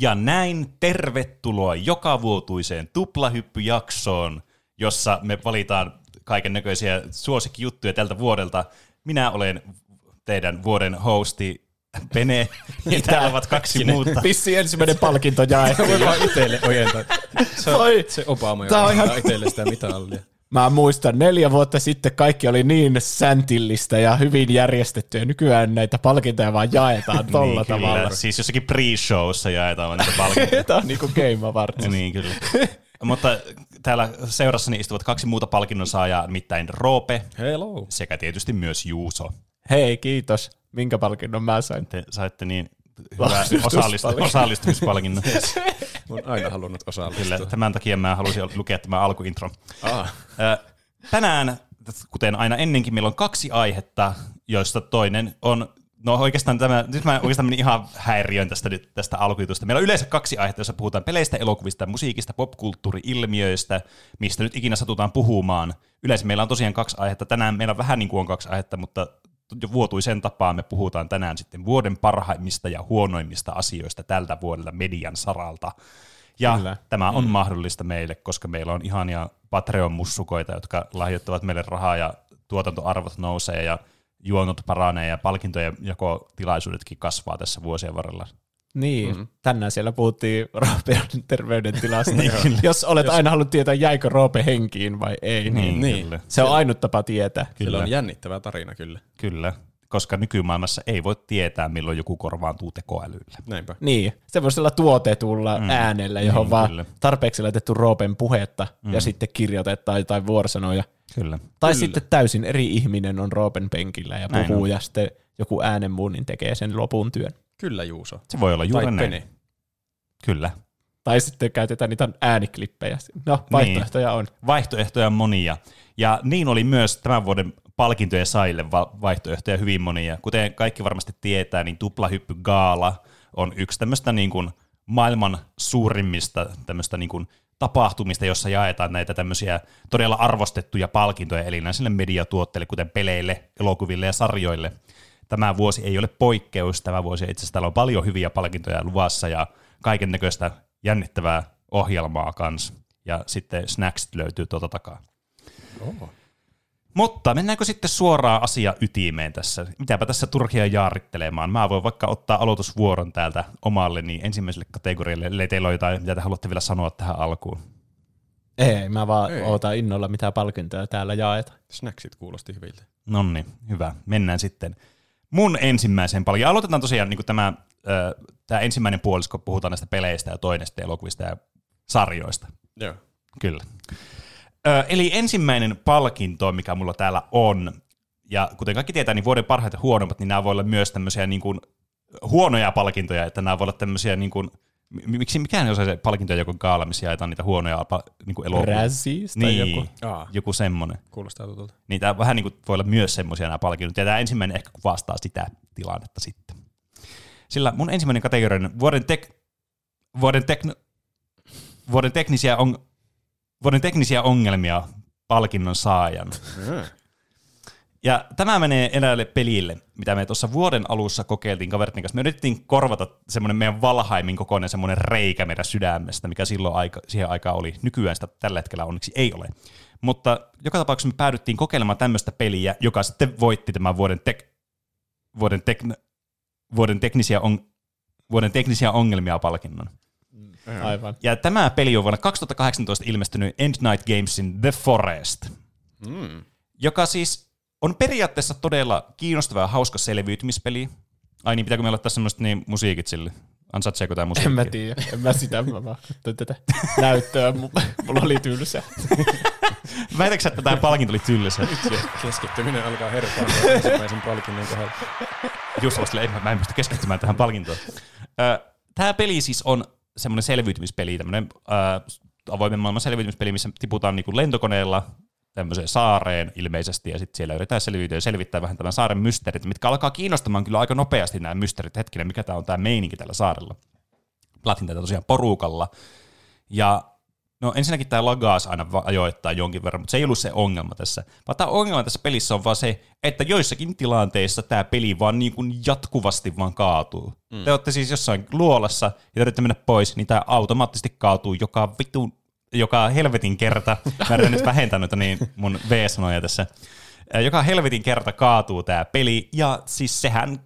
Ja näin tervetuloa joka vuotuiseen tuplahyppyjaksoon, jossa me valitaan kaiken näköisiä suosikkijuttuja tältä vuodelta. Minä olen teidän vuoden hosti Pene, ja täällä ovat kaksi muuta. Pissi ensimmäinen palkinto jaettiin. Voi vaan itselle ojentaa. Se, se Obama, joka on ihan- itselle sitä mitallia. Mä muistan, neljä vuotta sitten kaikki oli niin säntillistä ja hyvin järjestetty, ja nykyään näitä palkintoja vaan jaetaan tolla niin, tavalla. Kyllä. Siis jossakin pre-showssa jaetaan vaan niitä palkintoja. Tämä on niinku Game Awards. niin, kyllä. Mutta täällä seurassani istuvat kaksi muuta palkinnon saajaa, nimittäin Roope Hello. sekä tietysti myös Juuso. Hei, kiitos. Minkä palkinnon mä sain? Te saitte niin hyvää osallistumispalkinnon. Mä oon aina halunnut osallistua. Kyllä, tämän takia mä halusin lukea tämän alkuintro. Ah, Tänään, kuten aina ennenkin, meillä on kaksi aihetta, joista toinen on No oikeastaan tämä, nyt mä oikeastaan menin ihan häiriöön tästä, nyt, tästä alkujutusta. Meillä on yleensä kaksi aihetta, joissa puhutaan peleistä, elokuvista, musiikista, popkulttuuri-ilmiöistä, mistä nyt ikinä satutaan puhumaan. Yleensä meillä on tosiaan kaksi aihetta. Tänään meillä on vähän niin kuin on kaksi aihetta, mutta vuotuisen tapaan me puhutaan tänään sitten vuoden parhaimmista ja huonoimmista asioista tältä vuodelta median saralta. Ja Kyllä. tämä on mm. mahdollista meille, koska meillä on ihania Patreon-mussukoita, jotka lahjoittavat meille rahaa ja tuotantoarvot nousee ja juonot paranee ja palkintojen jakotilaisuudetkin kasvaa tässä vuosien varrella. Niin, mm-hmm. tänään siellä puhuttiin Roopen terveydentilasta. Niin. Jos olet aina halunnut tietää, jäikö Roope henkiin vai ei, niin, Niin. Kyllä. se on ainut tapa tietää. Kyllä on jännittävä tarina kyllä. kyllä. Koska nykymaailmassa ei voi tietää, milloin joku korvaantuu tekoälyllä. Näinpä. Niin, se voisi olla tuotetulla mm. äänellä, johon Niin, vaan kyllä. tarpeeksi laitettu Roopen puhetta mm. ja sitten kirjoitetaan jotain vuorosanoja. Kyllä. Tai kyllä. sitten täysin eri ihminen on Roopen penkillä ja Näin puhuu on. ja sitten joku äänenmuunnin tekee sen lopun työn. Kyllä Juuso. Se voi olla juuri Tai näin. Pene. Kyllä. Tai sitten käytetään niitä ääniklippejä. No, vaihtoehtoja on. Vaihtoehtoja on monia. Ja niin oli myös tämän vuoden palkintojen saille va- vaihtoehtoja hyvin monia. Kuten kaikki varmasti tietää, niin Tuplahyppy Gaala on yksi tämmöistä niin kuin maailman suurimmista tämmöistä niin kuin tapahtumista, jossa jaetaan näitä tämmöisiä todella arvostettuja palkintoja erinäisille mediatuotteille, kuten peleille, elokuville ja sarjoille. Tämä vuosi ei ole poikkeus. Tämä vuosi itse asiassa täällä on paljon hyviä palkintoja luvassa ja kaiken näköistä jännittävää ohjelmaa kanssa. Ja sitten snacksit löytyy tuolta takaa. Oh. Mutta mennäänkö sitten suoraan asia ytimeen tässä? Mitäpä tässä turhia jaarittelemaan? Mä voin vaikka ottaa aloitusvuoron täältä omalle niin ensimmäiselle kategorialle, ellei teillä ole jotain, mitä te haluatte vielä sanoa tähän alkuun. Ei, mä vaan Ei. Ei. ootan innolla, mitä palkintoja täällä jaetaan. Snacksit kuulosti hyviltä. No niin, hyvä. Mennään sitten mun ensimmäiseen paljon. Aloitetaan tosiaan niin tämä, tämä ensimmäinen puolisko, puhutaan näistä peleistä ja toinen sitten elokuvista ja sarjoista. Joo. Kyllä. Ö, eli ensimmäinen palkinto, mikä mulla täällä on, ja kuten kaikki tietää, niin vuoden parhaat ja huonommat, niin nämä voi olla myös tämmöisiä niin kuin huonoja palkintoja, että nämä voi olla tämmöisiä niin kuin, miksi mikään ei osaa se palkintoja joku gaala, missä jaetaan niitä huonoja niin kuin elokuvia. Razzies tai Niin, joku. Aa, joku semmoinen. kuulostaa tutulta. Niin tämä vähän niin kuin voi olla myös semmoisia nämä palkinnot. Ja tämä ensimmäinen ehkä kuvastaa sitä tilannetta sitten. Sillä mun ensimmäinen kategoria on vuoden, tek, vuoden, tekno, vuoden, teknisiä on, vuoden teknisiä ongelmia palkinnon saajan. Ja tämä menee eräälle pelille, mitä me tuossa vuoden alussa kokeiltiin kavertin kanssa. Me yritettiin korvata semmoinen meidän valhaimin kokoinen semmoinen reikä meidän sydämestä, mikä silloin aika, siihen aikaan oli. Nykyään sitä tällä hetkellä onneksi ei ole. Mutta joka tapauksessa me päädyttiin kokeilemaan tämmöistä peliä, joka sitten voitti tämän vuoden, tek, vuoden, tekn, vuoden, teknisiä, on, vuoden teknisiä ongelmia palkinnon. Aivan. Ja tämä peli on vuonna 2018 ilmestynyt End Night Gamesin The Forest, Mm. joka siis on periaatteessa todella kiinnostava ja hauska selviytymispeli. Ai niin, pitääkö meillä ottaa semmoiset niin musiikit sille? Ansaitseeko tämä musiikki? En mä tiedä, en mä sitä, mä vaan tätä näyttöä, mu- mulla oli tylsä. Väitätkö sä, että tämä palkinto oli tylsä? Keskittyminen alkaa herpaa ensimmäisen palkinnon kohdalla. Just vasta, ei, mä- mä en pysty keskittymään tähän palkintoon. Tämä peli siis on semmoinen selviytymispeli, tämmöinen avoimen maailman selviytymispeli, missä tiputaan niinku lentokoneella tämmöiseen saareen ilmeisesti, ja sitten siellä yritetään selviytyä ja selvittää vähän tämän saaren mysteerit, mitkä alkaa kiinnostamaan kyllä aika nopeasti nämä mysteerit. Hetkinen, mikä tämä on tämä meininki tällä saarella. Platin tätä tosiaan porukalla. Ja No ensinnäkin tämä lagaas aina ajoittaa jonkin verran, mutta se ei ollut se ongelma tässä. Vaan tämä ongelma tässä pelissä on vaan se, että joissakin tilanteissa tämä peli vaan niin kuin jatkuvasti vaan kaatuu. Mm. Te olette siis jossain luolassa ja te yritätte mennä pois, niin tämä automaattisesti kaatuu joka vittu, joka helvetin kerta. Mä yritän nyt vähentää noita niin mun V-sanoja tässä. Joka helvetin kerta kaatuu tämä peli, ja siis sehän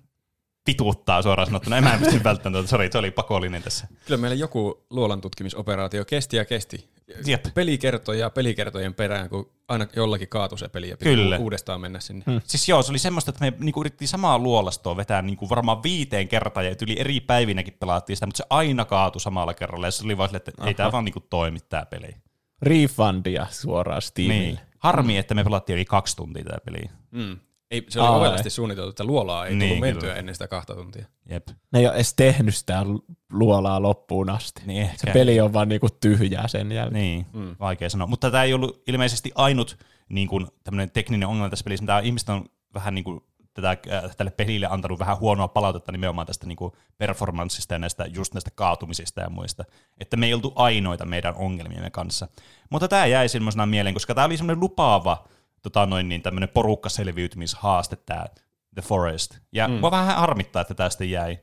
vituuttaa suoraan sanottuna. En mä en pysty välttämään tuota, sori, se oli pakollinen tässä. Kyllä meillä joku luolan tutkimisoperaatio kesti ja kesti. Jep. Pelikertoja pelikertojen perään, kun aina jollakin kaatui se peli ja piti Kyllä. uudestaan mennä sinne. Hmm. Siis joo, se oli semmoista, että me niinku yritettiin samaa luolastoa vetää niinku varmaan viiteen kertaan, ja yli eri päivinäkin pelattiin sitä, mutta se aina kaatui samalla kerralla, ja se oli vaan silleen, että ei tämä vaan niinku toimi tämä peli. Refundia suoraan Steamille. Niin. Harmi, että me pelattiin yli kaksi tuntia tämä peli. Mm. Ei, se oli ovelasti suunniteltu, että luolaa ei Niin, tullut mentyä kyllä. ennen sitä kahta tuntia. Jep. Ne ei ole edes tehnyt sitä luolaa loppuun asti. Niin ehkä. Se peli on vaan niinku tyhjää sen jälkeen. Niin, mm. vaikea sanoa. Mutta tämä ei ollut ilmeisesti ainut niin kuin, tekninen ongelma tässä pelissä. Tämä ihmiset on vähän niin kuin, tätä, äh, tälle pelille antanut vähän huonoa palautetta nimenomaan tästä niin kuin performanssista ja näistä, just näistä kaatumisista ja muista. Että me ei oltu ainoita meidän ongelmiemme kanssa. Mutta tämä jäi semmoisena mieleen, koska tämä oli semmoinen lupaava tota noin, niin tämmöinen porukkaselviytymishaaste, tämä The Forest. Ja mm. mua vähän harmittaa, että tästä jäi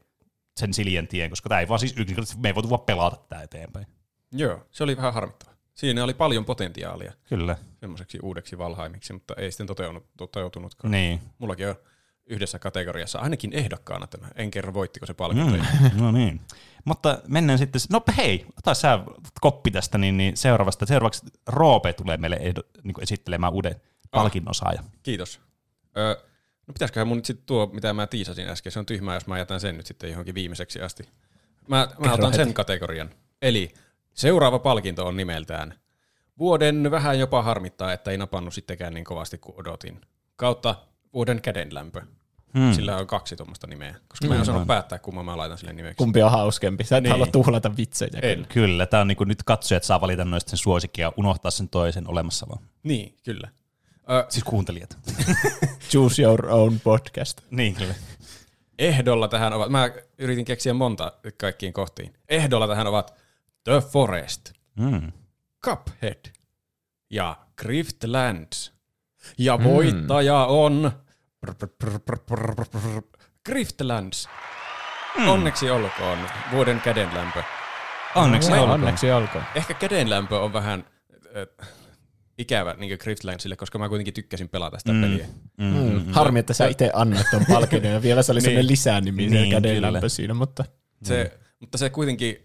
sen siljen tien, koska tämä ei vaan siis yksinkertaisesti, me ei voitu vaan pelata tätä eteenpäin. Joo, se oli vähän harmittava. Siinä oli paljon potentiaalia Kyllä. semmoiseksi uudeksi valhaimiksi, mutta ei sitten toteutunut, toteutunutkaan. Niin. Mullakin on yhdessä kategoriassa ainakin ehdokkaana tämä. En kerro voittiko se palkinto. Mm, no niin. Mutta mennään sitten, no hei, ota sä koppi tästä, niin, niin seuraavasta. Seuraavaksi Roope tulee meille ehdo, niin esittelemään uuden palkinnon saaja. Kiitos. Öö, no pitäisiköhän mun nyt sitten tuo, mitä mä tiisasin äsken, se on tyhmää, jos mä jätän sen nyt sitten johonkin viimeiseksi asti. Mä, mä otan sen kategorian. Eli seuraava palkinto on nimeltään Vuoden vähän jopa harmittaa, että ei napannut sittenkään niin kovasti kuin odotin. Kautta vuoden kädenlämpö. Hmm. Sillä on kaksi tuommoista nimeä, koska mä en osannut päättää, kumman mä laitan sille nimeksi. Kumpi on hauskempi? Sä et Niin. halua tuhlata vitsejä. En. Kyllä, tämä on niin kuin nyt katsojat saa valita noista sen suosikkia ja unohtaa sen toisen olemassaolon. Niin, kyllä. Ö, Siis kuuntelijat. Choose your own podcast. niin, kyllä. ehdolla tähän ovat, mä yritin keksiä monta kaikkiin kohtiin. Ehdolla tähän ovat The Forest, Mm. Cuphead ja Griftlands. Ja voittaja on Griftlands. Onneksi olkoon vuoden kädenlämpö. Onneksi olkoon. Onneksi olkoon. Ehkä kädenlämpö on vähän äh, ikävä niin Griftlandsille, koska mä kuitenkin tykkäsin pelata sitä peliä. Mm. Harmi, että sä itse annoit ton palkinnon ja vielä se oli semmoinen Niin. lisänimi Niin, niin, kädenlämpö kyllä. siinä, mutta Se, Mutta se kuitenkin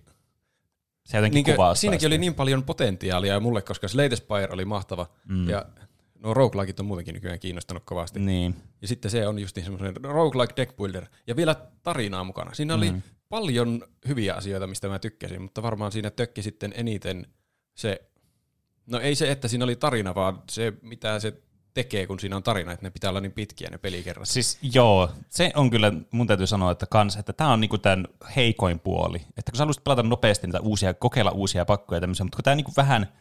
Se jotenkin Niinkö, kuvaa siinäkin sitä. oli niin paljon potentiaalia mulle, koska Slate Spire oli mahtava. Mm. Ja no roguelikeit on muutenkin nykyään kiinnostanut kovasti. Mm. Niin. Ja sitten se on just semmoinen roguelike deck builder. Ja vielä tarinaa mukana. Siinä oli Mm. paljon hyviä asioita, mistä mä tykkäsin, mutta varmaan siinä tökki sitten eniten se, no ei se, että siinä oli tarina, vaan se, mitä se tekee, kun siinä on tarina, että ne pitää olla niin pitkiä ne pelikerrat. Siis joo, se on kyllä, mun täytyy sanoa, että kans, että tämä on niinku tämän heikoin puoli. Että kun sä haluaisit pelata nopeasti niitä uusia, kokeilla uusia pakkoja ja tämmöisiä, mutta kun tämä niinku vähän,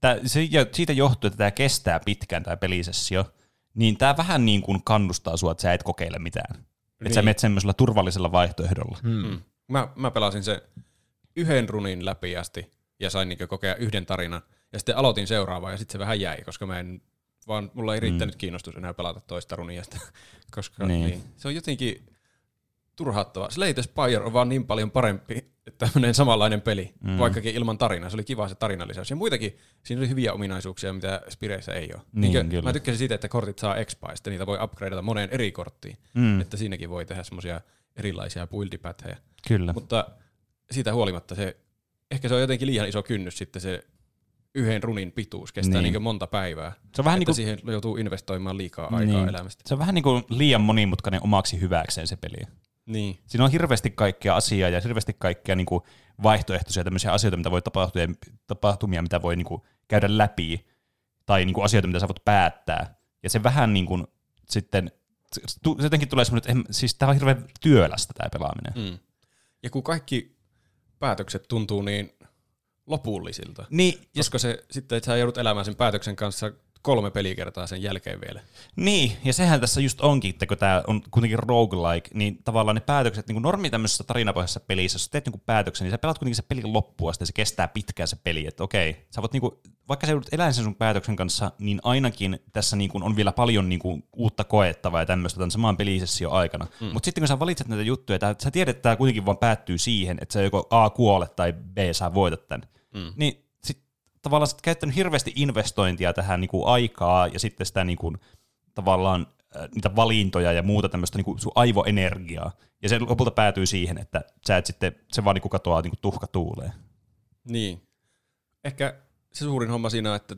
tää, se, ja siitä johtuu, että tämä kestää pitkään tämä pelisessio, niin tämä vähän niin kuin kannustaa sua, että sä et kokeile mitään. Niin. Että sä Niin. menet semmoisella turvallisella vaihtoehdolla. Hmm. Mm. Mä, mä pelasin se yhden runin läpi asti ja sain niinku kokea yhden tarinan. Ja sitten aloitin seuraavaa ja sitten se vähän jäi, koska mä en, vaan mulla ei riittänyt mm. kiinnostus enää pelata toista runia. Sitä, koska Niin. niin. Niin, se on jotenkin turhauttava. Slate Spire on vaan niin paljon parempi tämmöinen samanlainen peli, mm. vaikkakin ilman tarinaa. Se oli kiva se tarinalisäys. Ja muitakin, siinä oli hyviä ominaisuuksia, mitä Spireissä ei ole. Niin, Niinkö, kyllä. mä tykkäsin siitä, että kortit saa expaa, ja niitä voi upgradeata moneen eri korttiin. Mm. Että siinäkin voi tehdä semmoisia erilaisia buildipäthejä. Kyllä. Mutta siitä huolimatta se, ehkä se on jotenkin liian iso kynnys sitten se yhden runin pituus, kestää Niin. niin. monta päivää. Se on vähän niin kuin, siihen joutuu investoimaan liikaa aikaa Niin. elämästä. se on vähän niin kuin liian monimutkainen omaksi hyväkseen se peli. Niin. Siinä on hirveästi kaikkea asiaa ja hirveästi kaikkea niin kuin vaihtoehtoisia tämmöisiä asioita, mitä voi tapahtua ja tapahtumia, mitä voi niin kuin käydä läpi, tai niin kuin asioita, mitä sä voit päättää. Ja se vähän niin kuin sitten, se jotenkin tulee semmoinen, että siis tämä on hirveän työlästä tämä pelaaminen. Mm. Ja kun kaikki päätökset tuntuu niin lopullisilta, Niin, ja koska se sitten, että sä joudut elämään sen päätöksen kanssa kolme pelikertaa sen jälkeen vielä. Niin, ja sehän tässä just onkin, että kun tämä on kuitenkin roguelike, niin tavallaan ne päätökset, niin kuin normi tämmöisessä tarinapohjaisessa pelissä, jos sä teet niin päätöksen, niin sä pelaat kuitenkin se pelin loppuun asti, ja se kestää pitkään se peli, että okei, sä voit niin kuin, vaikka sä joudut elämään sen sun päätöksen kanssa, niin ainakin tässä niin kuin on vielä paljon niin kuin uutta koettavaa ja tämmöistä tämän saman pelisessio aikana. Mm. Mutta sitten kun sä valitset näitä juttuja, tää, sä tiedät, että tämä kuitenkin vaan päättyy siihen, että sä joko A kuolet tai B sä voitat tämän. Mm. Niin tavallaan sä käyttänyt hirveästi investointia tähän niin kuin aikaa ja sitten sitä niin kuin, tavallaan äh, niitä valintoja ja muuta tämmöistä niin kuin sun aivoenergiaa. Ja se lopulta päätyy siihen, että sä et sitten, se vaan niin kuin katoaa niin kuin tuhka tuuleen. Niin. Ehkä se suurin homma siinä on, että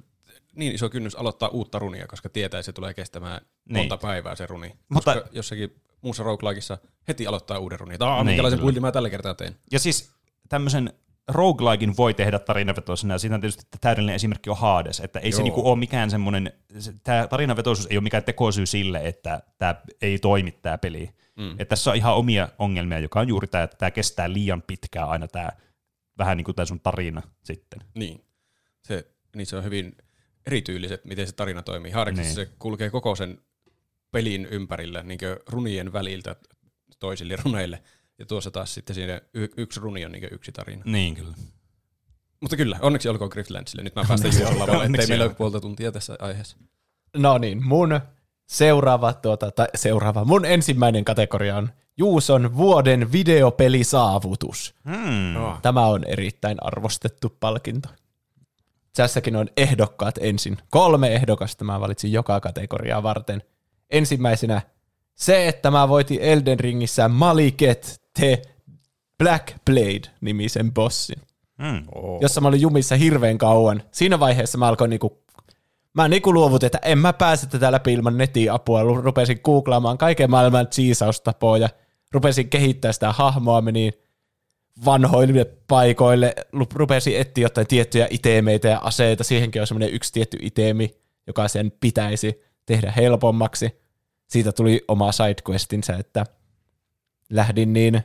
niin iso kynnys aloittaa uutta runia, koska tietää, että se tulee kestämään niin. monta päivää se runi. Mutta koska jossakin muussa roguelikeissa heti aloittaa uuden runin. Tämä niin, minkälaisen buildin mä tällä kertaa teen. Ja siis tämmöisen roguelikein voi tehdä tarinavetoisena, ja siitä on tietysti täydellinen esimerkki on Hades, että ei Joo. se niinku ole mikään semmoinen, tämä tarinavetoisuus ei ole mikään tekosyy sille, että tämä ei toimi tämä peli. Mm. Että tässä on ihan omia ongelmia, joka on juuri tämä, että tämä kestää liian pitkään aina tämä vähän niin kuin tämä sun tarina sitten. Niin. Se, niin se on hyvin erityyliset, miten se tarina toimii. Harkissa niin. se kulkee koko sen pelin ympärillä, niin runien väliltä toisille runeille. Ja tuossa taas sitten siinä y- yksi runi on niin yksi tarina. Niin kyllä. Mutta kyllä, onneksi olkoon Grifflandsille. Nyt mä päästän juolla lavalle, ettei meillä ole puolta tuntia tässä aiheessa. No niin, mun seuraava, tuota, tai seuraava, mun ensimmäinen kategoria on Juuson vuoden videopelisaavutus. Hmm. Tämä on erittäin arvostettu palkinto. Tässäkin on ehdokkaat ensin. Kolme ehdokasta mä valitsin joka kategoriaa varten. Ensimmäisenä se, että mä voitin Elden Ringissä Maliket The Black Blade-nimisen bossin. Mm. Oh. Jossa mä olin jumissa hirveän kauan. Siinä vaiheessa mä alkoin niinku Mä niinku luovutin, että en mä pääse tätä läpi ilman netin apua. Rupesin googlaamaan kaiken maailman cheesaustapoja. Rupesin kehittää sitä hahmoa, menin vanhoille paikoille. Rupesin etsiä jotain tiettyjä itemeitä ja aseita. Siihenkin on semmoinen yksi tietty itemi, joka sen pitäisi tehdä helpommaksi siitä tuli oma sidequestinsa, että lähdin niin,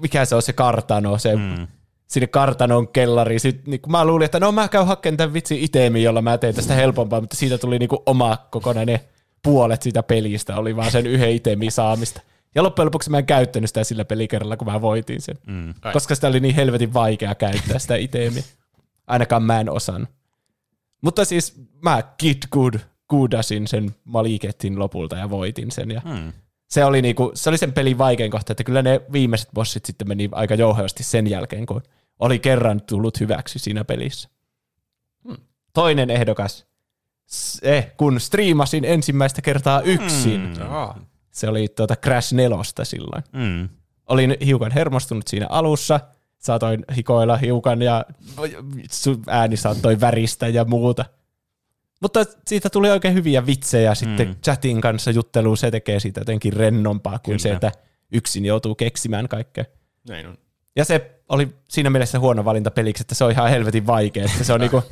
mikä se on se kartano, se mm. sinne kartanon kellariin. Sitten niin mä luulin, että no mä käyn hakemaan tämän vitsi itemi, jolla mä teen tästä helpompaa, mutta siitä tuli niin kuin oma kokonainen puolet siitä pelistä, oli vaan sen yhden itemi saamista. Ja loppujen lopuksi mä en käyttänyt sitä sillä pelikerralla, kun mä voitin sen. Mm. Koska sitä oli niin helvetin vaikea käyttää sitä itemiä. Ainakaan mä en osannut. Mutta siis mä Kid Good kuudasin sen Maliketin lopulta ja voitin sen. Ja hmm. Se, oli niinku, se oli sen pelin vaikein kohta, että kyllä ne viimeiset bossit sitten meni aika jouhevasti sen jälkeen, kun oli kerran tullut hyväksi siinä pelissä. Hmm. Toinen ehdokas, se, kun striimasin ensimmäistä kertaa yksin. Hmm. Se oli tuota Crash 4 silloin. Hmm. Olin hiukan hermostunut siinä alussa, saatoin hikoilla hiukan ja ääni saattoi väristä ja muuta – mutta siitä tuli oikein hyviä vitsejä sitten mm. chatin kanssa jutteluun. Se tekee siitä jotenkin rennompaa kuin Kyllä. se, että yksin joutuu keksimään kaikkea. Näin on. Ja se oli siinä mielessä huono valinta peliksi, että se on ihan helvetin vaikea. Että se on niinku,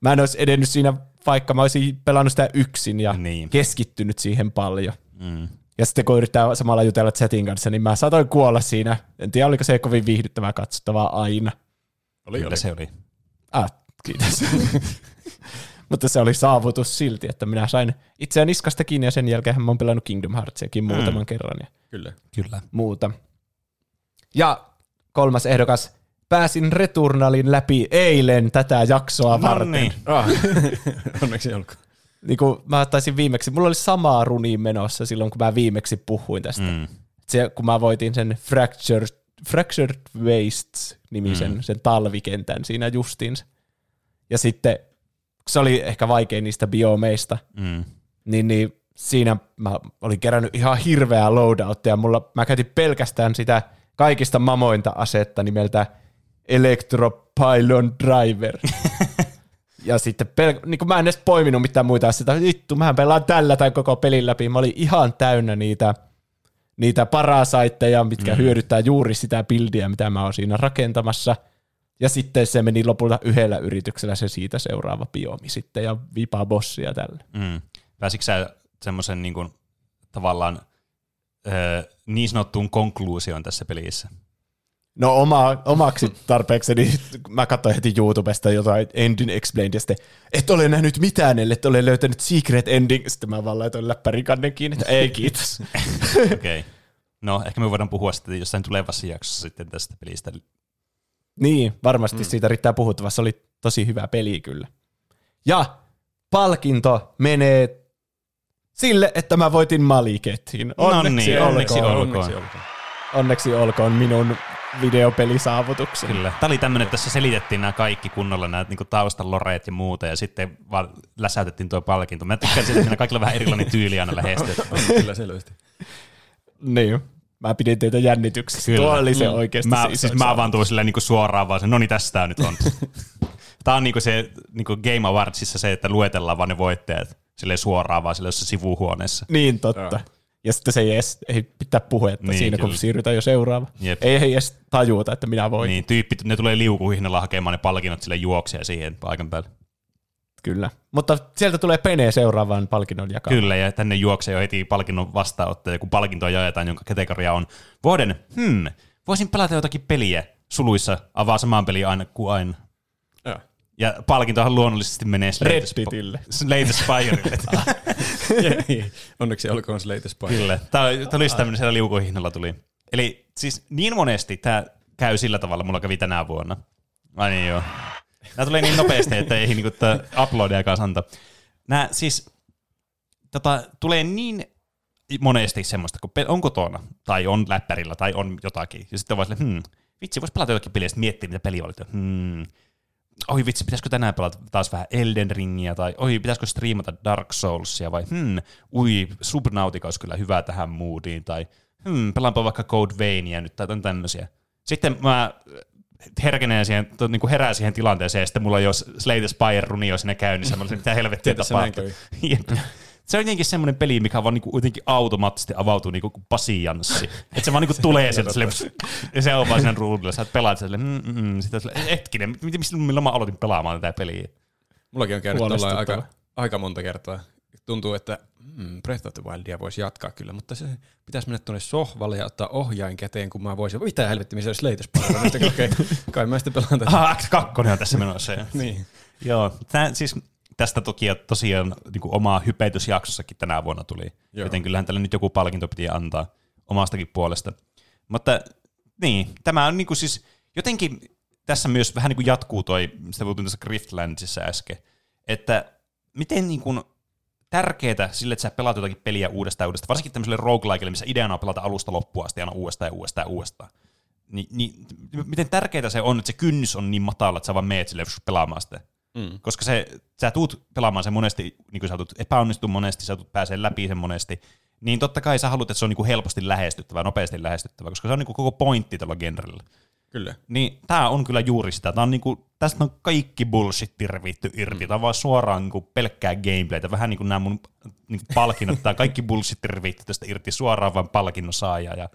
mä en olisi edennyt siinä, vaikka mä olisin pelannut sitä yksin ja niin. keskittynyt siihen paljon. Mm. Ja sitten kun yrittää samalla jutella chatin kanssa, niin mä saatoin kuolla siinä. En tiedä, oliko se kovin viihdyttävää katsottavaa aina. Oli, Kyllä oli. se oli. Ah, kiitos. Mutta se oli saavutus silti, että minä sain itseään niskasta kiinni ja sen jälkeen mä oon pelannut Kingdom Heartsiakin muutaman mm. kerran. Ja Kyllä. Kyllä. Muuta. Ja kolmas ehdokas, pääsin Returnalin läpi eilen tätä jaksoa no varten. Niin. Ah. Onneksi olkoon. Niin kuin mä taisin viimeksi, mulla oli sama runi menossa silloin, kun mä viimeksi puhuin tästä. Mm. Se, kun mä voitin sen Fractured, Fractured Wastes-nimisen, mm. sen talvikentän siinä justiinsa. Ja sitten se oli ehkä vaikein niistä biomeista, mm. niin, niin siinä mä olin kerännyt ihan hirveää loadouttia. Mulla, mä käytin pelkästään sitä kaikista mamointa asetta nimeltä Electropylon Driver. ja sitten pel- niin mä en edes poiminut mitään muita asioita. Vittu, mä pelaan tällä tai koko pelin läpi. Mä olin ihan täynnä niitä, niitä parasaitteja, mitkä mm. hyödyttää juuri sitä bildiä, mitä mä oon siinä rakentamassa – ja sitten se meni lopulta yhdellä yrityksellä se siitä seuraava biomi sitten ja vipaa bossia tälle. Mm. Pääsitkö sä semmoisen niin kuin, tavallaan öö, niin sanottuun konkluusioon tässä pelissä? No oma, omaksi tarpeekseni mä katsoin heti YouTubesta jotain Ending Explained, ja sitten et ole nähnyt mitään, ellei ole löytänyt Secret Ending. Sitten mä vaan laitoin läppärin kannen kiinni, että ei kiitos. Okei. Okay. No, ehkä me voidaan puhua sitten jossain tulevassa jaksossa sitten tästä pelistä. Niin, varmasti mm. siitä riittää puhuttavaa. Se oli tosi hyvä peli kyllä. Ja palkinto menee sille, että mä voitin Maliketin. Onneksi, no niin, onneksi olkoon. Onneksi olkoon. Onneksi olkoon minun videopelisaavutuksen. Kyllä. Tämä oli tämmöinen, että tässä selitettiin nämä kaikki kunnolla, nämä niin taustaloreet ja muuta, ja sitten vaan läsäytettiin tuo palkinto. Mä tykkään siitä, että kaikilla vähän erilainen tyyli aina lähestyä. Kyllä selvästi. niin. Mä pidin teitä jännityksessä. Kyllä. Tuo oli se mm. oikeasti mä, se siis mä vaan tuun silleen niin suoraan vaan se, no niin tässä tää nyt on. Tämä on niinku se niinku Game Awardsissa se, että luetellaan vaan ne voittajat sille suoraan vaan sille sivuhuoneessa. Niin, totta. Ja sitten se ei edes ei pitää puhua, että niin, siinä kyllä. kun siirrytään jo seuraava. Jep. Ei, ei edes tajuta, että minä voin. Niin, tyyppit, ne tulee liukuhihnalla hakemaan ne palkinnot sille juokseen siihen paikan päälle. Kyllä. Mutta sieltä tulee Pene seuraavaan palkinnon jakamaan. Kyllä, ja tänne juoksee jo heti palkinnon vastaanottaja, kun palkintoa jaetaan, jonka kategoria on vuoden, hmm, voisin pelata jotakin peliä, suluissa avaa samaan peliin aina kuin aina. Ja, ja palkintohan luonnollisesti menee Slate, Sp- Slate Spirelle. Onneksi olkoon Slate Spire. Kyllä, tämä oli tämmöinen siellä liukuhihnalla tuli. Eli siis niin monesti tämä käy sillä tavalla, mulla kävi tänä vuonna. Ai niin joo. Nämä tulee niin nopeasti, että ei niinku uploadiakaan santa. Nämä siis tota, tulee niin monesti semmoista, kun on kotona, tai on läppärillä, tai on jotakin, ja sitten on vaan silleen, hmm, vitsi, voisi pelata jotakin peliä, ja miettiä, mitä peli oli. Hmm, oi vitsi, pitäisikö tänään pelata taas vähän Elden Ringia, tai oi, pitäisikö striimata Dark Soulsia, vai hmm, ui, Subnautica olisi kyllä hyvä tähän moodiin, tai hmm, pelaanpa vaikka Code Veinia nyt, tai tämmöisiä. Sitten mä herkeneen siihen, to, niin kuin herää siihen tilanteeseen, ja sitten mulla on jo Slay Spire runi jo sinne käynnissä, mä olisin, mitä helvettiä tapahtuu. se on jotenkin semmoinen peli, mikä vaan niinku kuitenkin automaattisesti avautuu niinku kuin pasianssi. Että se vaan niinku tulee sieltä sille, ja se on vaan siinä ruudulla. Sä pelaat sille, mm, mm, mm, sitten sille, hetkinen, milloin mä aloitin pelaamaan tätä peliä? Mullakin on käynyt aika, aika monta kertaa. Tuntuu, että mm, Breath of the Wildia voisi jatkaa kyllä, mutta se pitäisi mennä tuonne sohvalle ja ottaa ohjain käteen, kun mä voisin. Mitä helvetti, missä olisi Okei, okay, kai mä sitten pelaan tätä. Ah, X2 on tässä menossa. niin. Joo, tää, siis tästä toki tosiaan niin kuin omaa hypetysjaksossakin tänä vuonna tuli. Joo. Joten kyllähän tälle nyt joku palkinto piti antaa omastakin puolesta. Mutta niin, tämä on niin kuin siis jotenkin tässä myös vähän niin kuin jatkuu toi, mistä puhuttiin tässä Griftlandsissa äsken, että miten niin kuin tärkeää sille, että sä pelaat jotakin peliä uudestaan uudestaan, varsinkin tämmöiselle roguelikeille, missä ideana on pelata alusta loppuun asti aina uudestaan ja uudestaan ja uudestaan. Ni, niin, miten tärkeää se on, että se kynnys on niin matala, että sä vaan meet sille pelaamaan sitä. Mm. Koska se, sä tuut pelaamaan sen monesti, niin kuin sä tuut epäonnistu monesti, sä tuut pääsee läpi sen monesti, niin totta kai sä haluat, että se on niin kuin helposti lähestyttävä, nopeasti lähestyttävä, koska se on niin kuin koko pointti tällä genrellä. Kyllä. Niin tämä on kyllä juuri sitä. Tää on niinku, tästä on kaikki bullshit revitty irti. Tämä on vaan suoraan niinku pelkkää gameplaytä. Vähän niin kuin nämä mun niinku palkinnot. Tämä kaikki bullshit revitty tästä irti suoraan vaan palkinnon saaja ja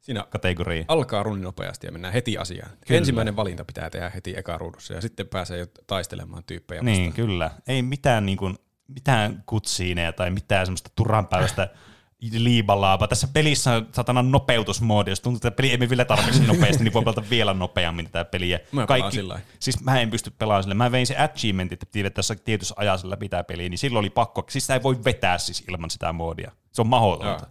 Siinä kategoria. alkaa runni nopeasti ja mennään heti asiaan. Kyllä. Ensimmäinen valinta pitää tehdä heti eka ruudussa ja sitten pääsee jo taistelemaan tyyppejä vastaan. Niin, kyllä. Ei mitään, niin kuin, mitään kutsiineja tai mitään semmoista turhanpäiväistä liibalaapa. Tässä pelissä on satana nopeutusmoodi, jos tuntuu, että peli ei vielä tarpeeksi nopeasti, niin voi pelata vielä nopeammin tätä peliä. Mä Kaikki, siis mä en pysty pelaamaan sille. Mä vein se achievementit, että piti vetää tietyssä ajassa läpi tämä peli, niin silloin oli pakko. Siis sitä ei voi vetää siis ilman sitä moodia. Se on mahdotonta.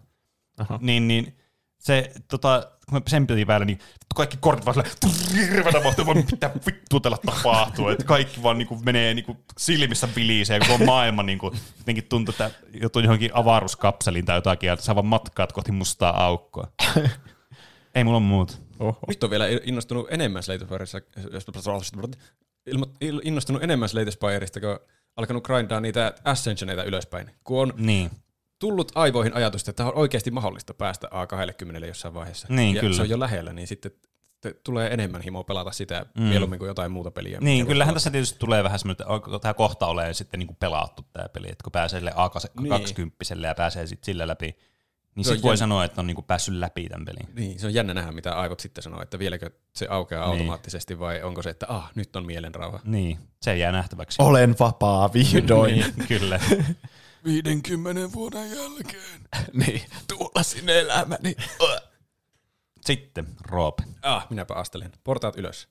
Niin, niin se, tota, kun me sen piti päällä, niin kaikki kortit vaan silleen, hirveänä vauhtia, mitä vittua tällä tapahtuu, että kaikki vaan niinku menee niinku silmissä vilisee, koko maailma niinku, jotenkin tuntuu, että joutuu johonkin avaruuskapseliin tai jotakin, ja sä vaan matkaat kohti mustaa aukkoa. Ei mulla muut. Oho. Nyt on vielä innostunut enemmän Slate innostunut enemmän Slate Spireista, kun alkanut grindaa niitä Ascensioneita ylöspäin. Kun on niin tullut aivoihin ajatusta, että on oikeasti mahdollista päästä A20 jossain vaiheessa. Niin, ja kyllä. se on jo lähellä, niin sitten tulee enemmän himoa pelata sitä mm. mieluummin kuin jotain muuta peliä. Niin, kyllähän tässä tietysti tulee vähän semmoinen, että tämä kohta ole sitten niin kuin pelattu tämä peli, että kun pääsee sille A20 niin. ja pääsee sitten sillä läpi, niin sitten voi jännä. sanoa, että on niinku päässyt läpi tämän pelin. Niin, se on jännä nähdä, mitä aivot sitten sanoo, että vieläkö se aukeaa niin. automaattisesti vai onko se, että ah, nyt on mielenrauha. Niin, se jää nähtäväksi. Olen vapaa vihdoin. niin, kyllä. 50 vuoden jälkeen. niin, tuulasin elämäni. Sitten Roope. Ah, minäpä astelen. Portaat ylös.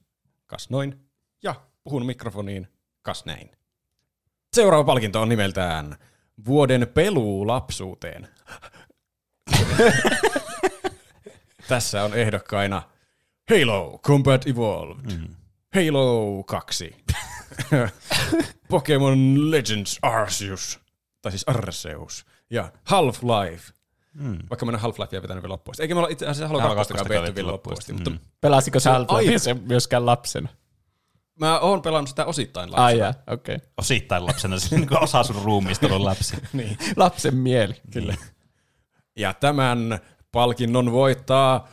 Kas noin. Ja puhun mikrofoniin. Kas näin. Seuraava palkinto on nimeltään Vuoden peluu lapsuuteen. Tässä on ehdokkaina Halo Combat Evolved, mm. Halo 2, Pokemon Legends Arceus, tai siis Arceus, ja Half-Life. Mm. Vaikka mennä Half-Lifea vetänyt vielä loppuun. Eikä me olla itse asiassa Halo 2 vetty vielä loppuun. Mm. Mutta Pelasiko sä Half-Lifea myöskään lapsena? Mä oon pelannut sitä osittain lapsena. Ai jaa, okei. Okay. Osittain lapsena, se niin osa sun ruumiista on lapsi. niin. Lapsen mieli. Kyllä. Ja tämän palkinnon voittaa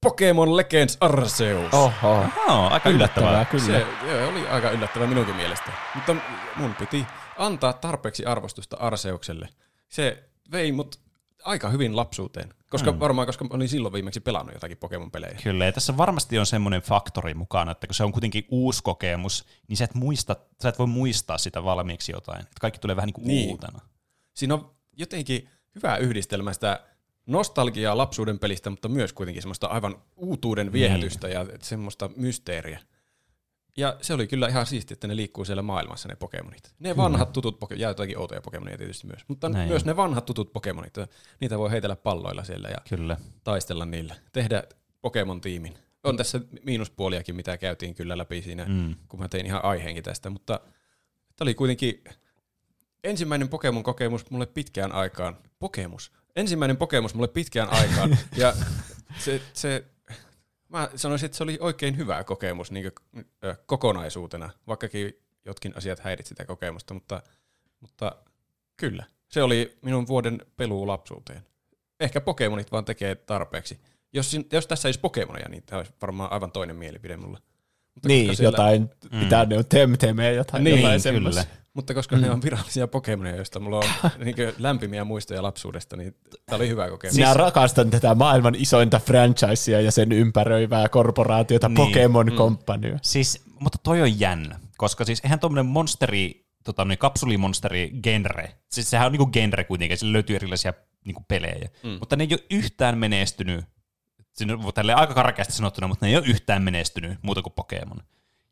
Pokemon Legends Arceus. Oho. Oh, aika yllättävää. yllättävää kyllä. Se joo, oli aika yllättävää minunkin mielestä. Mutta mun piti antaa tarpeeksi arvostusta Arseukselle. Se vei mut aika hyvin lapsuuteen. Koska mm. varmaan, koska olin silloin viimeksi pelannut jotakin Pokemon-pelejä. Kyllä, ja tässä varmasti on semmoinen faktori mukana, että kun se on kuitenkin uusi kokemus, niin sä et, muista, sä et voi muistaa sitä valmiiksi jotain. Että kaikki tulee vähän niin kuin niin. uutena. Siinä on jotenkin hyvä yhdistelmä sitä nostalgiaa lapsuuden pelistä, mutta myös kuitenkin semmoista aivan uutuuden viehätystä niin. ja semmoista mysteeriä. Ja se oli kyllä ihan siisti, että ne liikkuu siellä maailmassa, ne Pokemonit. Ne kyllä. vanhat tutut Pokemonit, ja jotakin outoja Pokemonia tietysti myös, mutta Näin myös ne vanhat tutut Pokemonit, niitä voi heitellä palloilla siellä ja kyllä. taistella niillä. Tehdä Pokemon-tiimin. On tässä miinuspuoliakin, mitä käytiin kyllä läpi siinä, mm. kun mä tein ihan aiheenkin tästä, mutta tämä oli kuitenkin ensimmäinen Pokemon-kokemus mulle pitkään aikaan. Pokemus? Ensimmäinen Pokemus mulle pitkään aikaan, ja se, se Mä sanoisin, että se oli oikein hyvä kokemus niin kuin, ö, kokonaisuutena, vaikkakin jotkin asiat häiritsi sitä kokemusta, mutta, mutta kyllä. Se oli minun vuoden peluu lapsuuteen. Ehkä Pokemonit vaan tekee tarpeeksi. Jos, jos tässä ei olisi Pokemonia, niin tämä olisi varmaan aivan toinen mielipide mulla. Mutta niin, siellä... jotain, mm. mitä ne on, Temtemeä, jotain, niin, jotain kyllä. Mutta koska mm. ne on virallisia Pokemonia, joista mulla on niin lämpimiä muistoja lapsuudesta, niin tämä oli hyvä kokemus. Minä rakastan tätä maailman isointa franchisea ja sen ympäröivää korporaatiota niin. Pokemon mm. Company. Siis, mutta toi on jännä, koska siis eihän tuommoinen monsteri, tota, niin kapsulimonsteri genre, siis sehän on niinku genre kuitenkin, sillä löytyy erilaisia niinku pelejä, mm. mutta ne ei ole yhtään menestynyt, siinä on aika karkeasti sanottuna, mutta ne ei ole yhtään menestynyt muuta kuin Pokemon.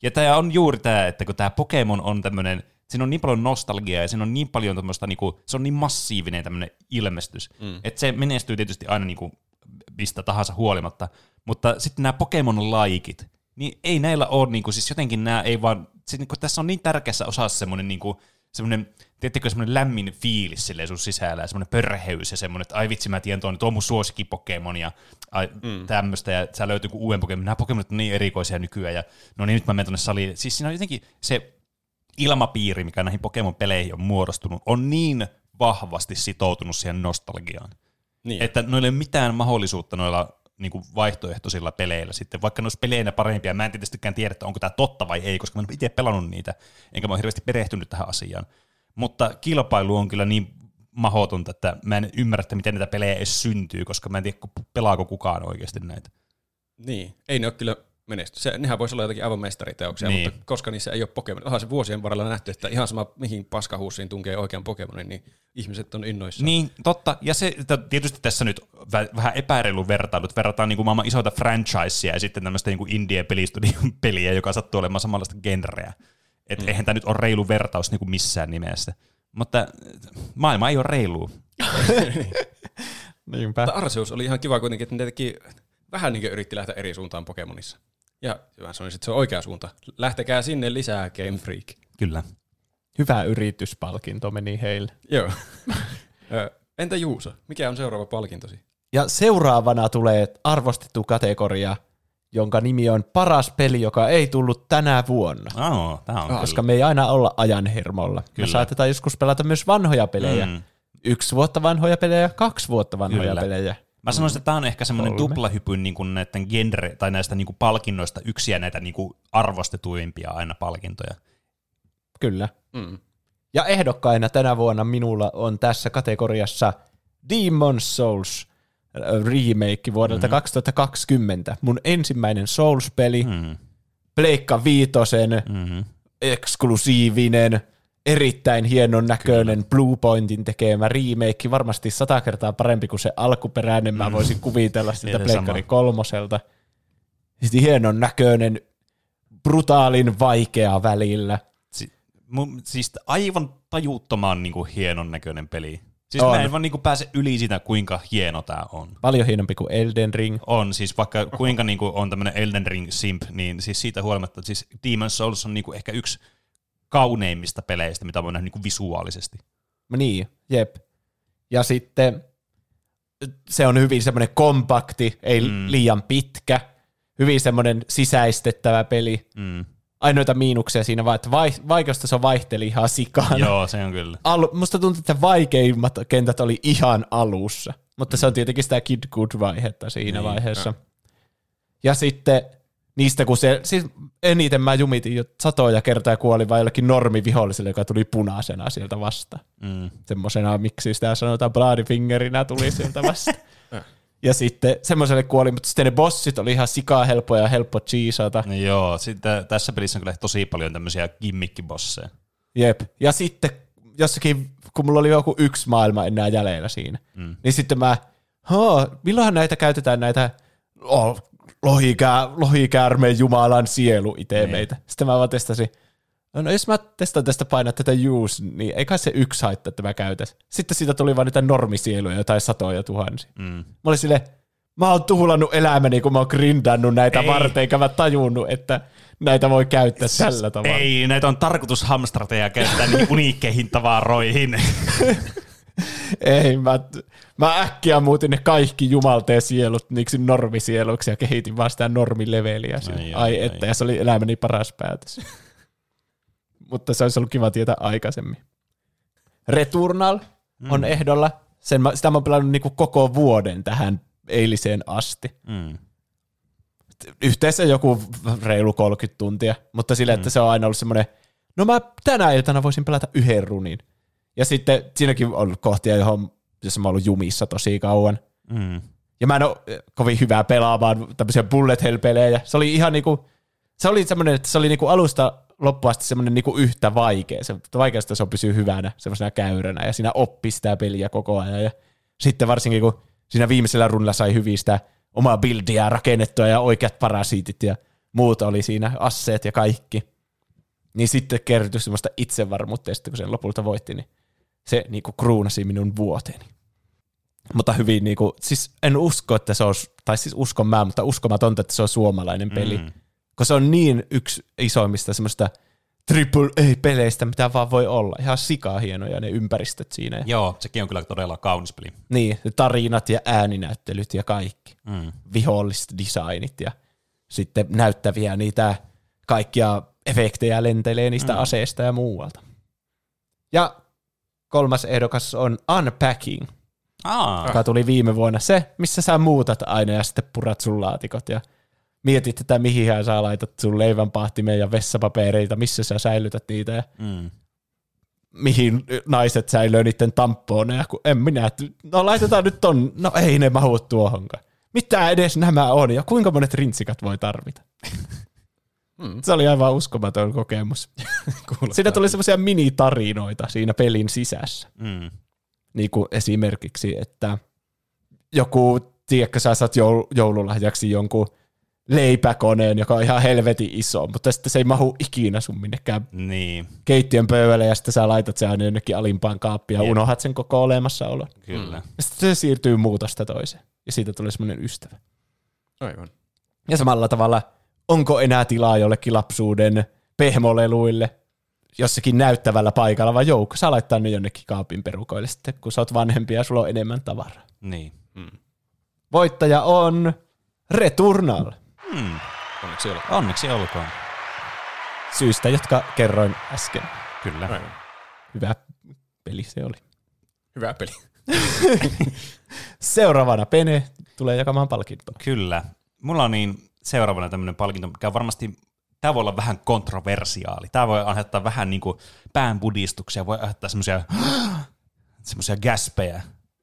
Ja tämä on juuri tämä, että kun tämä Pokemon on tämmöinen siinä on niin paljon nostalgiaa ja siinä on niin paljon tämmöistä, niinku, se on niin massiivinen tämmöinen ilmestys, mm. että se menestyy tietysti aina niinku, mistä tahansa huolimatta, mutta sitten nämä Pokemon-laikit, niin ei näillä ole, niinku, siis jotenkin nämä ei vaan, siis, niinku, tässä on niin tärkeässä osassa semmoinen niinku, semmoinen, tiedättekö, semmoinen lämmin fiilis silleen sun sisällä ja semmoinen pörheys ja semmoinen, että ai vitsi, mä tiedän tuon, tuo on mun suosikki Pokemon ja ai, mm. tämmöistä ja sä löytyy kuin uuden Pokemon. Nämä Pokemonit on niin erikoisia nykyään ja no niin, nyt mä menen tuonne saliin. Siis siinä on jotenkin se ilmapiiri, mikä näihin Pokemon-peleihin on muodostunut, on niin vahvasti sitoutunut siihen nostalgiaan. Niin. Että noilla ei ole mitään mahdollisuutta noilla niin kuin vaihtoehtoisilla peleillä sitten, vaikka ne olisi peleinä parempia, mä en tietystikään tiedä, että onko tämä totta vai ei, koska mä en itse pelannut niitä, enkä mä ole hirveästi perehtynyt tähän asiaan. Mutta kilpailu on kyllä niin mahdotonta, että mä en ymmärrä, että miten näitä pelejä edes syntyy, koska mä en tiedä, pelaako kukaan oikeasti näitä. Niin, ei ne ole kyllä menesty. Se, nehän voisi olla jotakin aivan mestariteoksia, niin. mutta koska niissä ei ole Pokemon. Onhan se vuosien varrella nähty, että ihan sama mihin paskahuussiin tunkee oikean Pokemonin, niin ihmiset on innoissaan. Niin, totta. Ja se tietysti tässä nyt vähän epäreilu vertailut. Verrataan niin kuin maailman isoita franchisea ja sitten tämmöistä niin indie-pelistudion peliä, joka sattuu olemaan samanlaista genreä. Että mm. eihän tämä nyt ole reilu vertaus niin kuin missään nimessä. Mutta maailma ei ole reilu. Niinpä. Mutta Arceus oli ihan kiva kuitenkin, että ne teki vähän niin kuin yritti lähteä eri suuntaan Pokemonissa. Ja että se on oikea suunta. Lähtekää sinne lisää Game Freak. Kyllä. Hyvä yrityspalkinto meni heille. Joo. Entä Juuso, mikä on seuraava palkintosi? Ja seuraavana tulee arvostettu kategoria, jonka nimi on paras peli, joka ei tullut tänä vuonna. Oh, tämä on Koska kyllä. me ei aina olla ajan hermolla. Kyllä. Me saatetaan joskus pelata myös vanhoja pelejä. Mm. Yksi vuotta vanhoja pelejä, kaksi vuotta vanhoja kyllä. pelejä. Mä sanoisin, että tämä on ehkä semmoinen tuplahypyn niin kuin näiden genre, tai näistä niin kuin palkinnoista yksiä näitä niin kuin arvostetuimpia aina palkintoja. Kyllä. Mm. Ja ehdokkaina tänä vuonna minulla on tässä kategoriassa Demon Souls äh, remake vuodelta mm. 2020. Mun ensimmäinen Souls-peli, mm. Pleikka Viitosen, mm. eksklusiivinen, erittäin hienon näköinen Blue Pointin tekemä remake, varmasti sata kertaa parempi kuin se alkuperäinen, mä voisin kuvitella sitä Niiden Pleikkari kolmoselta. Sitten hienon näköinen, brutaalin vaikea välillä. Si- mun, siis aivan tajuttoman niin kuin hienon näköinen peli. Siis On. mä en vaan niin kuin pääse yli sitä, kuinka hieno tää on. Paljon hienompi kuin Elden Ring. On, siis vaikka kuinka niin kuin on tämmöinen Elden Ring simp, niin siis siitä huolimatta, että siis Demon's Souls on niin kuin ehkä yksi kauneimmista peleistä, mitä voi nähdä niin kuin visuaalisesti. Niin, jep. Ja sitten se on hyvin semmoinen kompakti, ei mm. liian pitkä, hyvin semmoinen sisäistettävä peli. Mm. Ainoita miinuksia siinä vaan, että vai, vaikeasta se vaihteli ihan sikana. Joo, se on kyllä. Alu, musta tuntuu, että vaikeimmat kentät oli ihan alussa, mutta se on tietenkin sitä Kid Good-vaihetta siinä Niin, vaiheessa. Ja sitten niistä, kun se, siis eniten mä jumitin jo satoja kertaa ja kuolin vain jollekin normiviholliselle, joka tuli punaisena sieltä vasta. Mm. Semmosena, miksi sitä sanotaan Bloodfingerinä tuli sieltä vasta. ja sitten semmoiselle kuoli, mutta sitten ne bossit oli ihan sikaa helppoja ja helppo cheesata. No joo, sitten tässä pelissä on kyllä tosi paljon tämmöisiä gimmickibosseja. Jep. Ja sitten jossakin, kun mulla oli joku yksi maailma enää jäljellä siinä, mm. niin sitten mä, milloinhan näitä käytetään näitä oh, lohikää, lohikäärmeen jumalan sielu itemeitä. Sitten mä vaan testasin, no jos mä testaan tästä painaa tätä use, niin ei kai se yksi haittaa, että mä käytän. Sitten siitä tuli vaan niitä normisieluja, jotain satoja tuhansia. Mm. Mä olin silleen, mä oon tuhlannut elämäni, kun mä oon grindannut näitä Ei. varten, eikä mä tajunnut, että näitä voi käyttää tällä tavalla. Ei, näitä on tarkoitus hamstrata ja käyttää niin uniikkeihin tavaroihin. Ei, mä, mä äkkiä muutin ne kaikki jumalteen sielut niiksi normisieluiksi ja kehitin vaan sitä normileveliä. Ai, Ai, että, ai. ja se oli elämäni paras päätös. Mutta se olisi ollut kiva tietää aikaisemmin. Returnal mm. on ehdolla. Sen, mä- sitä mä oon pelannut niinku koko vuoden tähän eiliseen asti. Mm. Yhteensä joku reilu 30 tuntia, mutta sille, että se on aina ollut semmoinen, no mä tänä iltana voisin pelata yhden runin. Ja sitten siinäkin on kohtia, johon, jossa mä oon ollut jumissa tosi kauan. Mm. Ja mä en ole kovin hyvää pelaamaan tämmöisiä bullet hell-pelejä. Se oli ihan niinku, se oli semmoinen, että se oli niinku alusta loppuun asti semmoinen niinku yhtä vaikea. Se vaikeasta se on pysyä hyvänä, semmoisena käyränä, ja siinä oppi sitä peliä koko ajan. Ja sitten varsinkin, kun siinä viimeisellä runnilla sai hyvin sitä omaa buildia rakennettua ja oikeat parasiitit ja muut oli siinä, asseet ja kaikki. Niin sitten kertyi semmoista itsevarmuutta, ja sitten kun sen lopulta voitti, niin se niinku kruunasi minun vuoteeni. Mutta hyvin niinku, siis en usko, että se on, tai siis uskon mä, mutta uskomatonta, että se on suomalainen peli. Mm. Kun se on niin yksi isoimmista semmoista triple A-peleistä, mitä vaan voi olla. Ihan sikaa hienoja ne ympäristöt siinä. Joo, sekin on kyllä todella kaunis peli. niin, tarinat ja ääninäyttelyt ja kaikki. Mm. Viholliset designit ja sitten näyttäviä niitä kaikkia efektejä lentelee niistä mm. aseista ja muualta. Ja kolmas ehdokas on Unpacking, Aa, joka tuli viime vuonna. Se, missä sä muutat aina ja sitten purat sun laatikot ja mietit, että mihin sä laitat sun leivänpahtimeen ja vessapapereita, missä sä säilytät niitä ja mm. mihin naiset säilöö niiden tamponeja, kun en minä, no laitetaan nyt ton, no ei ne mahu tuohonkaan. Mitä edes nämä on ja kuinka monet rintsikat voi tarvita? Hmm. Se oli aivan uskomaton kokemus. Siinä tuli semmoisia minitarinoita siinä pelin sisässä. Mm. Niin kuin esimerkiksi, että joku, tiedätkö, sä saat joul- joululahjaksi jonkun leipäkoneen, joka on ihan helvetin iso, mutta sitten se ei mahu ikinä sun minnekään Niin, keittiön pöydälle ja sitten sä laitat sen aina jonnekin alimpaan kaappiin ja Jep. unohdat sen koko olemassaolo. kyllä. Ja sitten se siirtyy muutosta toiseen ja siitä tulee semmoinen ystävä. Aivan. Ja samalla tavalla, onko enää tilaa jollekin lapsuuden pehmoleluille jossakin näyttävällä paikalla vai joukko? Saa laittaa ne jonnekin kaapin perukoille sitten, kun sä oot vanhempi ja sulla on enemmän tavaraa. Niin. Voittaja on Returnal. Mm. Onneksi olkoon. Onneksi olkoon. Syystä, jotka kerroin äsken. Kyllä. Aivan. Hyvä peli se oli. Hyvä peli. Seuraavana Pene tulee jakamaan palkintoa. Kyllä. Mulla on niin seuraavana tämmöinen palkinto, mikä on varmasti, tämä voi olla vähän kontroversiaali. Tämä voi aiheuttaa vähän niin kuin päänbudistuksia, voi aiheuttaa semmoisia semmoisia gaspeja.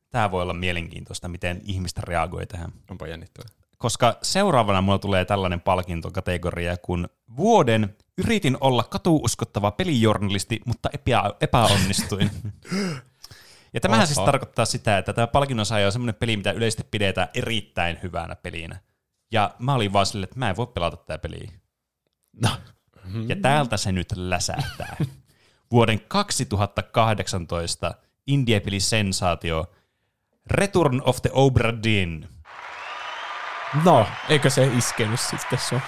Tämä voi olla mielenkiintoista, miten ihmistä reagoi tähän. Onpa jännittävää. Koska seuraavana mulla tulee tällainen palkintokategoria kuin Vuoden yritin olla katuuskottava pelijournalisti, mutta epä, epäonnistuin. Ja tämähän siis Oho. tarkoittaa sitä, että tämä palkinnon saaja on semmoinen peli, mitä yleisesti pidetään erittäin hyvänä pelinä. Ja mä olin vaan silleen, että mä en voi pelata tätä peliä. No. Ja täältä se nyt läsähtää. Vuoden 2018 indie-peli sensaatio Return of the Obra Dinn. no, eikö se iskenyt sitten sun?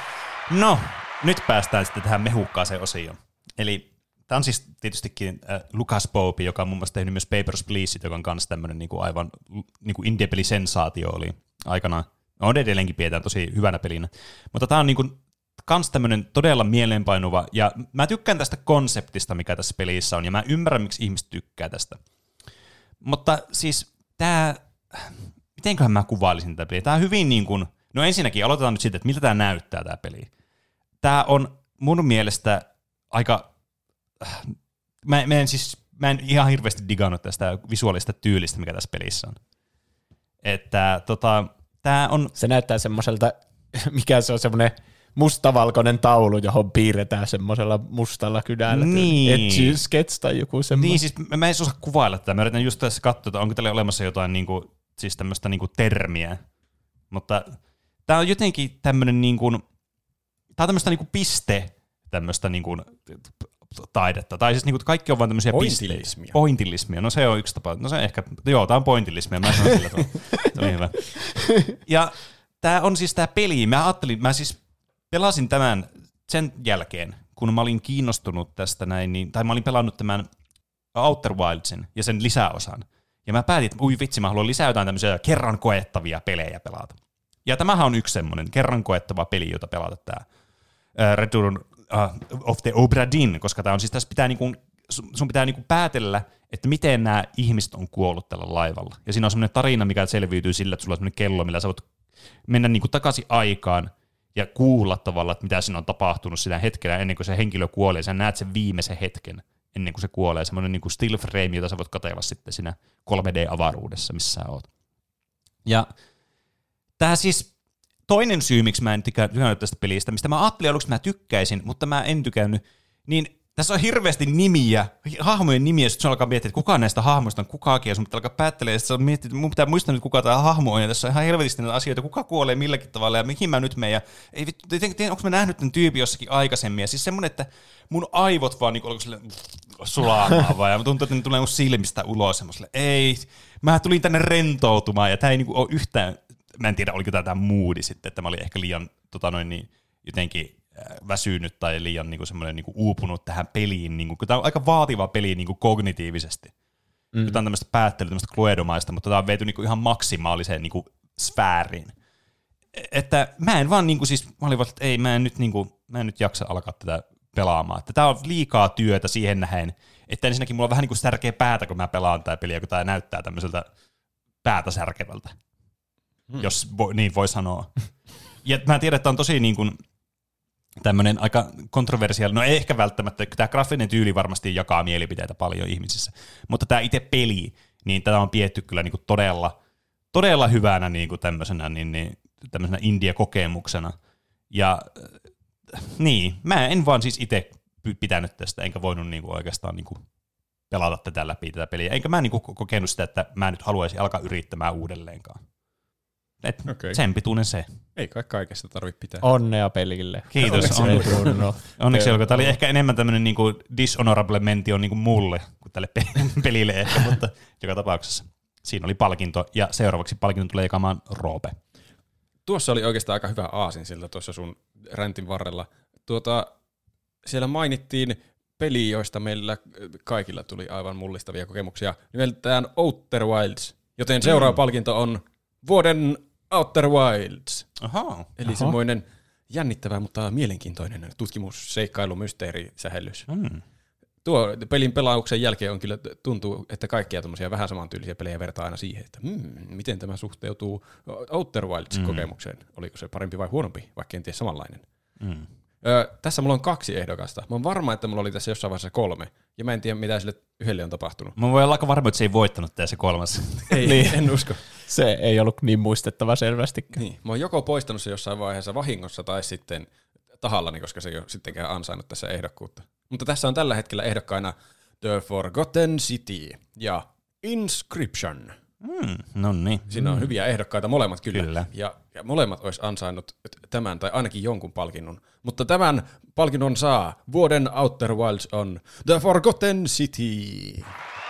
No, nyt päästään sitten tähän mehukkaaseen osioon. Eli tämä on siis tietystikin äh, Lucas Pope, joka on muun muassa tehnyt myös Papers, Please, joka on myös tämmöinen niinku aivan niinku indie-peli-sensaatio oli aikanaan. On edelleenkin pidetään tosi hyvänä pelinä. Mutta tämä on niinku kans tämmöinen todella mieleenpainuva, ja mä tykkään tästä konseptista, mikä tässä pelissä on, ja mä ymmärrän, miksi ihmiset tykkää tästä. Mutta siis tämä, mitenköhän mä kuvailisin tätä peliä? Tämä on hyvin niin kuin, no ensinnäkin aloitetaan nyt siitä, että miltä tämä näyttää tämä peli. Tämä on mun mielestä aika, mä, mä, en siis, mä en ihan hirveästi digannut tästä visuaalista tyylistä, mikä tässä pelissä on. Että tota, tämä on Se näyttää semmoiselta, mikä se on semmoinen mustavalkoinen taulu, johon piirretään semmoisella mustalla kynällä. Niin. Etchy sketch tai joku semmoinen. Niin, siis mä, en osaa kuvailla tätä. Mä yritän just tässä katsoa, että onko tällä olemassa jotain niinku, siis tämmöistä niinku termiä. Mutta tää on jotenkin tämmöinen niinku, tää on tämmöistä niinku piste tämmöistä niinku taidetta. Tai siis niinku kaikki on vaan tämmöisiä pisteitä. Pointillismia. Pointillismia. No se on yksi tapa. No se ehkä, joo, tää on pointillismia. Mä sanon sillä tavalla. Hyvä. Ja tää on siis tää peli. Mä ajattelin, mä siis pelasin tämän sen jälkeen, kun mä olin kiinnostunut tästä näin, niin, tai mä olin pelannut tämän Outer Wildsin ja sen lisäosan. Ja mä päätin, että ui vitsi, mä haluan lisää jotain tämmöisiä kerran koettavia pelejä pelata. Ja tämähän on yksi semmoinen kerran koettava peli, jota pelata tämä Return uh, of the Obra Dinn, koska tämä on siis, tässä pitää niinku, sun pitää niinku päätellä, että miten nämä ihmiset on kuollut tällä laivalla. Ja siinä on semmoinen tarina, mikä selviytyy sillä, että sulla on semmoinen kello, millä sä voit mennä niinku takaisin aikaan ja kuulla tavallaan, että mitä siinä on tapahtunut sitä hetkellä ennen kuin se henkilö kuolee. Sä näet sen viimeisen hetken ennen kuin se kuolee. Semmoinen niinku still frame, jota sä voit katsella sitten siinä 3D-avaruudessa, missä sä oot. Ja tämä siis toinen syy, miksi mä en tykännyt tästä pelistä, mistä mä ajattelin aluksi, että mä tykkäisin, mutta mä en tykännyt, niin tässä on hirveästi nimiä, hahmojen nimiä, sitten alkaa miettiä, että kuka näistä hahmoista on kukakin, ja sun pitää alkaa päättelee, ja miettiä, että mun pitää muistaa nyt, kuka tämä hahmo on, ja tässä on ihan helvetisti näitä asioita, kuka kuolee milläkin tavalla, ja mihin mä nyt menen, ja ei vittu, onko mä nähnyt tämän tyypin jossakin aikaisemmin, ja siis semmoinen, että mun aivot vaan niin silleen, sulaamaan vaan, ja tuntuu, että ne tulee mun silmistä ulos, semmoiselle, ei, mä tulin tänne rentoutumaan, ja tämä ei niinku ole yhtään, mä en tiedä, oliko tämä tämä moodi sitten, että mä olin ehkä liian tota noin, niin, jotenkin äh, väsynyt tai liian niin semmoinen niin uupunut tähän peliin, niin kuin, tämä on aika vaativa peli niin kuin kognitiivisesti. Mm. Tämä on tämmöistä päättelyä, tämmöistä kluedomaista, mutta tämä on viety niin kuin ihan maksimaaliseen niin kuin sfääriin. E- Että mä en vaan niin kuin, siis, mä olin vaan, että ei, mä en nyt, niin kuin, mä en nyt jaksa alkaa tätä pelaamaan. Että tämä on liikaa työtä siihen nähen, että ensinnäkin mulla on vähän niin kuin särkeä päätä, kun mä pelaan tätä peliä, kun tämä näyttää tämmöiseltä päätä särkevältä, hmm. jos vo, niin voi sanoa. ja mä tiedän, että on tosi niin kuin, tämmöinen aika kontroversiaalinen, no ei ehkä välttämättä, tämä graafinen tyyli varmasti jakaa mielipiteitä paljon ihmisissä, mutta tämä itse peli, niin tätä on pietty kyllä niin kuin todella, todella hyvänä niin kuin tämmöisenä, niin, niin, tämmöisenä India-kokemuksena. Ja äh, niin, mä en vaan siis itse pitänyt tästä, enkä voinut niin kuin oikeastaan niin kuin pelata tätä läpi tätä peliä. Enkä mä niin kuin kokenut sitä, että mä nyt haluaisin alkaa yrittämään uudelleenkaan. Et Okei. Sen pituinen se. Ei kai kaikesta tarvitse pitää. Onnea pelille. Kiitos. Onneksi On, Bruno. onneksi olkoon. Tämä oli ehkä enemmän tämmöinen niinku dishonorable mentio niinku mulle kuin tälle pe- pelille ehkä, mutta joka tapauksessa. Siinä oli palkinto ja seuraavaksi palkinto tulee jakamaan Roope. Tuossa oli oikeastaan aika hyvä aasin siltä tuossa sun räntin varrella. Tuota, siellä mainittiin peli, joista meillä kaikilla tuli aivan mullistavia kokemuksia, nimeltään Outer Wilds, joten seuraava mm. palkinto on vuoden Outer Wilds. Aha. Eli Aha. semmoinen jännittävä, mutta mielenkiintoinen tutkimus, seikkailu, mysteeri, sähellys. Mm. Tuo pelin pelauksen jälkeen on kyllä tuntuu, että kaikkia tuommoisia vähän samantyylisiä pelejä vertaa aina siihen, että hmm, miten tämä suhteutuu Outer Wilds kokemukseen. Oliko se parempi vai huonompi, vaikka kenties samanlainen. Mm. Öö, tässä mulla on kaksi ehdokasta. Mä oon varma, että mulla oli tässä jossain vaiheessa kolme. Ja mä en tiedä, mitä sille yhdelle on tapahtunut. Mä voin olla aika varma, että se ei voittanut tämä se kolmas. Ei, Niin. en usko. Se ei ollut niin muistettava selvästikään. Niin. Mä oon joko poistanut se jossain vaiheessa vahingossa tai sitten tahallani, koska se ei ole sittenkään ansainnut tässä ehdokkuutta. Mutta tässä on tällä hetkellä ehdokkaina The Forgotten City ja Inscription. Mm, no niin. Siinä on hyviä ehdokkaita molemmat kyllä. Kyllä. Ja, ja molemmat olisi ansainnut tämän tai ainakin jonkun palkinnon. Mutta tämän palkinnon saa vuoden Outer Wilds on The Forgotten City.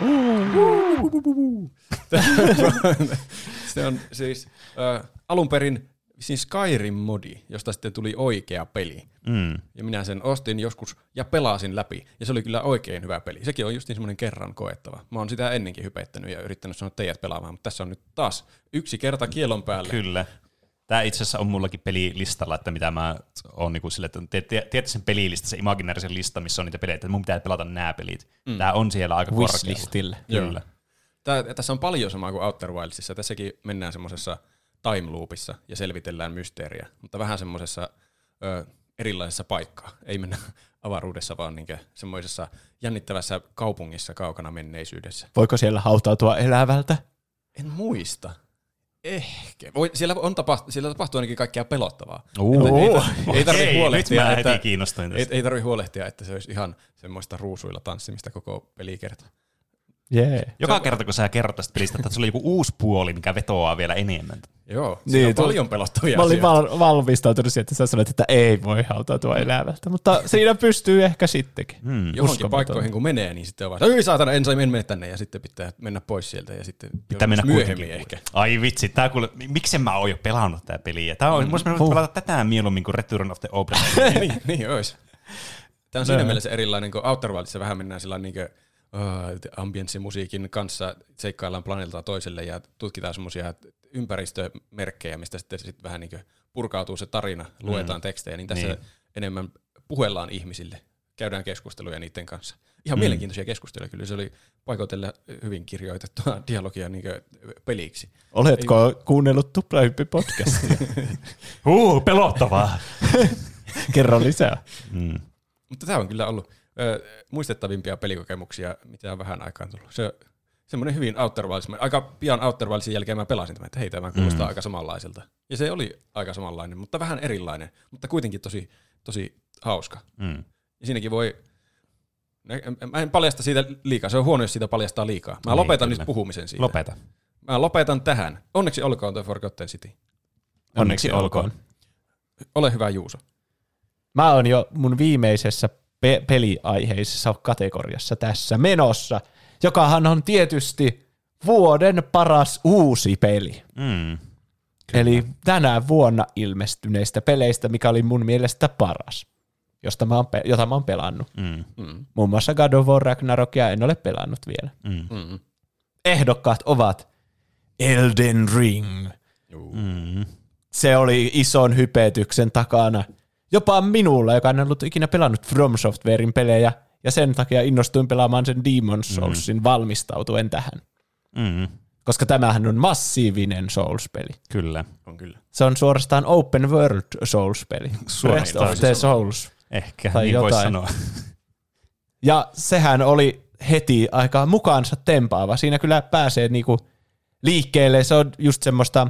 Se on siis äh, alun perin siis Skyrim-modi, josta sitten tuli oikea peli. Mm. Ja minä sen ostin joskus ja pelasin läpi. Ja se oli kyllä oikein hyvä peli. Sekin on just niin semmoinen kerran koettava. Mä oon sitä ennenkin hypettänyt ja yrittänyt sanoa teidät pelaamaan, mutta tässä on nyt taas yksi kerta kielon päälle. Kyllä. Tämä itse asiassa on mullakin pelilistalla, että mitä mä oon niinku sille, että tiedätte sen pelilista, se imaginaarisen lista, missä on niitä pelejä, että mun pitää pelata nämä pelit. Mm. Tämä on siellä aika korkealla. Wishlistille. Kyllä. Tää, tässä on paljon samaa kuin Outer Wildsissa. Tässäkin mennään semmoisessa time loopissa ja selvitellään mysteeriä, mutta vähän semmoisessa ö, erilaisessa paikkaa. Ei mennä avaruudessa, vaan niinkö semmoisessa jännittävässä kaupungissa kaukana menneisyydessä. Voiko siellä hautautua elävältä? En muista. Ehkä. Voi, siellä, on tapahtu, siellä tapahtuu ainakin kaikkea pelottavaa. Ei, ei, ei tarvitse huolehtia, että, ei, ei tarvitse huolehtia, että se olisi ihan semmoista ruusuilla tanssimista koko pelikerta. Jee. Joka kerta, kun sä kerrot tästä pelistä, että sulla on joku uusi puoli, mikä vetoaa vielä enemmän. Joo, Niin, niin, on tuo- paljon pelottavia Mä olin asioita. val- valmistautunut siihen, että sä sanoit, että ei voi hautautua elävältä, mutta siinä pystyy ehkä sittenkin. Hmm. Johonkin paikkoihin kun menee, niin sitten on vaan, ei saatana, en sai mennä tänne, ja sitten pitää mennä pois sieltä, ja sitten Pitää mennä myöhemmin kuitenkin. ehkä. Ai vitsi, tää kuule, miksen mä oon jo pelannut tää peliä. Tää on, mm. musta Huh. pelata tätä mieluummin kuin Return of the Obra. niin, niin olisi. Tämä on siinä mielessä erilainen, kun Outer Wildissa vähän mennään sillä niin uh, ambienssimusiikin kanssa, seikkaillaan planeetalta toiselle ja tutkitaan semmoisia ympäristömerkkejä, mistä sitten sit vähän niin purkautuu se tarina, luetaan tekstejä, niin tässä Niin. enemmän puhellaan ihmisille, käydään keskusteluja niiden kanssa. Ihan mm. mielenkiintoisia keskusteluja kyllä, se oli paikoitelle hyvin kirjoitettua dialogia niin peliksi. Oletko kuunnellut Tuplahyppi podcastia? Huu, pelottavaa. Kerro lisää. Mm. Mutta tämä on kyllä ollut ö, muistettavimpia pelikokemuksia, mitä on vähän aikaan tullut. Se semmoinen hyvin Outer Wilds. Aika pian Outer Wildsin jälkeen mä pelasin tämän, että hei, tämä kuulostaa mm. aika samanlaiselta. Ja se oli aika samanlainen, mutta vähän erilainen, mutta kuitenkin tosi, tosi hauska. Mm. Ja siinäkin voi, mä en paljasta siitä liikaa, se on huono, jos siitä paljastaa liikaa. Mä Niin, lopetan kyllä. nyt puhumisen siitä. Lopeta. Mä lopetan tähän. Onneksi olkoon The Forgotten City. Onneksi olkoon. Ole hyvä Juuso. Mä oon jo mun viimeisessä pe- peliaiheisessa kategoriassa tässä menossa, jokahan on tietysti vuoden paras uusi peli. Mm. Eli tänä vuonna ilmestyneistä peleistä, mikä oli mun mielestä paras, josta mä oon pe- jota mä oon pelannut. Mm. Mm. Muun muassa God of War Ragnarokia en ole pelannut vielä. Mm. Mm. Ehdokkaat ovat Elden Ring. Mm. Se oli ison hypetyksen takana. Jopa minulla, joka en ollut ikinä pelannut From Softwarein pelejä, ja sen takia innostuin pelaamaan sen Demon Soulsin valmistautuen tähän. Mm. Koska tämähän on massiivinen Souls-peli. Kyllä. On kyllä. Se on suorastaan open world Souls-peli. Breath of the Souls. Ehkä, Tai niin voisi sanoa. Ja sehän oli heti aika mukaansa tempaava. Siinä kyllä pääsee niinku liikkeelle. Se on just semmoista,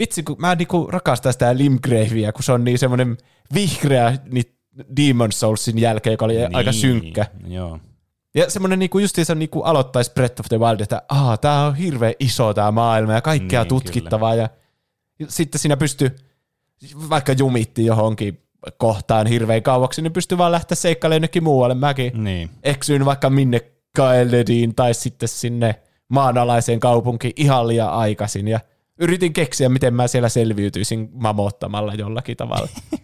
vitsi kun mä niinku rakastan sitä Limgravea, kun se on niin semmoinen vihreä niin Demon Soulsin jälkeen, joka oli niin. aika synkkä. Joo. Ja semmoinen niinku justiinsa niinku aloittaisi Breath of the Wild, että aah, tää on hirveän iso tää maailma ja kaikkea Niin, niin, tutkittavaa. Ja sitten siinä pystyy, vaikka jumitti johonkin kohtaan hirveän kauaksi, niin pystyy vaan lähteä seikkailemaan jonnekin muualle. Mäkin Niin. eksyin vaikka minne Kaelediin tai sitten sinne maanalaiseen kaupunkiin ihan liian aikaisin ja yritin keksiä, miten mä siellä selviytyisin mamottamalla jollakin tavalla.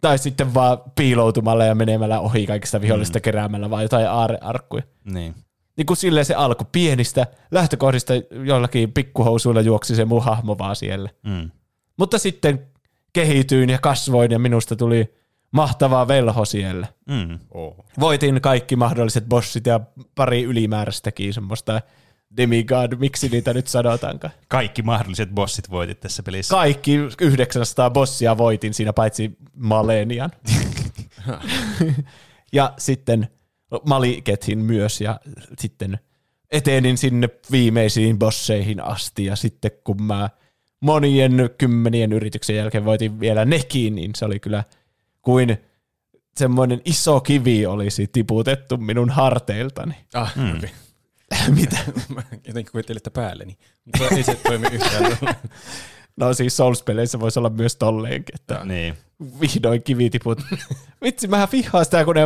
tai sitten vaan piiloutumalla ja menemällä ohi kaikista vihollisista mm. keräämällä vaan jotain aarearkkuja. Niin. Niin kuin silleen se alku pienistä lähtökohdista jollakin pikkuhousuilla juoksi se mun hahmo vaan siellä. Mm. Mutta sitten kehityin ja kasvoin ja minusta tuli mahtava velho siellä. Mm. Oh. Voitin kaikki mahdolliset bossit ja pari ylimääräistäkin semmoista demigod, miksi niitä nyt sanotaankaan. Kaikki mahdolliset bossit voitit tässä pelissä. Kaikki 900 bossia voitin siinä paitsi Malenian. ja sitten Malikethin myös ja sitten etenin sinne viimeisiin bosseihin asti ja sitten kun mä monien kymmenien yrityksen jälkeen voitin vielä nekin, niin se oli kyllä kuin semmoinen iso kivi olisi tiputettu minun harteiltani. Ah, mm. okay. Mitä? Mä jotenkin kuvittelin, että päälleni. Mutta ei se toimi yhtään. No siis Souls-peleissä voisi olla myös tolleenkin, että Niin. vihdoin kivi tiput. Vitsi, mä vihaan sitä, kun ne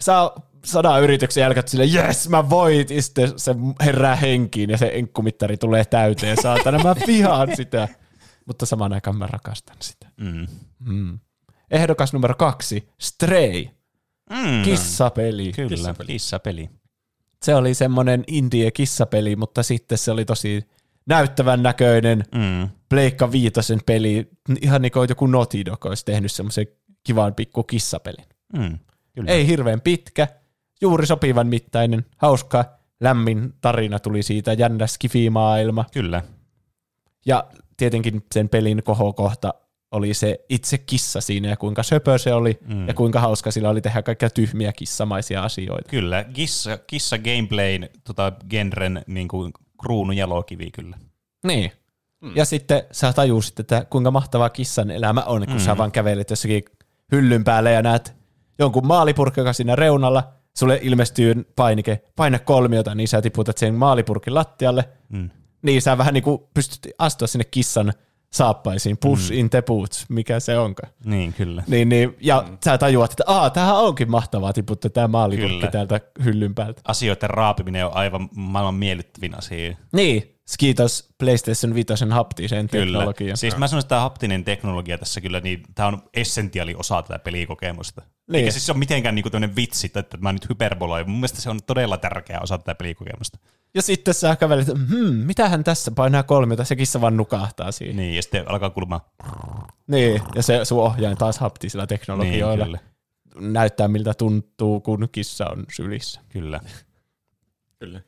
saa sadan yrityksen jälkeen sille, jes, mä voit, ja sitten se herää henkiin ja se enkkumittari tulee täyteen, saatana, mä vihaan sitä. Mutta samaan aikaan mä rakastan sitä. Mm. Mm. Ehdokas numero kaksi, Stray, Mm. kissapeli. Kyllä, Kissapeli. kissapeli. Se oli semmoinen indie kissapeli, mutta sitten se oli tosi näyttävän näköinen Mm. Pleikka Viitosen peli. Ihan niin kuin joku Naughty Dog olisi tehnyt semmoisen kivan pikku kissapelin. Mm. Kyllä. Ei hirveän pitkä, juuri sopivan mittainen, hauska, lämmin tarina tuli siitä, jännä skifimaailma. Kyllä. Ja tietenkin sen pelin kohokohta oli se itse kissa siinä ja kuinka söpö se oli mm. ja kuinka hauska sillä oli tehdä kaikkia tyhmiä kissamaisia asioita. Kyllä. Kissa, kissa gameplayn tota, genren niin kuin, kruunu jalokivi kyllä. Niin. Mm. Ja sitten sä tajusit, että kuinka mahtavaa kissan elämä on, kun mm. sä vaan kävelet jossakin hyllyn päälle ja näet jonkun maalipurkin, joka siinä reunalla, sulle ilmestyy painike, paina kolmiota, niin sä tiputat sen maalipurkin lattialle, Mm. niin sä vähän niin kuin pystyt astua sinne kissan saappaisiin, push mm. in the boots, mikä se onkaan. Niin, kyllä. Niin, niin, ja mm. sä tajuat, että Aa, tämähän onkin mahtavaa tiputtaa tämä maalipurkki täältä hyllyn päältä. Asioiden raapiminen on aivan maailman miellyttävin asia. Niin, kiitos PlayStation 5 haptiseen Kyllä. teknologiaan. Siis mä sanoisin, että tämä haptinen teknologia tässä kyllä, niin tämä on essentiaali osa tätä pelikokemusta. Niin. Eikä siis se ole mitenkään niinku tämmöinen vitsi, että mä nyt hyperboloin. Mun mielestä se on todella tärkeä osa tätä pelikokemusta. Ja sitten sä kävelet, hmm, mitähän tässä painaa kolmiota, se kissa vaan nukahtaa siihen. Niin. Ja sitten alkaa kuulemaan. niin. Ja se sun ohjain taas haptisilla teknologioilla Niin, niin, kyllä. näyttää miltä tuntuu, kun kissa on sylissä. Kyllä. Kyllä.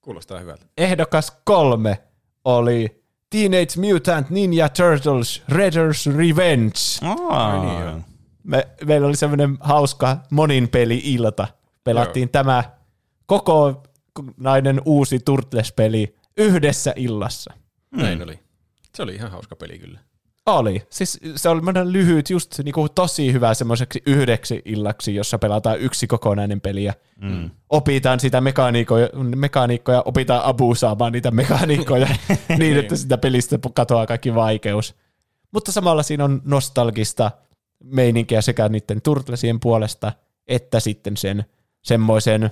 Kuulostaa hyvältä. Ehdokas kolme oli Teenage Mutant Ninja Turtles Redder's Revenge. Aa, niin joo. Me, meillä oli semmoinen hauska monin peli-ilta. Pelattiin Joo. tämä koko nainen uusi Turtles-peli yhdessä illassa. Mm. Näin oli. Se oli ihan hauska peli kyllä. Oli. Siis se oli lyhyt, just niinku tosi hyvä semmoiseksi yhdeksi illaksi, jossa pelataan yksi kokonainen peli ja mm. opitaan sitä mekaniikkoja, mekaniikkoja, opitaan abusaamaan niitä mekaniikkoja niin, että sitä pelistä katoaa kaikki vaikeus. Mutta samalla siinä on nostalgista meininkiä sekä niiden Turtlesien puolesta, että sitten sen semmoisen,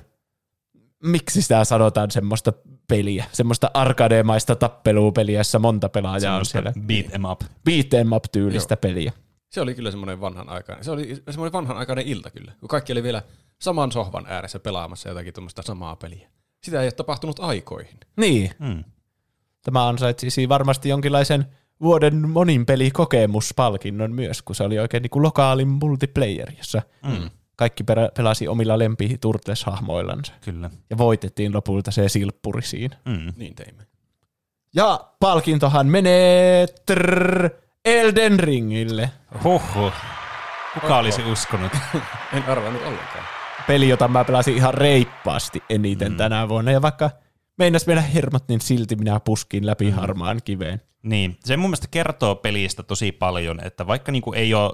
miksi sitä sanotaan semmoista peliä, semmoista arcade-maista tappelupeliä, jossa monta pelaajaa on siellä. beat em up. Beat em up tyylistä peliä. Se oli kyllä semmoinen vanhan aikainen. Se oli semmoinen vanhan aikainen ilta kyllä, kun kaikki oli vielä saman sohvan ääressä pelaamassa jotakin tuommoista samaa peliä. Sitä ei ole tapahtunut aikoihin. Niin. Mm. Tämä ansaitsisi varmasti jonkinlaisen vuoden monin pelikokemuspalkinnon myös, kun se oli oikein niin kuin lokaalin multiplayer, jossa mm. Kaikki perä- pelasi omilla lempi Turtles-hahmoillansa. Kyllä. Ja voitettiin lopulta se silppuri siinä. Mm. Niin teimme. Ja palkintohan menee trrr, Elden Ringille. Huhhuh. Kuka olisi uskonut? En arvannut ollenkaan. Peli, jota mä pelasin ihan reippaasti eniten mm. tänä vuonna. Ja vaikka meinas mennä hermot, niin silti minä puskin läpi mm. harmaan kiveen. Niin, se mun mielestä kertoo pelistä tosi paljon, että vaikka niinku ei ole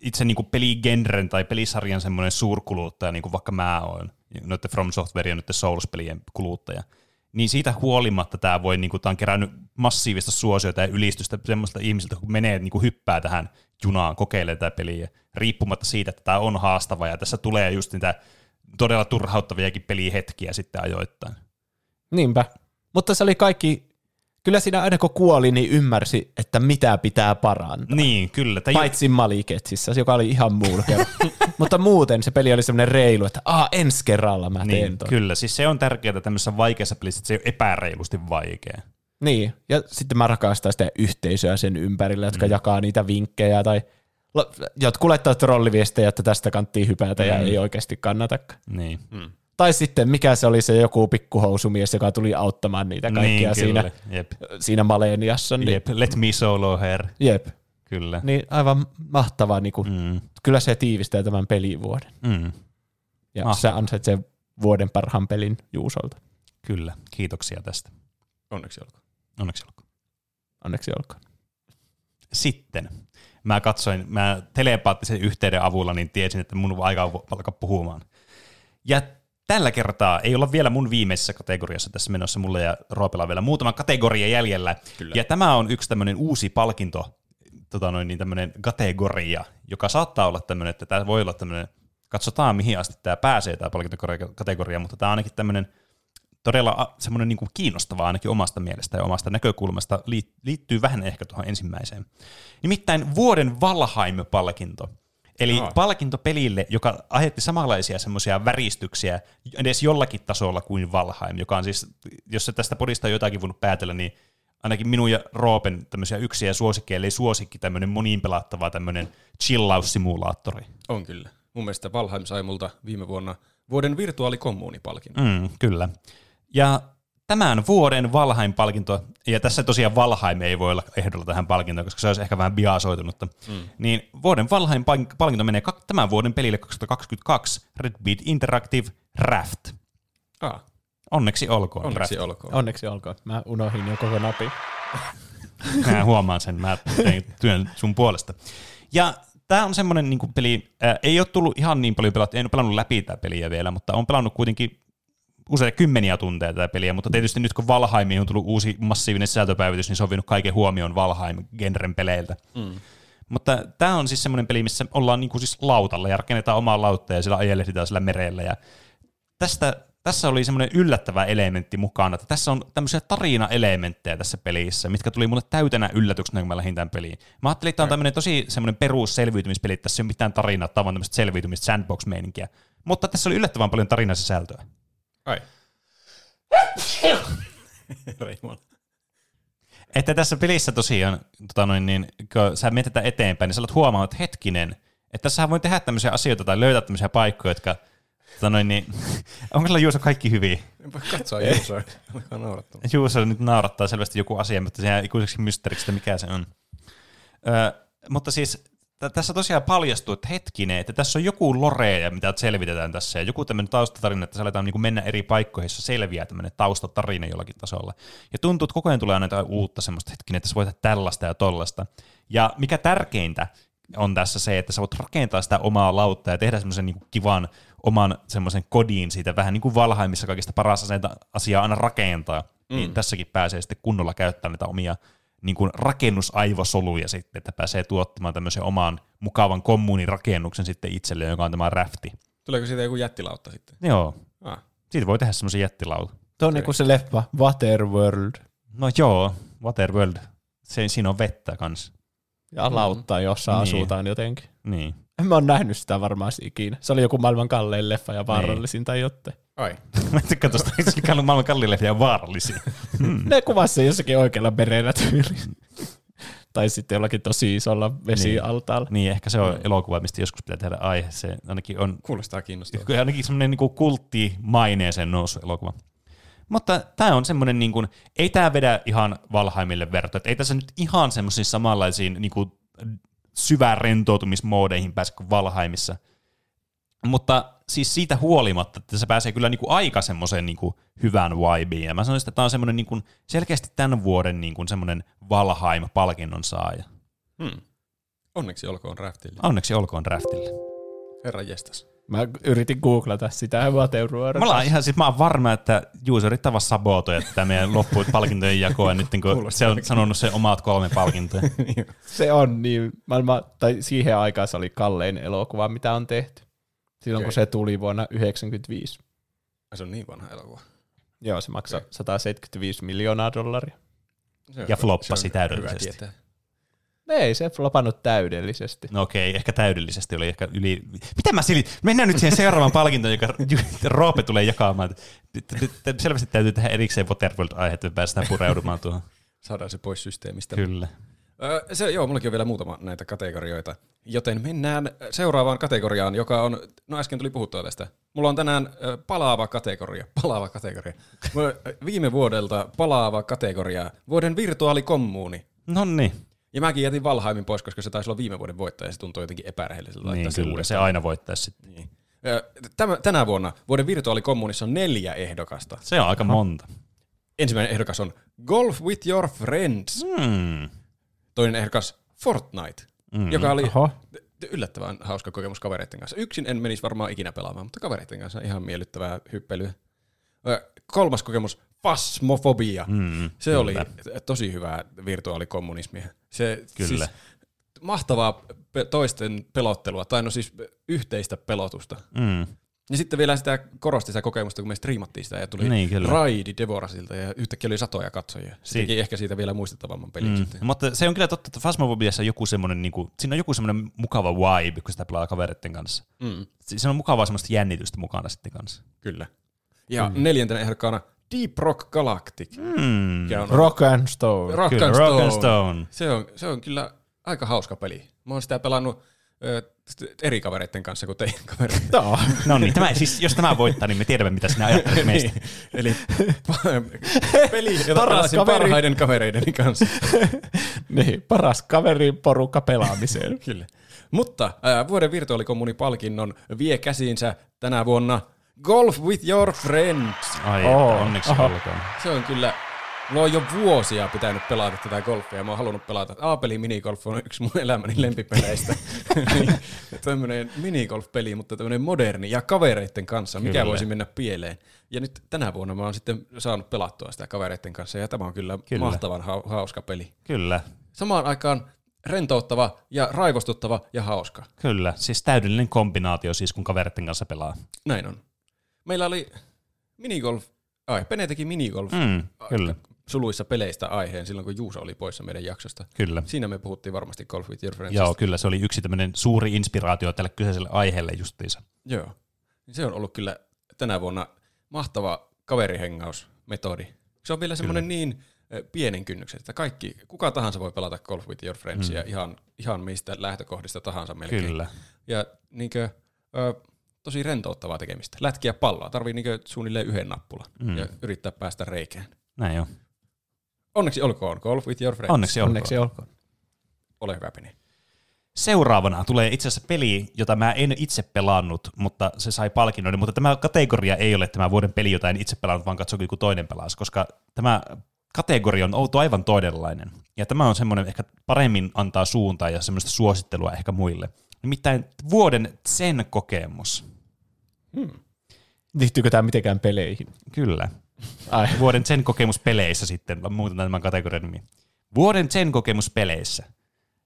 itse niinku peligenren tai pelisarjan semmoinen suurkuluttaja, niin kuin vaikka mä oon, noiden From Software ja noiden Souls-pelien kuluttaja, niin siitä huolimatta tämä voi, niinku, tää on kerännyt massiivista suosiota ja ylistystä semmoista ihmisiltä, kun menee niinku, hyppää tähän junaan, kokeilee tätä peliä, riippumatta siitä, että tämä on haastava ja tässä tulee just niitä todella turhauttaviakin pelihetkiä sitten ajoittain. Niinpä. Mutta se oli kaikki, kyllä siinä aina kun kuoli, niin ymmärsi, että mitä pitää parantaa. Niin, kyllä. Tai Paitsi Maliketsissä, joka oli ihan mulkera. Mutta muuten se peli oli semmoinen reilu, että aa, ensi kerralla mä teen niin, ton. kyllä. Siis se on tärkeää tämmöisessä vaikeassa pelissä, että se ei ole epäreilusti vaikea. Niin, ja sitten mä rakastan sitä yhteisöä sen ympärillä, jotka mm. jakaa niitä vinkkejä tai jotkut laittaa trolliviestejä, että tästä kanttiin hypätä mm. ja ei oikeasti kannatakaan. Niin. Mm. Tai sitten mikä se oli se joku pikkuhousumies, joka tuli auttamaan niitä kaikkia niin, siinä, kyllä. Jep. siinä Maleniassa. Niin, Jep. Let me solo her. jep. Kyllä. Niin aivan mahtavaa. Niin kuin, Mm. Kyllä se tiivistää tämän pelivuoden. Mm. Ja Mahtavaa. sä ansaitsee vuoden parhaan pelin Juusolta. Kyllä. Kiitoksia tästä. Onneksi olkoon. Onneksi olkoon. Onneksi olkoon. Sitten mä katsoin, mä telepaattisen yhteyden avulla, niin tiesin, että mun on aika alkaa puhumaan. Ja tällä kertaa ei olla vielä mun viimeisessä kategoriassa tässä menossa, mulla ja Roopella vielä muutama kategoria jäljellä. Kyllä. Ja tämä on yksi tämmöinen uusi palkinto, tota noin, niin tämmöinen kategoria, joka saattaa olla tämmöinen, että tämä voi olla tämmöinen, katsotaan mihin asti tämä pääsee tämä palkintokategoria, mutta tämä on ainakin tämmöinen todella semmoinen niin kuin kiinnostava ainakin omasta mielestä ja omasta näkökulmasta liittyy vähän ehkä tuohon ensimmäiseen. Nimittäin vuoden Valheim-palkinto. Eli no. palkinto pelille, joka aiheutti samanlaisia semmoisia väristyksiä edes jollakin tasolla kuin Valheim, joka on siis, jos se tästä podista on jotakin voinut päätellä, niin ainakin minun ja Roopen tämmöisiä yksiä suosikkeja, eli suosikki tämmöinen moniin pelattava tämmöinen chillaussimulaattori. On kyllä. Mun mielestä Valheim sai multa viime vuonna vuoden virtuaalikommuunipalkinto. Mm, kyllä. Ja tämän vuoden Valheim-palkinto, ja tässä tosiaan Valheim ei voi olla ehdolla tähän palkintoon, koska se olisi ehkä vähän biasoitunutta, mm. niin vuoden Valheim-palkinto menee tämän vuoden pelille 2022 Red Beat Interactive Raft. Ah. Onneksi olkoon. Onneksi Raft. olkoon. Onneksi olkoon. Mä unohdin jo koko napi. mä huomaan sen, mä tein työn sun puolesta. Ja tämä on semmoinen niin peli, ää, ei ole tullut ihan niin paljon pelattu, en ole pelannut läpi tätä peliä vielä, mutta on pelannut kuitenkin useita kymmeniä tunteja tätä peliä, mutta tietysti nyt kun Valheimiin on tullut uusi massiivinen sisältöpäivitys, niin se on kaiken huomioon Valheim-genren peleiltä. Mm. Mutta tämä on siis semmoinen peli, missä ollaan niinku siis lautalla ja rakennetaan omaa lautta ja sillä ajelehditaan sillä merellä. Ja tästä, tässä oli semmoinen yllättävä elementti mukana, että tässä on tämmöisiä tarina-elementtejä tässä pelissä, mitkä tuli mulle täytenä yllätyksenä, kun mä lähdin tämän peliin. Mä ajattelin, että tämä on tämmöinen tosi semmoinen perusselviytymispeli, että tässä ei ole mitään tarinaa, tämä on tämmöistä selviytymistä sandbox-meininkiä. Mutta tässä oli yllättävän paljon tarinasisältöä. Ai. Että tässä pelissä tosiaan, tota noin, niin, kun sä mietitään eteenpäin, niin sä olet huomannut, että hetkinen, että tässä voi tehdä tämmöisiä asioita tai löytää tämmöisiä paikkoja, jotka tota noin, niin, onko sillä Juuso kaikki hyvin? Enpä katsoa Juusoa, alkaa naurattaa. Juuso nyt naurattaa selvästi joku asia, mutta se jää ikuiseksi mysteeriksi, että mikä se on. Ö, mutta siis tässä tosiaan paljastuu, että hetkinen, että tässä on joku lore, mitä selvitetään tässä, ja joku tämmöinen taustatarina, että se aletaan niin mennä eri paikkoihin, jossa selviää tämmöinen taustatarina jollakin tasolla. Ja tuntuu, että koko ajan tulee aina uutta semmoista hetkinen, että sä voit tällaista ja tollasta. Ja mikä tärkeintä on tässä se, että sä voit rakentaa sitä omaa lautta ja tehdä semmoisen niin kivan oman semmoisen kodin siitä, vähän niin kuin Valheimissa kaikista paras asiaa aina rakentaa, niin mm. niin tässäkin pääsee sitten kunnolla käyttämään niitä omia niin kuin rakennusaivosoluja sitten, että pääsee tuottamaan tämmöisen oman mukavan kommunirakennuksen sitten itselleen, joka on tämä räfti. Tuleeko siitä joku jättilautta sitten? Joo. Ah. Siitä voi tehdä semmoisen jättilauta. Tuo on niin kuin se leffa Waterworld. No joo, Waterworld. Se, siinä on vettä kanssa. Ja lautta, jossa niin. asutaan jotenkin. Niin. En mä oon nähnyt sitä varmaan ikinä. Se oli joku maailman kallein leffa ja vaarallisin niin. tai jotain. Ai. Mä tykkään tuosta, että maailman kalliin leffa ja vaarallisia. Hmm. ne kuvasi jossakin oikealla merellä tyyliin. tai sitten jollakin tosi isolla vesialtaalla. Niin, niin ehkä se on elokuva, mistä joskus pitää tehdä aihe. Se ainakin on... Kuulostaa kiinnostavaa. Ainakin semmoinen niin kulttimaineeseen noussut elokuva. Mutta tämä on semmoinen, niin kuin, ei tämä vedä ihan Valheimille verto. Että ei tässä nyt ihan semmoisiin samanlaisiin niin kuin, syvään rentoutumismoodeihin pääse kuin Valheimissa. Mutta siis siitä huolimatta, että se pääsee kyllä niinku aika semmoiseen niinku hyvään vibeen. Ja mä sanoisin, että tämä on semmoinen niinku selkeästi tämän vuoden niinku semmoinen Valheim-palkinnon saaja. Hmm. Onneksi olkoon Raftille. Onneksi olkoon Raftille. Herra jestas. Mä yritin googlata sitä Waterworld. Mä olen ihan siis, mä oon varma, että Juuso yrittää vaan sabotoja tätä meidän loppuut palkintojen jakoa nyt, kun se on sanonut se omat kolme palkintoja. se on niin, maailma, tai siihen aikaan se oli kallein elokuva, mitä on tehty. Silloin okay. kun se tuli vuonna 1995. Se on niin vanha elokuva. Joo, se maksaa okay. 175 miljoonaa dollaria. ja floppasi täydellisesti. Ei se flopannut täydellisesti. No okei, ehkä täydellisesti oli ehkä yli... Mitä mä silin? Mennään nyt siihen seuraavaan palkintoon, joka Roope tulee jakamaan. Selvästi täytyy tehdä erikseen Waterworld-aihe, että päästään pureudumaan tuohon. Saadaan se pois systeemistä. Kyllä. Öö, se, joo, mullakin on vielä muutama näitä kategorioita. Joten mennään seuraavaan kategoriaan, joka on, no äsken tuli puhuttua tästä. Mulla on tänään palaava kategoria, palaava kategoria. Viime vuodelta palaava kategoria, vuoden virtuaalikommuuni. No niin. Ja mäkin jätin Valhaimin pois, koska se taisi olla viime vuoden voittaja ja se tuntuu jotenkin epärehelliseltä. Niin, kyllä, se aina voittaa sitten. Niin. Tämä, tänä vuonna vuoden virtuaalikommunissa on neljä ehdokasta. Se on aika monta. Ensimmäinen ehdokas on Golf with your friends. Hmm. Toinen ehdokas Fortnite. mm. joka oli Oho. yllättävän hauska kokemus kavereiden kanssa. Yksin en menisi varmaan ikinä pelaamaan, mutta kavereiden kanssa ihan miellyttävää hyppelyä. Kolmas kokemus, fasmofobia. Mm, Se kyllä. oli tosi hyvää virtuaalikommunismia. Se, Kyllä. Siis, mahtavaa toisten pelottelua, tai no siis yhteistä pelotusta. Mm. Ja sitten vielä sitä korosti sitä kokemusta, kun me striimattiin sitä ja tuli Niin, kyllä. raidi Devorasilta ja yhtäkkiä oli satoja katsojia. Se Si- teki ehkä siitä vielä muistettavamman pelin mm. Sitten. Mutta se on kyllä totta, että Phasmophobiassa on joku semmoinen, niin kuin, siinä on joku semmoinen mukava vibe, kun sitä pelaa kavereiden kanssa. Mm, Si- Siinä on mukavaa semmoista jännitystä mukana sitten kanssa. kyllä. Ja mm. neljäntenä ehdokkaana Deep Rock Galactic. Mm. on Rock and Stone. Rock, Kyllä, and Rock Stone. and Stone. Se, on, se on kyllä aika hauska peli. Mä oon sitä pelannut eri kavereiden kanssa kuin teidän kavereiden. Joo. No niin, tämä, siis, jos tämä voittaa, niin me tiedämme, mitä sinä ajattelet meistä. Niin, Eli peli, jota Paras kaveri. parhaiden kavereideni kanssa. niin, paras kaveri porukka pelaamiseen. Kyllä. Mutta ää, vuoden virtuaalikommunipalkinnon vie käsiinsä tänä vuonna Golf with your friends. Ai, että onneksi olkoon. Se on kyllä, mulla on jo vuosia pitänyt pelata tätä golfia. Mä oon halunnut pelata. A-peli minigolf on yksi mun elämäni lempipeleistä. Tämmönen minigolf-peli, mutta tämmönen moderni ja kavereitten kanssa. Mikä Kyllä. voisi mennä pieleen? Ja nyt tänä vuonna mä oon sitten saanut pelattua sitä kavereitten kanssa. Ja tämä on kyllä, Kyllä. mahtavan hau- hauska peli. Kyllä, Samaan aikaan rentouttava ja raivostuttava ja hauska. kyllä. Siis täydellinen kombinaatio siis, kun kavereiden kanssa pelaa. Näin on. Meillä oli minigolf, ai, Pene teki minigolf Mm, kyllä, suluissa peleistä aiheen silloin, kun Juuso oli poissa meidän jaksosta. kyllä. Siinä me puhuttiin varmasti Golf with your friends. Joo, kyllä se oli yksi tämmöinen suuri inspiraatio tälle kyseiselle aiheelle justiinsa. Joo. Niin Se on ollut kyllä tänä vuonna mahtava kaverihengausmetodi. Se on vielä semmoinen niin pienen kynnyksen, että kaikki, kuka tahansa voi pelata Golf with your friendsia ihan, ihan mistä lähtökohdista tahansa melkein. Kyllä. Ja niinkö, ö, tosi rentouttavaa tekemistä. Lätkiä palloa, tarvii niinkö suunnilleen yhden nappulan mm. ja yrittää päästä reikään. Näin on. Onneksi olkoon, Golf with your friends. Onneksi olkoon. Onneksi olkoon. Ole hyvä, Peni. Seuraavana tulee itse asiassa peli, jota mä en itse pelannut, mutta se sai palkinnon, mutta tämä kategoria ei ole tämä vuoden peli, jota en itse pelannut, vaan katsoin, joku toinen pelasi, koska tämä kategoria on outo aivan toisenlainen. Ja tämä on semmoinen ehkä paremmin antaa suuntaa ja semmoista suosittelua ehkä muille. Nimittäin vuoden sen kokemus. Liittyykö tämä mitenkään peleihin? Kyllä. Ai. Vuoden sen kokemus peleissä sitten, muutetaan tämän kategorian nimi. Vuoden sen kokemus peleissä.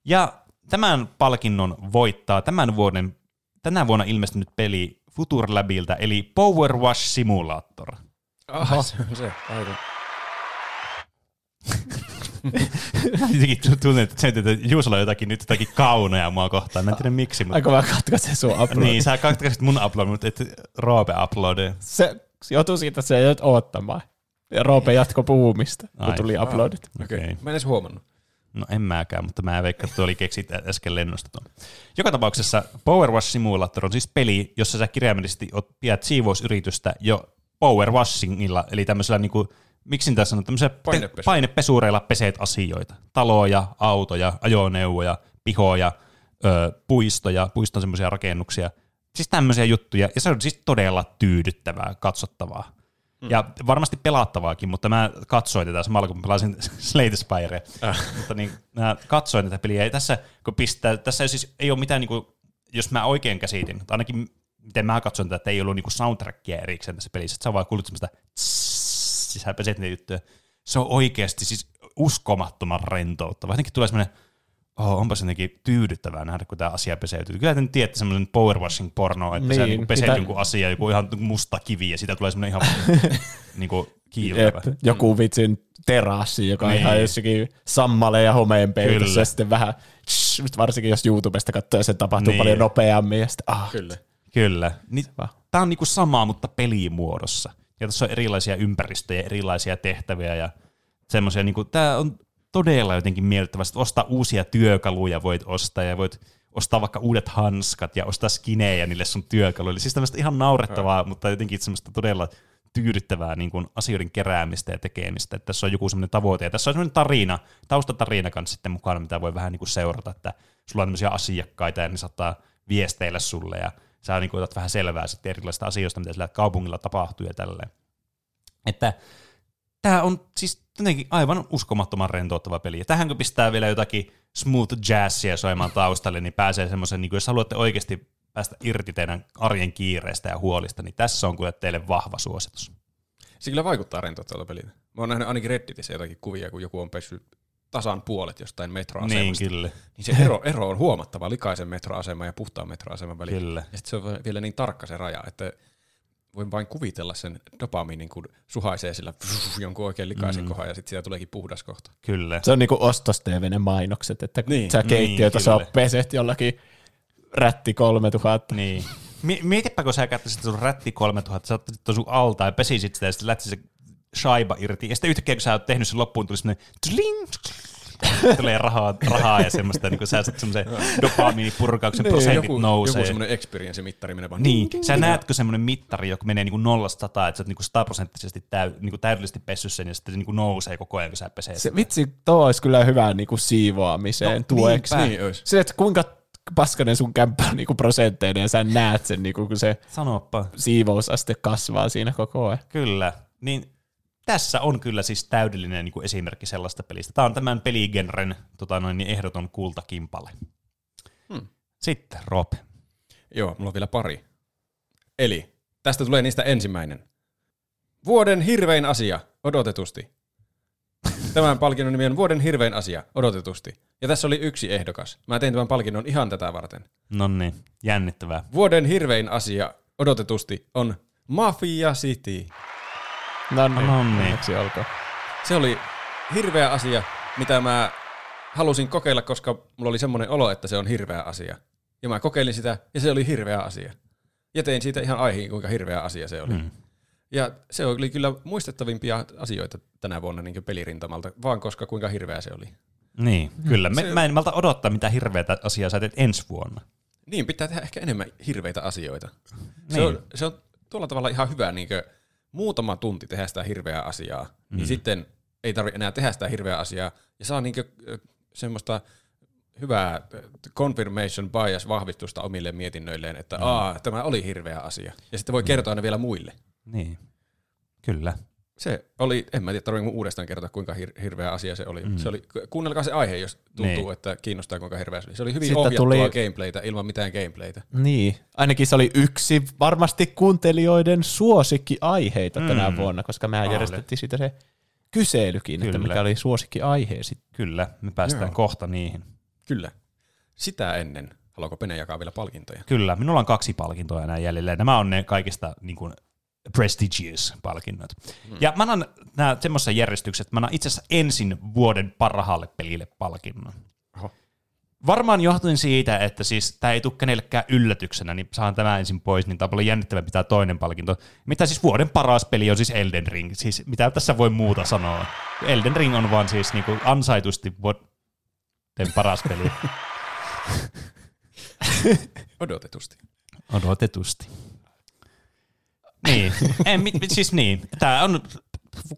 Ja tämän palkinnon voittaa tämän vuoden, tänä vuonna ilmestynyt peli Future Labilta, eli Power Wash Simulator. Aha, se on se. Aivan. Jotenkin tuntuu, että se, että Juusolla on jotakin, nyt jotakin kaunoja mua kohtaan. Mä en tiedä miksi, mutta... Aika vaan katkaise sun upload. Niin, sä katkaisit mun upload, mutta et Roope uploadi. Se johtuu siitä, että se ei nyt oottamaan. Ja Roope jatko puhumista, kun Ai. tuli uploadit. Okei. Okay. Mä en edes huomannut. No en mäkään, mutta mä veikkaan, että oli keksit äsken lennosta tuon. Joka tapauksessa Power Wash Simulator on siis peli, jossa sä kirjaimellisesti pidät siivousyritystä jo power washingilla, eli tämmöisellä niinku, miksi tässä on tämmöisellä Painepesu. painepesureilla peseet asioita. Taloja, autoja, ajoneuvoja, pihoja, ö, puistoja, puiston semmoisia rakennuksia. Siis tämmöisiä juttuja, ja se on siis todella tyydyttävää, katsottavaa. Mm. Ja varmasti pelattavaakin, mutta mä katsoin tätä samalla, kun pelasin Slate Spire. Äh. Mutta niin, mä katsoin tätä peliä, ja tässä, kun pistää, tässä ei, siis, ei ole mitään, niin kuin, jos mä oikein käsitin, tai ainakin miten mä katson tätä, että ei ollut niin kuin soundtrackia erikseen tässä pelissä, että sä vaan kuulit semmoista tss, sä peset niitä juttuja. Se on oikeasti siis uskomattoman rentouttava. Jotenkin tulee semmoinen, oh, onpa se jotenkin tyydyttävää nähdä, kun tämä asia peseytyy. Kyllä te nyt tiedätte semmoinen powerwashing porno, että niin, sä Niin, peset mitä- jonkun asia, joku ihan musta kivi, ja siitä tulee semmoinen ihan niin kuin kiiltävä. Jep, joku vitsin terassi, joka on Niin. ihan jossakin sammale ja homeen peitossa, ja sitten vähän, tsh, varsinkin jos YouTubesta katsoo, ja se tapahtuu Niin. paljon nopeammin, ja sitten, ah, Kyllä. Kyllä. Niin, Va. tämä on niinku sama, mutta pelimuodossa. Ja tässä on erilaisia ympäristöjä, erilaisia tehtäviä ja semmoisia. Niinku, tämä on todella jotenkin miellyttävää. Sitten ostaa uusia työkaluja voit ostaa ja voit ostaa vaikka uudet hanskat ja ostaa skinejä niille sun työkaluille. Siis tämmöistä ihan naurettavaa, mutta jotenkin semmoista todella tyydyttävää niin kuin asioiden keräämistä ja tekemistä. Että tässä on joku semmoinen tavoite. Ja tässä on semmoinen tarina, taustatarina kanssa sitten mukana, mitä voi vähän niin kuin seurata, että sulla on tämmöisiä asiakkaita ja ne saattaa viesteillä sulle ja sä niin kuin otat vähän selvää sitten erilaisista asioista, mitä sillä kaupungilla tapahtuu ja tälleen. Että Tämä on siis jotenkin aivan uskomattoman rentouttava peli. Ja tähän kun pistää vielä jotakin smooth jazzia soimaan taustalle, niin pääsee semmoisen, niin jos haluatte oikeasti päästä irti teidän arjen kiireestä ja huolista, niin tässä on kyllä teille vahva suositus. Se kyllä vaikuttaa rentouttavalta peliltä. Mä oon nähnyt ainakin Redditissä jotakin kuvia, kun joku on pessyt tasan puolet jostain metroasemasta. Niin, kyllä. Niin se ero, ero on huomattava likaisen metroaseman ja puhtaan metroaseman välillä. Kyllä. Ja sitten se on vielä niin tarkka se raja, että voin vain kuvitella sen dopamiinin, kun suhaisee sillä jonkun oikein likaisen mm. kohan ja sitten siitä tuleekin puhdas kohta. Kyllä. Se on niinku ostos ne mainokset, että kun Niin. sä Niin, kyllä. peset jollakin rätti 3000. Niin. Mi- mietipä, kun sä käyttäisit sun rätti 3000, sä ottaisit sun alta ja pesisit sitä ja sitten lähtisit se shaiba irti. Ja sitten yhtäkkiä, kun sä oot tehnyt sen loppuun, tuli semmoinen tling, tulee rahaa, rahaa ja semmoista, niin kun sä saat semmoisen dopamiinipurkauksen prosentit joku, nousee. joku semmoinen experience-mittari menee vaan Niin, sä näetkö semmoinen mittari, joka menee niinku nollasta sataan, että sä oot niinku sataprosenttisesti täy, niinku täydellisesti pessy sen ja sitten se niinku nousee koko ajan, kun sä peseet. Se, vitsi, tuo olisi kyllä hyvä niinku siivoamiseen No, tueksi. niinpä. Niin olisi. Se, että kuinka paskanen sun kämppä on niinku prosentteinen ja sä näet sen, niinku, kun se Sanoppa. siivousaste kasvaa siinä koko ajan. Kyllä. Niin tässä on kyllä siis täydellinen niin kuin esimerkki sellaista pelistä. Tämä on tämän peligenren tota noin, niin ehdoton kultakimpale. Hmm. Sitten Rob. Joo, mulla on vielä pari. Eli tästä tulee niistä ensimmäinen. Vuoden hirvein asia, odotetusti. Tämän palkinnon nimi on Vuoden hirvein asia, odotetusti. Ja tässä oli yksi ehdokas. Mä tein tämän palkinnon ihan tätä varten. No niin, jännittävää. Vuoden hirvein asia, odotetusti, on Mafia City. No niin, No niin. olkoon. Se oli hirveä asia, mitä mä halusin kokeilla, koska mulla oli semmoinen olo, että se on hirveä asia. Ja mä kokeilin sitä, ja se oli hirveä asia. Ja tein siitä ihan aiheen, kuinka hirveä asia se oli. Hmm. Ja se oli kyllä muistettavimpia asioita tänä vuonna niin pelirintamalta, vaan koska kuinka hirveä se oli. Niin, kyllä. Me, Se- mä en malta odottaa, mitä hirveätä asiaa sä teet ensi vuonna. Niin, pitää tehdä ehkä enemmän hirveitä asioita. Se, Niin. on, se on tuolla tavalla ihan hyvä niin muutama tunti tehdä sitä hirveää asiaa, mm. niin sitten ei tarvitse enää tehdä sitä hirveää asiaa, ja saa niin semmoista hyvää confirmation bias vahvistusta omille mietinnöilleen, että mm. Aa, tämä oli hirveä asia. Ja sitten voi kertoa aina vielä muille. Niin, kyllä. Se oli, en mä tiedä, tarvitse uudestaan kertoa, kuinka hir- hirveä asia se oli. Mm. se oli. Kuunnelkaa se aihe, jos tuntuu, Niin. että kiinnostaa, kuinka hirveä se oli. Se oli hyvin Sitten ohjattua tuli- gameplaytä ilman mitään gameplaytä. Niin, ainakin se oli yksi varmasti kuuntelijoiden suosikkiaiheita mm. tänä vuonna, koska mehän Oli. järjestettiin siitä se kyselykin, että Kyllä. mikä oli suosikkiaiheesi. Kyllä, me päästään Joo. kohta niihin. Kyllä. Sitä ennen, haluaako Pene jakaa vielä palkintoja? Kyllä, minulla on kaksi palkintoa enää jäljellä. Nämä on ne kaikista niin kuin, prestigious palkinnot. Hmm. Ja mä annan nämä semmoisessa järjestyksessä, että mä annan itse asiassa ensin vuoden parhaalle pelille palkinnon. Oho. Varmaan johtuen siitä, että siis tämä ei tule kenellekään yllätyksenä, niin saan tämä ensin pois, niin tämä on paljon tämä toinen palkinto. Mitä siis vuoden paras peli on siis Elden Ring. Siis mitä tässä voi muuta sanoa? Elden Ring on vaan siis niinku ansaitusti vuoden paras peli. Odotetusti. Odotetusti. Niin, en, mi, mi- siis niin. Tämä on,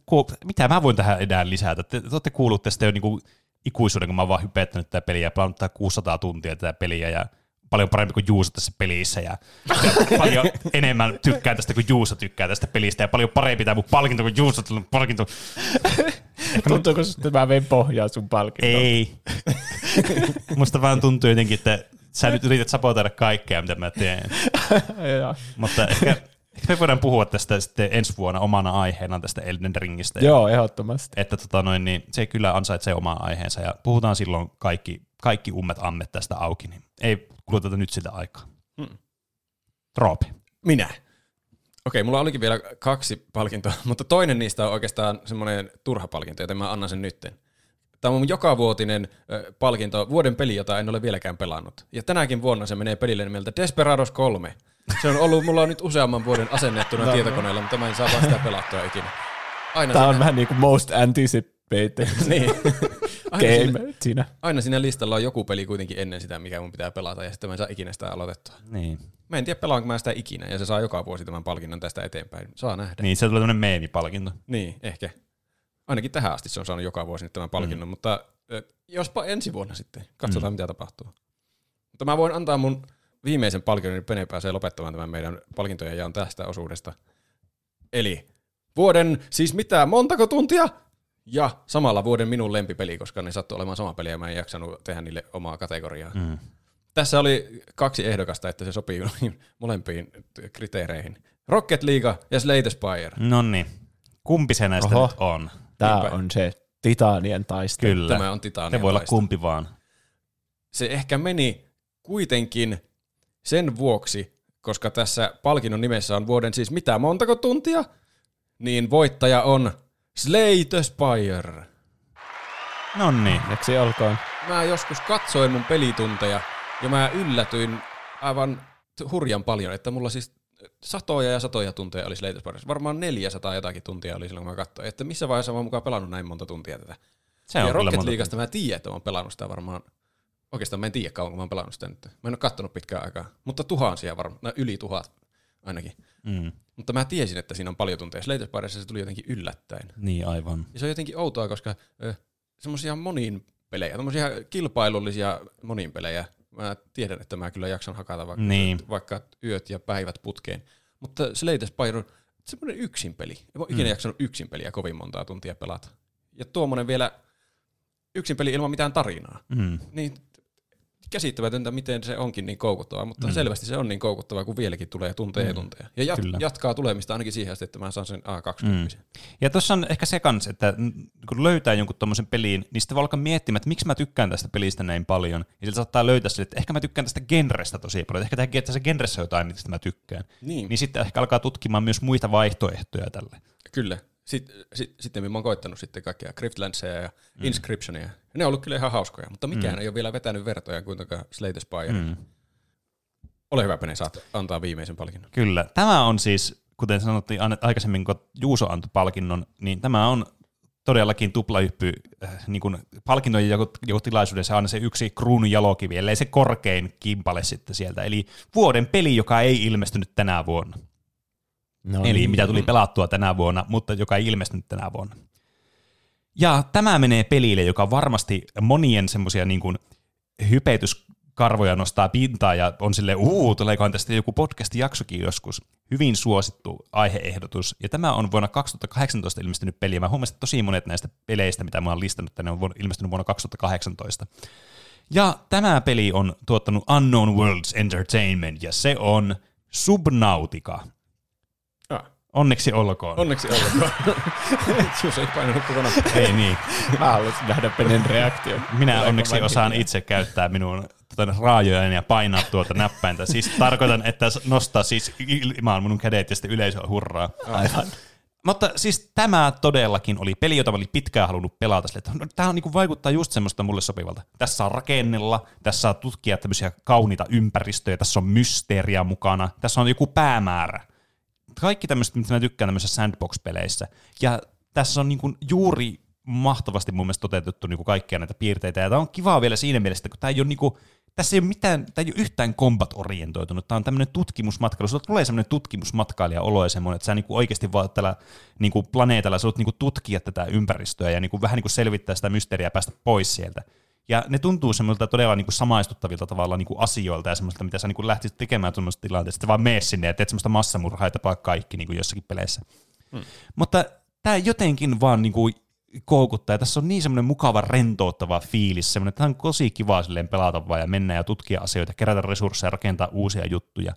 ku, mitä mä voin tähän enää lisätä? Te, te olette kuullut tästä jo niinku ikuisuuden, kun mä oon vaan hypettänyt tätä peliä ja pelannut tää 600 tuntia tätä peliä ja paljon parempi kuin Juuso tässä pelissä ja, ja paljon enemmän tykkään tästä kuin Juuso tykkää tästä pelistä ja paljon parempi tämä mun palkinto kuin Juuso palkinto. Tuntuuko että mä vein pohjaa sun palkintoon? Ei. Musta vaan tuntuu jotenkin, että sä nyt yrität sabotoida kaikkea, mitä mä teen. Mutta ehkä me voidaan puhua tästä sitten ensi vuonna omana aiheena tästä Elden Ringistä. Joo, ehdottomasti. että tota noin, niin se kyllä ansaitsee omaa aiheensa ja puhutaan silloin kaikki, kaikki ummet ammet tästä auki, niin ei kuluteta nyt sitä aikaa. Hmm. Roopi. Minä. Okei, mulla olikin vielä kaksi palkintoa, mutta toinen niistä on oikeastaan semmoinen turha palkinto, joten mä annan sen nytten. Tämä on mun jokavuotinen palkinto, vuoden peli, jota en ole vieläkään pelannut. Ja tänäkin vuonna se menee pelille nimeltä Desperados 3. Se on ollut, mulla on nyt useamman vuoden asennettuna No. tietokoneella, mutta mä en saa vaan sitä pelattua ikinä. Aina Tämä on vähän niin kuin most anticipated niin. aina, siinä, game siinä. aina siinä listalla on joku peli kuitenkin ennen sitä, mikä mun pitää pelata, ja sitten mä en saa ikinä sitä aloitettua. Niin. Mä en tiedä, pelaanko mä sitä ikinä, ja se saa joka vuosi tämän palkinnon tästä eteenpäin. Saa nähdä. Niin, se tulee tämmöinen meemipalkinto. Niin, ehkä. Ainakin tähän asti se on saanut joka vuosi nyt tämän palkinnon, mm. mutta jospa ensi vuonna sitten. Katsotaan, mm. mitä tapahtuu. Mutta mä voin antaa mun viimeisen palkinnon, niin Pene pääsee lopettamaan tämän meidän palkintojen jaon tästä osuudesta. Eli vuoden, siis mitä, montako tuntia? Ja samalla vuoden minun lempipeli, koska ne sattui olemaan sama peli ja mä en jaksanut tehdä niille omaa kategoriaa. Mm. Tässä oli kaksi ehdokasta, että se sopii molempiin kriteereihin. Rocket League ja Slay the Spire. No niin. Kumpi se näistä Oho. nyt on? Tämä Niinpä. on se Titanien taistelu. Kyllä. Tämä on Titanien Se voi olla kumpi vaan. Se ehkä meni kuitenkin sen vuoksi, koska tässä palkinnon nimessä on vuoden siis mitä montako tuntia, niin voittaja on Slay the Spire. No niin. Onneksi olkoon. Mä joskus katsoin mun pelitunteja ja mä yllätyin aivan hurjan paljon, että mulla siis satoja ja satoja tunteja oli Slay the Spire. Varmaan 400 jotakin tuntia oli silloin, kun mä katsoin, että missä vaiheessa mä oon mukaan pelannut näin monta tuntia tätä. Se on ja Rocket Leagueasta mä tiedän, että mä oon pelannut sitä varmaan Oikeastaan mä en tiedä kauan, kun mä oon pelannut sitä nyt. Mä en ole kattonut pitkään aikaa, mutta tuhansia varmaan, no, yli tuhat ainakin. Mm. Mutta mä tiesin, että siinä on paljon tunteja. Slater se tuli jotenkin yllättäen. Niin, aivan. Ja se on jotenkin outoa, koska äh, semmoisia monin pelejä, semmoisia kilpailullisia monin pelejä, mä tiedän, että mä kyllä jaksan hakata vaikka, niin. vaikka yöt ja päivät putkeen. Mutta Slate Spyro, semmoinen yksin peli. En ole mm. ikinä jaksanut yksin peliä kovin montaa tuntia pelata. Ja tuommoinen vielä yksin peli ilman mitään tarinaa. Mm. Niin käsittämätöntä, miten se onkin niin koukuttavaa, mutta mm. selvästi se on niin koukuttavaa, kun vieläkin tulee tunteja mm. ja tunteja. Ja jat- jatkaa tulemista ainakin siihen asti, että mä saan sen A20. Mm. Ja tuossa on ehkä se kans, että kun löytää jonkun tuommoisen peliin, niin sitten voi alkaa miettimään, että miksi mä tykkään tästä pelistä näin paljon. Ja sieltä saattaa löytää sille, että ehkä mä tykkään tästä genrestä tosi paljon. Ehkä tässä genressä jotain, mistä mä tykkään. Niin. niin sitten ehkä alkaa tutkimaan myös muita vaihtoehtoja tälle. Kyllä. Sitten, sit, sitten mä oon koittanut sitten kaikkia Cryptlandsia ja mm. Inscriptionia. Ne on ollut kyllä ihan hauskoja, mutta mikään mm. ei ole vielä vetänyt vertoja kuitenkaan Slate Spire. Mm. Ole hyvä, Pene, saat antaa viimeisen palkinnon. Kyllä. Tämä on siis, kuten sanottiin aikaisemmin, kun Juuso antoi palkinnon, niin tämä on todellakin tuplahyppy äh, niin kuin palkintojen joku, joku tilaisuudessa on se yksi kruunun jalokivi, ellei se korkein kimpale sitten sieltä. Eli vuoden peli, joka ei ilmestynyt tänä vuonna. No Eli niin. mitä tuli pelattua tänä vuonna, mutta joka ei ilmestynyt tänä vuonna. Ja tämä menee pelille, joka varmasti monien semmoisia niin kuin hypetyskarvoja nostaa pintaa ja on sille uu, tuleekohan tästä joku podcast-jaksokin joskus. Hyvin suosittu aiheehdotus. Ja tämä on vuonna 2018 ilmestynyt peli. Mä huomasin, että tosi monet näistä peleistä, mitä mä oon listannut tänne, on ilmestynyt vuonna 2018. Ja tämä peli on tuottanut Unknown Worlds Entertainment, ja se on Subnautica. Onneksi olkoon. Onneksi olkoon. Jus ei painanut kokonaan. Ei niin. Mä haluaisin nähdä Penen reaktio. Minä Tulee onneksi osaan itse käyttää minun tuota, raajojani ja painaa tuota näppäintä. Siis tarkoitan, että nostaa siis ilmaan minun kädet ja sitten yleisö hurraa. Aivan. Mutta siis tämä todellakin oli peli, jota mä olin pitkään halunnut pelata. Sille, että tämä on, niin vaikuttaa just semmoista mulle sopivalta. Tässä on rakennella, tässä on tutkia tämmöisiä kauniita ympäristöjä, tässä on mysteeriä mukana, tässä on joku päämäärä kaikki tämmöiset, mitä mä tykkään tämmöisissä sandbox-peleissä. Ja tässä on niin kuin juuri mahtavasti mun mielestä toteutettu niin kuin kaikkia näitä piirteitä. Ja tämä on kivaa vielä siinä mielessä, kun tämä ei ole niin kuin, tässä ei ole mitään, tämä ei ole yhtään combat-orientoitunut. Tämä on tämmöinen tutkimusmatkailu. Sulla tulee semmoinen tutkimusmatkailija-olo ja semmoinen, että sä niinku oikeasti vaan tällä niinku planeetalla, sä niinku tutkia tätä ympäristöä ja niinku vähän niinku selvittää sitä mysteeriä ja päästä pois sieltä. Ja ne tuntuu semmoilta todella niin kuin samaistuttavilta tavalla niin kuin asioilta ja semmoista, mitä sä niin kuin lähtisit tekemään tuommoista tilanteesta. Sitten vaan mene sinne ja teet semmoista massamurhaa ja tapaa kaikki niin kuin jossakin peleissä. Hmm. Mutta tämä jotenkin vaan niin kuin koukuttaa. Ja tässä on niin semmoinen mukava, rentouttava fiilis. Semmoinen, että tämä on tosi kiva silleen pelata vaan ja mennä ja tutkia asioita, kerätä resursseja, rakentaa uusia juttuja.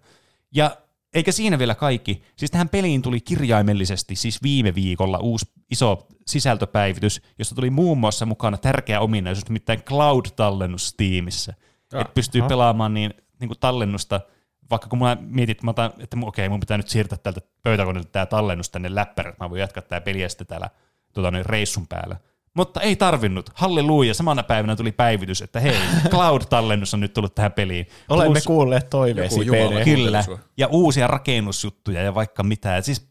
Ja eikä siinä vielä kaikki. Siis tähän peliin tuli kirjaimellisesti siis viime viikolla uusi iso sisältöpäivitys, josta tuli muun muassa mukana tärkeä ominaisuus, nimittäin cloud-tallennus Steamissa. Että pystyy ha. pelaamaan niin, niin kuin tallennusta, vaikka kun mä mietin, että, mä otan, että okei, mun pitää nyt siirtää tältä pöytäkoneelta tämä tallennus tänne läppärille, että mä voin jatkaa tämä peliä sitten täällä tuota, niin reissun päällä. Mutta ei tarvinnut. Halleluja, samana päivänä tuli päivitys, että hei, Cloud-tallennus on nyt tullut tähän peliin. Olemme Plus, kuulleet toiveesi. Kyllä, ja uusia rakennusjuttuja ja vaikka mitä. Siis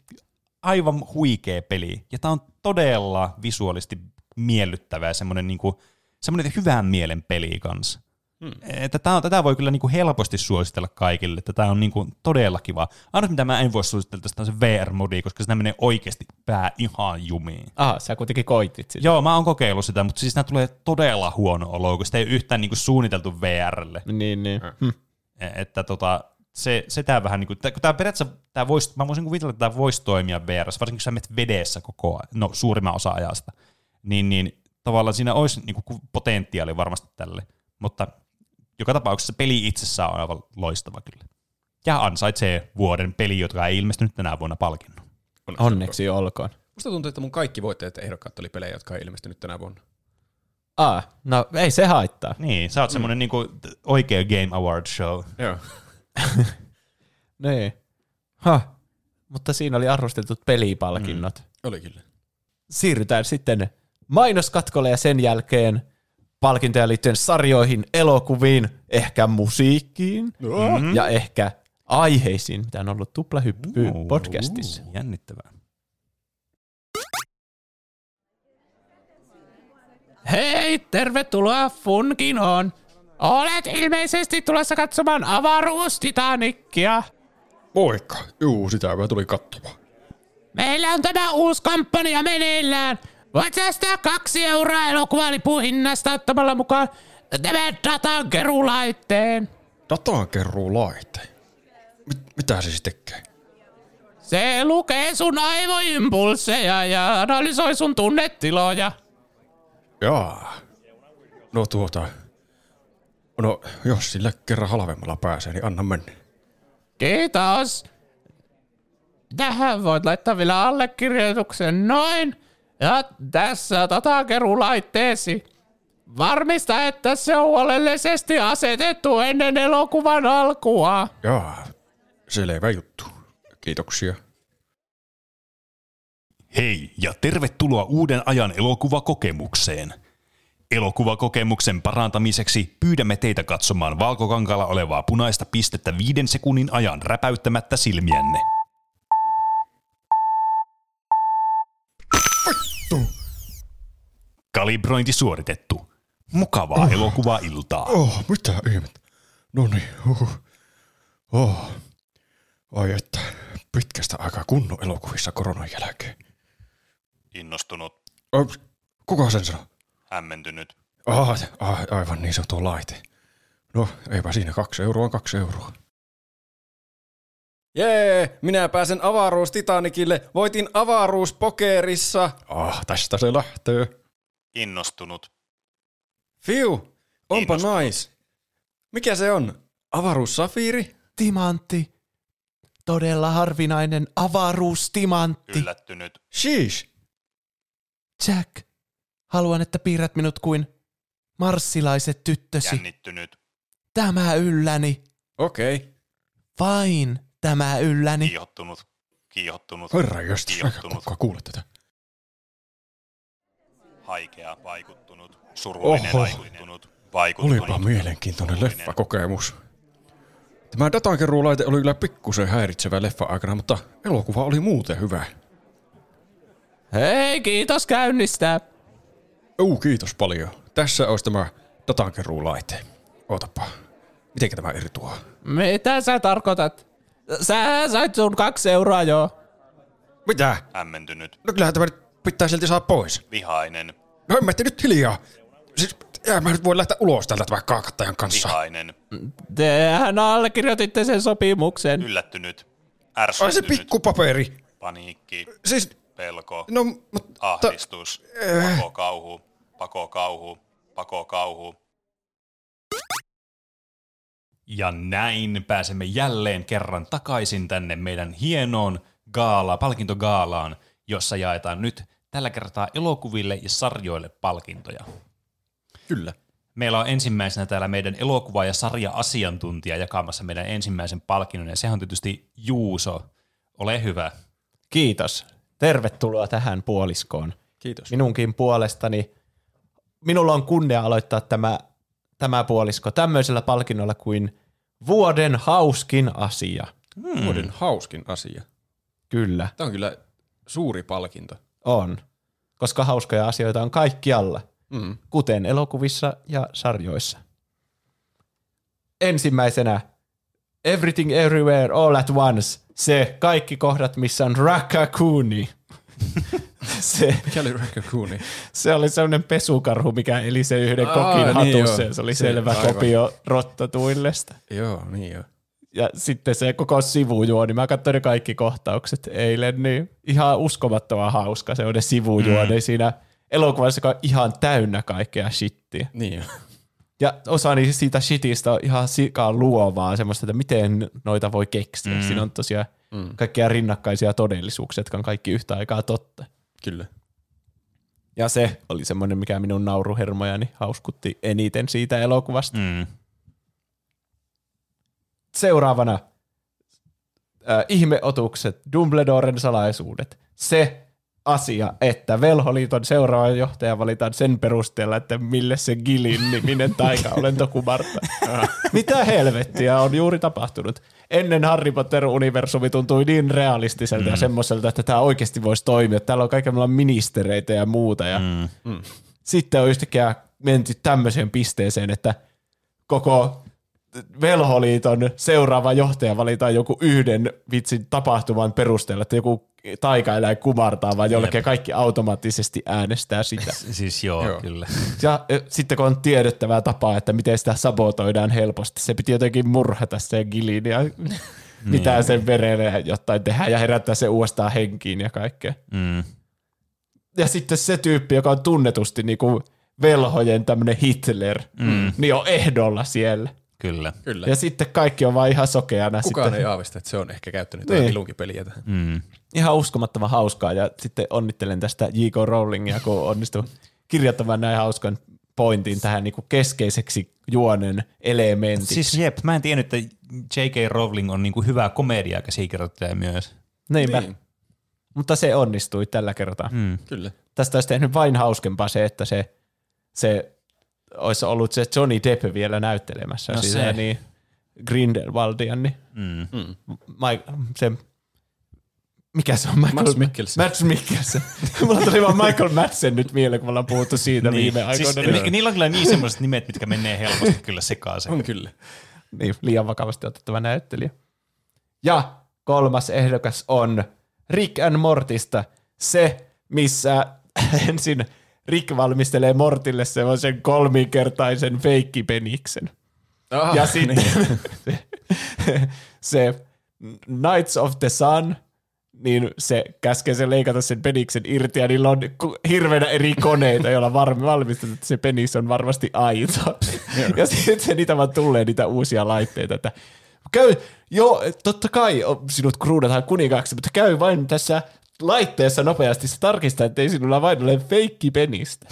aivan huikea peli. Ja tämä on todella visuaalisesti miellyttävää, semmoinen, niinku, semmoinen hyvän mielen peli kanssa. Hmm. Että tää on, tätä voi kyllä niinku helposti suositella kaikille, että tämä on niinku todella kiva. Ainoa mitä mä en voi suositella tästä on se VR-modi, koska sitä menee oikeasti pää ihan jumiin. Aha, sä kuitenkin koitit sitä. Joo, mä oon kokeillut sitä, mutta siis nämä tulee todella huono olo, kun sitä ei yhtään niinku suunniteltu VRlle. Niin, niin. Hmm. Että tota, se, se tää vähän niin kuin, kun tää periaatteessa, tää vois, mä voisin kuvitella, että tämä voisi toimia VR, varsinkin kun sä menet vedessä koko ajan, no suurimman osa ajasta, niin, niin tavallaan siinä olisi niin kuin potentiaali varmasti tälle, mutta joka tapauksessa peli itsessään on aivan loistava kyllä. Ja ansaitsee vuoden peli, joka ei ilmestynyt tänä vuonna palkinnon. Onneksi olkoon. Musta tuntuu, että mun kaikki voittajat ja ehdokkaat oli pelejä, jotka ei ilmestynyt tänä vuonna. Ah, no ei se haittaa. Niin, sä oot mm. semmonen niinku oikea Game Award show. Joo. niin. Ha. Mutta siinä oli arvostetut pelipalkinnot. Mm. Oli kyllä. Siirrytään sitten mainoskatkolle ja sen jälkeen palkintoja liittyen sarjoihin, elokuviin, ehkä musiikkiin mm. ja ehkä aiheisiin, mitä on ollut tuplahyppy uh, podcastissa. Uh, jännittävää. Hei, tervetuloa Funkinoon. Olet ilmeisesti tulossa katsomaan avaruustitanikkia. Moikka. Juu, sitä mä tulin katsomaan. Meillä on tämä uusi kampanja meneillään. Voit säästää kaksi euroa elokuvalipuhinnasta ottamalla mukaan tämän datankerulaitteen. Datankerulaite? Mit, mitä se siis tekee? Se lukee sun aivoimpulseja ja analysoi sun tunnetiloja. Jaa. No tuota... No, jos sillä kerran halvemmalla pääsee, niin anna mennä. Kiitos. Tähän voit laittaa vielä allekirjoituksen noin. Ja tässä datakerulaitteesi. Varmista, että se on huolellisesti asetettu ennen elokuvan alkua. Jaa, selvä juttu. Kiitoksia. Hei ja tervetuloa uuden ajan elokuvakokemukseen. Elokuvakokemuksen parantamiseksi pyydämme teitä katsomaan valkokankalla olevaa punaista pistettä viiden sekunnin ajan räpäyttämättä silmiänne. Kalibrointi suoritettu. Mukavaa oh. elokuvailtaa. Oh, mitä ihmettä. No niin, uh. oh. Ai että, pitkästä aikaa kunnon elokuvissa koronan jälkeen. Innostunut. Oh, kuka sen sanoo? Hämmentynyt. Ah, ah, aivan niin se on tuo laite. No, eipä siinä kaksi euroa kaksi euroa. Jee, minä pääsen avaruus Titanikille. Voitin avaruuspokerissa. Ah, tästä se lähtee. Innostunut. Fiu, onpa nice. Mikä se on? Avaruussafiiri? Timantti. Todella harvinainen avaruustimantti. Yllättynyt. Sheesh. Jack, haluan, että piirrät minut kuin marssilaiset tyttösi. Jännittynyt. Tämä ylläni. Okei. Okay. Vain tämä ylläni. Kiihottunut. Kiihottunut. Herra josta, kuka kuulet tätä? Haikea, vaikuttunut. Surullinen, Oho. vaikuttunut. Vaikuttunut. Olipa mielenkiintoinen leffakokemus. Tämä datankeruulaite oli kyllä pikkusen häiritsevä leffa aikana, mutta elokuva oli muuten hyvä. Hei, kiitos käynnistä. Uu, kiitos paljon. Tässä olisi tämä datankeruulaite. Ootapa. Miten tämä irtoaa? Mitä sä tarkoitat? Sä sait sun kaksi euroa jo. Mitä? Hämmentynyt. No kyllähän tämä nyt pitää silti saada pois. Vihainen. Hömmette nyt hiljaa. Siis, jää, mä nyt voi lähteä ulos täältä tämän kaakattajan kanssa. Vihainen. Tehän allekirjoititte sen sopimuksen. Yllättynyt. Ai se Ärsyyntynyt. pikkupaperi. Paniikki. Siis, Pelko. no, mutta... Ahdistus. Äh. Pako kauhu. Ja näin pääsemme jälleen kerran takaisin tänne meidän hienoon gaala, palkintogaalaan, jossa jaetaan nyt tällä kertaa elokuville ja sarjoille palkintoja. Kyllä. Meillä on ensimmäisenä täällä meidän elokuva- ja sarja-asiantuntija jakamassa meidän ensimmäisen palkinnon, ja se on tietysti Juuso. Ole hyvä. Kiitos. Tervetuloa tähän puoliskoon. Kiitos. Minunkin puolestani. Minulla on kunnia aloittaa tämä, tämä puolisko tämmöisellä palkinnolla kuin vuoden hauskin asia. Hmm. Vuoden hauskin asia. Kyllä, Tämä on kyllä suuri palkinto. on. Koska hauskoja asioita on kaikkialla, Mm. kuten elokuvissa ja sarjoissa. Ensimmäisenä Everything Everywhere All at Once. Se kaikki kohdat, missä on Rakakuni. se, Mikä oli Raccooni? se oli sellainen pesukarhu, mikä eli se yhden Aa, kokin niin hatussa. joo. se oli Se- selvä aivan. kopio rottatuillesta. Joo, niin joo. Ja sitten se koko sivujuoni, mä katsoin ne kaikki kohtaukset eilen, niin ihan uskomattoman hauska se on ne sivujuoni mm. siinä elokuvassa, joka on ihan täynnä kaikkea shittiä. Niin. Ja osa niin siitä shitistä on ihan sikaa luovaa, semmoista, että miten noita voi keksiä. Mm. Siinä on tosiaan mm. kaikkia rinnakkaisia todellisuuksia, jotka on kaikki yhtä aikaa totta. Kyllä. Ja se oli semmoinen, mikä minun nauruhermojani hauskutti eniten siitä elokuvasta. Mm. Seuraavana äh, ihmeotukset, Dumbledoren salaisuudet. Se asia, että Velholiiton seuraava johtaja valitaan sen perusteella, että mille se Gilin niminen taika lentokumarta. Mitä helvettiä on juuri tapahtunut? Ennen Harry Potter-universumi tuntui niin realistiselta mm. ja semmoiselta, että tämä oikeasti voisi toimia. Täällä on kaikenlailla ministereitä ja muuta. Ja mm. Sitten on yhtäkkiä menty tämmöiseen pisteeseen, että koko Velholiiton seuraava johtaja valitaan joku yhden vitsin tapahtuman perusteella, että joku taikaeläin kumartaa, vaan jollekin kaikki automaattisesti äänestää sitä. siis joo, joo. kyllä. Ja sitten kun on tiedettävää tapaa, että miten sitä sabotoidaan helposti, se piti jotenkin murhata se gilin ja mitä niin. sen verelle jotain tehdä ja herättää se uudestaan henkiin ja kaikkea. Mm. Ja sitten se tyyppi, joka on tunnetusti niinku velhojen tämmöinen Hitler, mm. niin on ehdolla siellä. Kyllä. Kyllä. Ja sitten kaikki on vaan ihan sokeana. Kukaan sitten. ei aavista, että se on ehkä käyttänyt niin. ilunkipeliä tähän. Mm. Ihan uskomattoman hauskaa ja sitten onnittelen tästä J.K. Rowlingia, kun onnistuu kirjoittamaan näin hauskan pointin tähän niin keskeiseksi juonen elementiksi. Siis jep, mä en tiennyt, että J.K. Rowling on niin kuin hyvä komedia käsikirjoittaja myös. Niinpä. Niin. Mutta se onnistui tällä kertaa. Mm. Kyllä. Tästä olisi tehnyt vain hauskempaa se, että se, se olisi ollut se Johnny Depp vielä näyttelemässä No sitä, se. niin Grindelwaldia, niin Mm. Mm. Mike, se, mikä se on? Michael, Mads Mikkelsen. Mads Mikkelsen. Mulla tuli vaan Michael Madsen nyt mieleen, kun me ollaan puhuttu siitä niin. viime Siis, aikoina. ni, niillä on kyllä niin semmoiset nimet, mitkä menee helposti kyllä sekaisin. On kyllä. niin, liian vakavasti otettava näyttelijä. Ja kolmas ehdokas on Rick and Mortista. Se, missä ensin Rick valmistelee Mortille semmoisen kolminkertaisen feikkipeniksen. Ah, Ja sitten se, se Knights of the Sun, niin se käskee sen leikata sen peniksen irti, ja niillä on hirveänä eri koneita, joilla var- valmistetaan, että se penis on varmasti aito. ja sitten se niitä vaan tulee niitä uusia laitteita, että käy, joo, totta kai sinut kruudataan kuninkaaksi, mutta käy vain tässä laitteessa nopeasti se tarkistaa, että ei sinulla vain ole feikki penistä.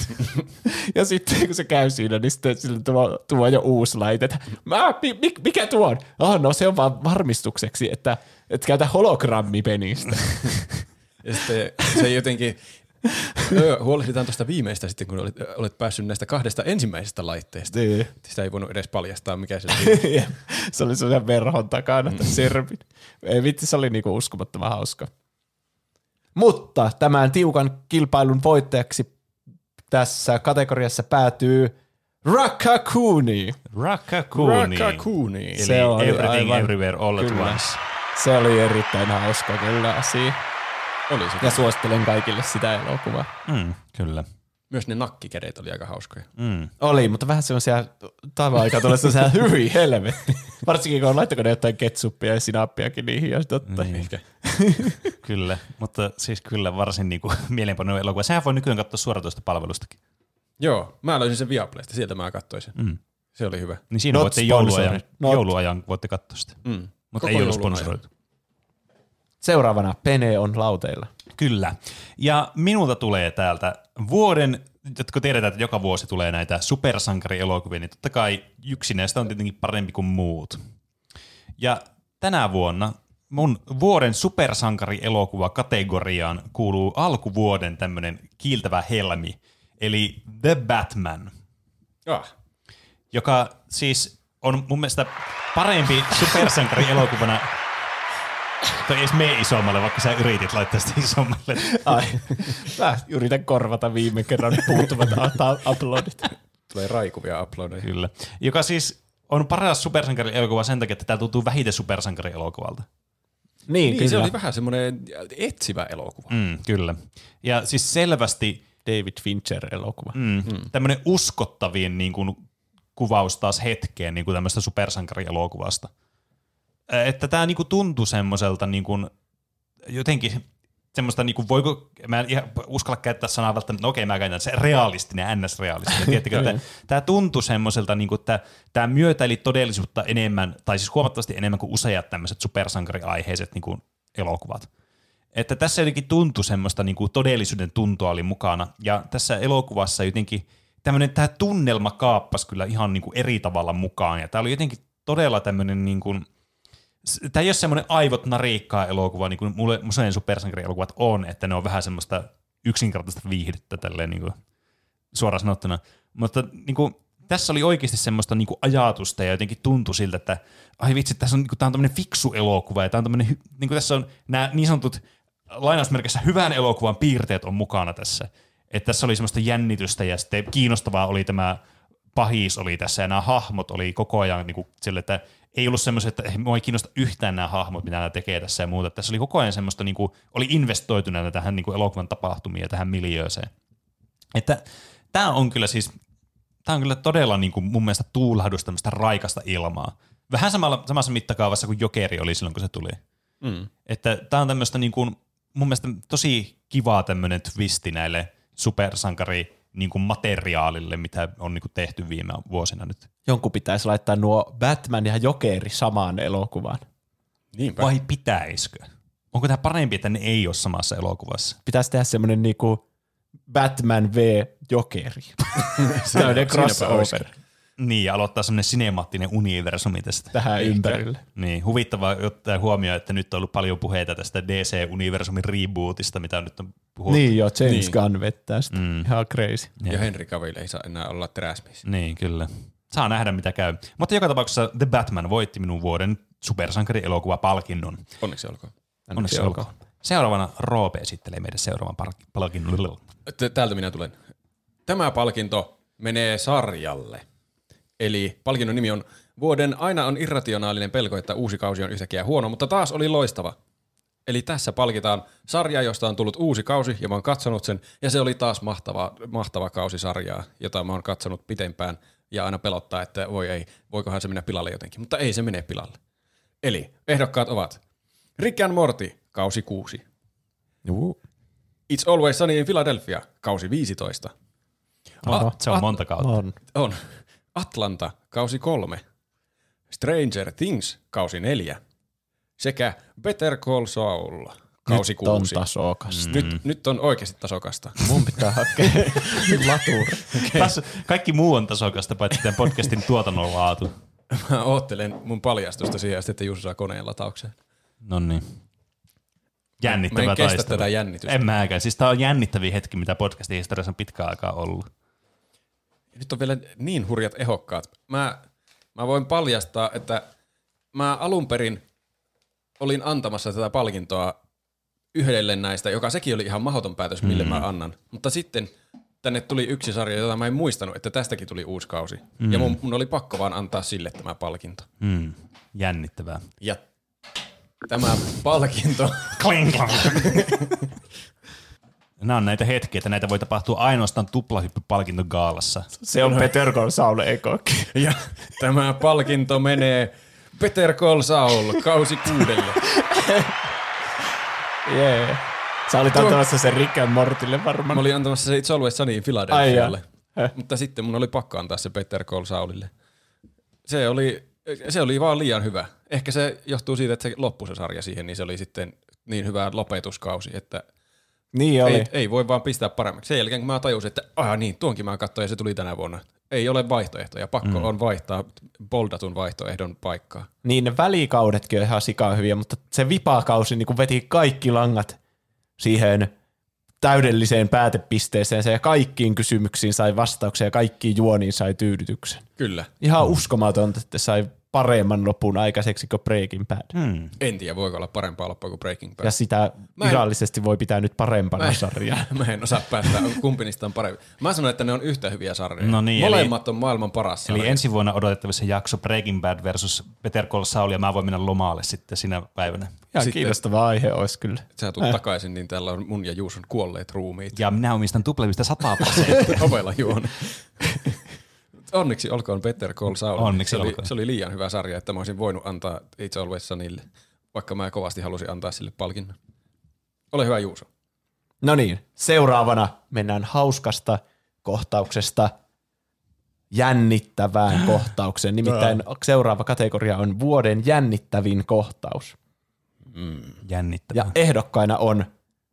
ja sitten kun se käy siinä, niin sitten sille tuo, tuo jo uusi laite. että, Mä, mi, mi, mikä tuo on? Ah, no se on vaan varmistukseksi, että et käytä hologrammipenistä. Ja sitten se jotenkin, Öö, huolehditaan tuosta viimeistä sitten, kun olet, olet päässyt näistä kahdesta ensimmäisestä laitteesta. Niin. Sitä ei voinut edes paljastaa, mikä se oli. Se oli sellaisen verhon takana, että servin. Ei vitsi, se oli niinku uskomattoman hauska. Mutta tämän tiukan kilpailun voittajaksi tässä kategoriassa päätyy Rakakuni. Rakakuni. Rakakuni. Eli Se oli Everything aivan- Everywhere All at kyllä. Once. Se oli erittäin hauska kyllä asia. Oli se. Ja suosittelen kaikille sitä elokuvaa. Mm, kyllä. Myös ne nakkikädet oli aika hauskoja. Mm. Oli, mutta vähän semmoisia tavan aikaa tulee semmoisia hyvin helvetti. Varsinkin kun laittako ne jotain ketsuppia ja sinappiakin niihin, ja totta. Niin. Ehkä. Kyllä, mutta siis kyllä varsin niinku mielenpainoinen elokuva. Sehän voi nykyään katsoa suoratoista palvelustakin. Joo, mä löysin sen Viaplaysta, sieltä mä katsoin sen. Mm. Se oli hyvä. Niin siinä Not voitte jouluajan, jouluajan voitte katsoa sitä. Mm. Mutta Koko ei ajan. sponsoroitu. Seuraavana Pene on lauteilla. Kyllä. Ja minulta tulee täältä vuoden, kun tiedetään, että joka vuosi tulee näitä supersankarielokuvia, niin totta kai yksi näistä on tietenkin parempi kuin muut. Ja tänä vuonna mun vuoden supersankarielokuva kategoriaan kuuluu alkuvuoden tämmönen kiiltävä helmi, eli The Batman, Ah. joka siis on mun mielestä parempi supersankarielokuvana Toi ei edes mene isommalle, vaikka sä yritit laittaa sitä isommalle. Ai, mä yritän korvata viime kerran puuttuvat uploadit. Tulee raikuvia uploadeja. Kyllä. Joka siis on paras supersankarielokuva sen takia, että tämä tuntuu vähiten supersankarielokuvalta. Niin, Niin, kyllä. se oli vähän semmoinen etsivä elokuva. Mm, kyllä. Ja siis selvästi David Fincher-elokuva. mm, mm. tämmöinen uskottavin niin kuin, kuvaus taas hetkeen niin kuin tämmöistä supersankarielokuvasta. Että tämä niinku tuntui semmoiselta niinku, jotenkin semmoista, niinku, voiko, mä en ihan uskalla käyttää sanaa välttämättä, no okei mä käytän se realistinen, ns-realistinen, tiedättekö, että tämä tuntui semmoiselta, niinku, että tämä myötäili todellisuutta enemmän, tai siis huomattavasti enemmän kuin useat tämmöiset supersankariaiheiset niinku, elokuvat. Että tässä jotenkin tuntui semmoista niinku, todellisuuden tuntoa oli mukana, ja tässä elokuvassa jotenkin tämmöinen tämä tunnelma kaappas kyllä ihan niinku eri tavalla mukaan, ja tämä oli jotenkin todella tämmöinen niinku, tämä ei ole semmoinen aivot narikkaa elokuva, niin kuin mulle usein supersankari-elokuvat on, että ne on vähän semmoista yksinkertaista viihdettä tälleen niin kuin suoraan sanottuna. Mutta niin kuin, tässä oli oikeasti semmoista niin kuin ajatusta ja jotenkin tuntui siltä, että ai vitsi, tässä on, niin kuin, tämä on tämmöinen fiksu elokuva ja tämä on tämmöinen, niin kuin tässä on nämä niin sanotut lainausmerkissä hyvän elokuvan piirteet on mukana tässä. Että tässä oli semmoista jännitystä ja sitten kiinnostavaa oli tämä pahis oli tässä ja nämä hahmot oli koko ajan niin kuin sille, että ei ollut semmoista, että mua ei kiinnosta yhtään nämä hahmot, mitä nämä tekee tässä ja muuta. Tässä oli koko ajan semmoista, niin kuin, oli investoituneena tähän niin kuin elokuvan tapahtumiin ja tähän miljööseen. Että tämä on kyllä siis, tämä on kyllä todella niin kuin mun mielestä tuulahdus tämmöistä raikasta ilmaa. Vähän samalla, samassa mittakaavassa kuin Jokeri oli silloin, kun se tuli. Mm. Että tämä on tämmöistä niin kuin, mun mielestä tosi kivaa tämmöinen twisti näille supersankari niin kuin materiaalille, mitä on niin kuin tehty viime vuosina nyt. Jonkun pitäisi laittaa nuo Batman ja Jokeri samaan elokuvaan. Niinpä. Vai pitäisikö? Onko tämä parempi, että ne ei ole samassa elokuvassa? Pitäisi tehdä semmoinen niinku Batman v Jokeri. Tämmöinen crossover. Niin, ja aloittaa semmoinen sinemaattinen universumi tästä. Tähän Ehkä. ympärille. Niin, huvittavaa ottaa huomioon, että nyt on ollut paljon puheita tästä DC-universumin rebootista, mitä nyt on puhuttu. Niin joo, James niin. Gunn vettää sitä. Mm. Ihan crazy. Ja, ja Henry Cavill ei saa enää olla teräsmies. Niin, kyllä. Saa nähdä, mitä käy. Mutta joka tapauksessa The Batman voitti minun vuoden supersankari-elokuva-palkinnon. Onneksi olkoon. Onneksi olkoon. Seuraavana Roope esittelee meidän seuraavan palkinnon. Täältä minä tulen. Tämä palkinto menee sarjalle. Eli palkinnon nimi on Vuoden aina on irrationaalinen pelko, että uusi kausi on yhtäkkiä huono, mutta taas oli loistava. Eli tässä palkitaan sarja, josta on tullut uusi kausi, ja mä oon katsonut sen, ja se oli taas mahtava, mahtava kausi sarjaa, jota mä oon katsonut pitempään, ja aina pelottaa, että voi ei, voikohan se mennä pilalle jotenkin, mutta ei se mene pilalle. Eli ehdokkaat ovat Rick and Morty, kausi 6. Juu. It's Always Sunny in Philadelphia, kausi 15. Oho, se on monta kautta. On. On. Atlanta, kausi kolme. Stranger Things, kausi neljä. Sekä Better Call Saul, kausi Nyt kuusi. on tasokasta. Nyt, nyt on oikeasti tasokasta. Mun pitää hakea laturi. Taas kaikki muu on tasokasta, paitsi tämän podcastin tuotannon laatu. Mä oottelen mun paljastusta siihen asti, että Jussi saa koneen lataukseen. No niin. Jännittävä Mä en kestä taistelu. tätä jännitystä. En mäkään. Siis tää on jännittäviä hetki, mitä podcastin historiassa on pitkään aikaa ollut. Nyt on vielä niin hurjat ehokkaat. Mä, mä voin paljastaa, että mä alun perin olin antamassa tätä palkintoa yhdelle näistä, joka sekin oli ihan mahdoton päätös, mille mm. mä annan. Mutta sitten tänne tuli yksi sarja, jota mä en muistanut, että tästäkin tuli uusi kausi. Mm. Ja mun, mun oli pakko vaan antaa sille tämä palkinto. Mm. Jännittävää. Ja tämä palkinto, Kling, klang. Nämä on näitä hetkiä, että näitä voi tapahtua ainoastaan tuplahyppypalkinto gaalassa. Se on Peter Saul ekokin. ja tämä palkinto menee Peter Saul kausi kuudelle. Yeah. Sä olit antamassa sen Rick Mortille varmaan. Mä olin antamassa se It's Always Sunny in Ai Philadelphialle. Häh. Mutta sitten mun oli pakko antaa se Peter Saulille. Se oli, se oli vaan liian hyvä. Ehkä se johtuu siitä, että se loppui se sarja siihen, niin se oli sitten niin hyvä lopetuskausi, että Niin oli. ei, ei voi vaan pistää paremmaksi. Sen jälkeen kun mä tajusin, että ah niin, tuonkin mä katsoin ja se tuli tänä vuonna. Ei ole vaihtoehtoja, pakko mm. on vaihtaa boldatun vaihtoehdon paikkaa. Niin ne välikaudetkin on ihan sikaa hyviä, mutta se vipakausi niin kun veti kaikki langat siihen täydelliseen päätepisteeseen ja kaikkiin kysymyksiin sai vastauksia ja kaikkiin juoniin sai tyydytyksen. Kyllä. Ihan uskomatonta, että sai paremman lopun aikaiseksi kuin Breaking Bad. Hmm. En tiedä, voiko olla parempaa loppua kuin Breaking Bad. Ja sitä Mä en- virallisesti voi pitää nyt parempana Mä en- sarjaa. Mä en osaa päättää, kumpi niistä on parempi. Mä sanon, että ne on yhtä hyviä sarjoja. No niin, Molemmat on maailman paras Eli sarja. ensi vuonna odotettavissa jakso Breaking Bad versus Better Call Saul, ja mä voin mennä lomalle sitten sinä päivänä. Ihan Sitten- kiinnostava aihe olisi kyllä. Sä tulet takaisin, niin täällä on mun ja Juuson kuolleet ruumiit. Ja minä omistan tuplevista 100 prosenttia. Ovella juon. Onneksi olkoon Better Call Saul. Onneksi se, oli, olkoon. se oli liian hyvä sarja, että mä olisin voinut antaa It's Always Sunille, vaikka mä kovasti halusin antaa sille palkinnon. Ole hyvä Juuso. No niin, seuraavana mennään hauskasta kohtauksesta jännittävään kohtaukseen. Nimittäin seuraava kategoria on vuoden jännittävin kohtaus. Jännittävää. Ja ehdokkaina on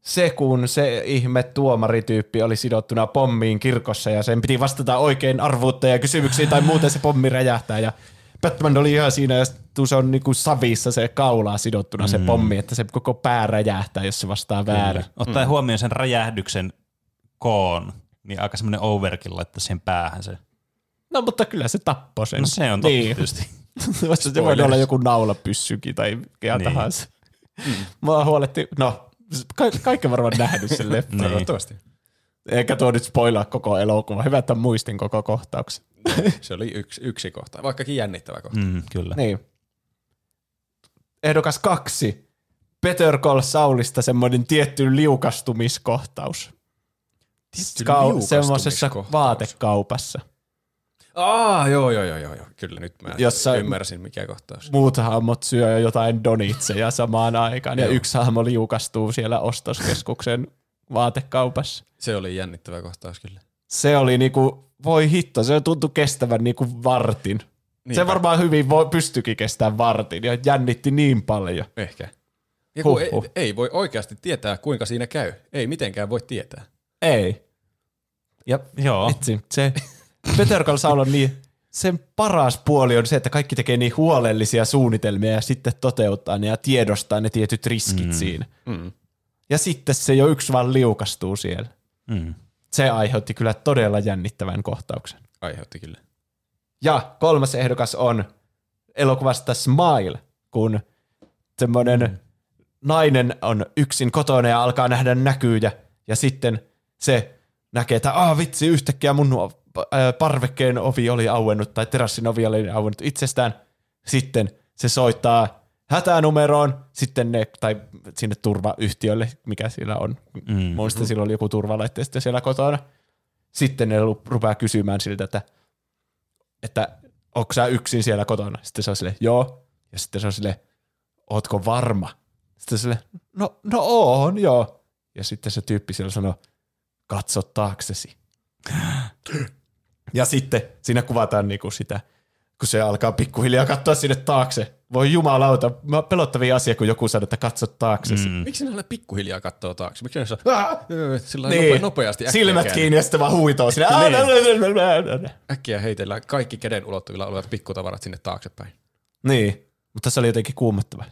se, kun se ihme tuomarityyppi oli sidottuna pommiin kirkossa ja sen piti vastata oikein arvuuttaja kysymyksiin tai muuten se pommi räjähtää ja Batman oli ihan siinä ja se on niinku savissa se kaulaa sidottuna se pommi, että se koko pää räjähtää, jos se vastaa väärin. Ottaen huomioon sen räjähdyksen koon, niin aika semmoinen overkill laittaa siihen päähän se. No mutta kyllä se tappoi sen. No se on totta niin. tietysti. Se voi olla joku naulapyssykin tai mikä Niin. tahansa. Mua huoletti, no ka- kaikki varmaan nähnyt sen leffan. Niin. Toivottavasti. Eikä tuo nyt spoilaa koko elokuva. Hyvä, että muistin koko kohtauksen. Se oli yksi, yksi kohta, vaikkakin jännittävä kohta. Mm, kyllä. Niin. Ehdokas kaksi. Better Call Saulista semmoinen tietty liukastumiskohtaus. Tietty Kau- semmoisessa liukastumiskohtaus. vaatekaupassa. Aa, joo, joo, joo, joo, joo. Kyllä nyt mä Jossa- ymmärsin, mikä kohtaus. Muut hahmot syö jo jotain donitseja samaan aikaan ja yksi hahmo liukastuu siellä ostoskeskuksen vaatekaupassa. Se oli jännittävä kohtaus kyllä. Se oli niinku, voi hitto, se tuntui kestävän niinku vartin. Se Niinpä. varmaan hyvin voi, pystyikin kestämään vartin ja jännitti niin paljon. Ehkä. Ja kun ei, Huhhuh. ei voi oikeasti tietää, kuinka siinä käy. Ei mitenkään voi tietää. Ei. Ja Joo. Vitsi, se Better Call Saul on niin, sen paras puoli on se, että kaikki tekee niin huolellisia suunnitelmia ja sitten toteuttaa ne ja tiedostaa ne tietyt riskit mm. siinä. Mm. Ja sitten se jo yksi vaan liukastuu siellä. Mm. Se aiheutti kyllä todella jännittävän kohtauksen. Aiheutti kyllä. Ja kolmas ehdokas on elokuvasta Smile, kun semmoinen mm. nainen on yksin kotona ja alkaa nähdä näkyjä ja sitten se näkee, että ah vitsi, yhtäkkiä mun parvekkeen ovi oli auennut tai terassin ovi oli auennut itsestään. Sitten se soittaa hätänumeroon, sitten ne, tai sinne turvayhtiölle, mikä siellä on. Mm. Muista sillä oli joku turvalaitteisto siellä kotona. Sitten ne rupeaa kysymään siltä, että että onko sä yksin siellä kotona? Sitten se on silleen, joo. Ja sitten se on silleen, ootko varma? Sitten se silleen, no, no oon, joo. Ja sitten se tyyppi siellä sanoo, katso taaksesi. Ja sitten siinä kuvataan niinku sitä, kun se alkaa pikkuhiljaa katsoa sinne taakse. Voi jumalauta, mä pelottavia asia, kun joku sanoo, että katso taaksesi. Mm. Miksi ne aina pikkuhiljaa katsoo taakse? Miksi ne saa sillä niin. nope, nopeasti Silmät käänny- kiinni ja sitten vaan huitoo sinne. Niin. Äkkiä heitellään kaikki käden ulottuvilla olevat pikkutavarat sinne taaksepäin. Niin, mutta se oli jotenkin kuumottava.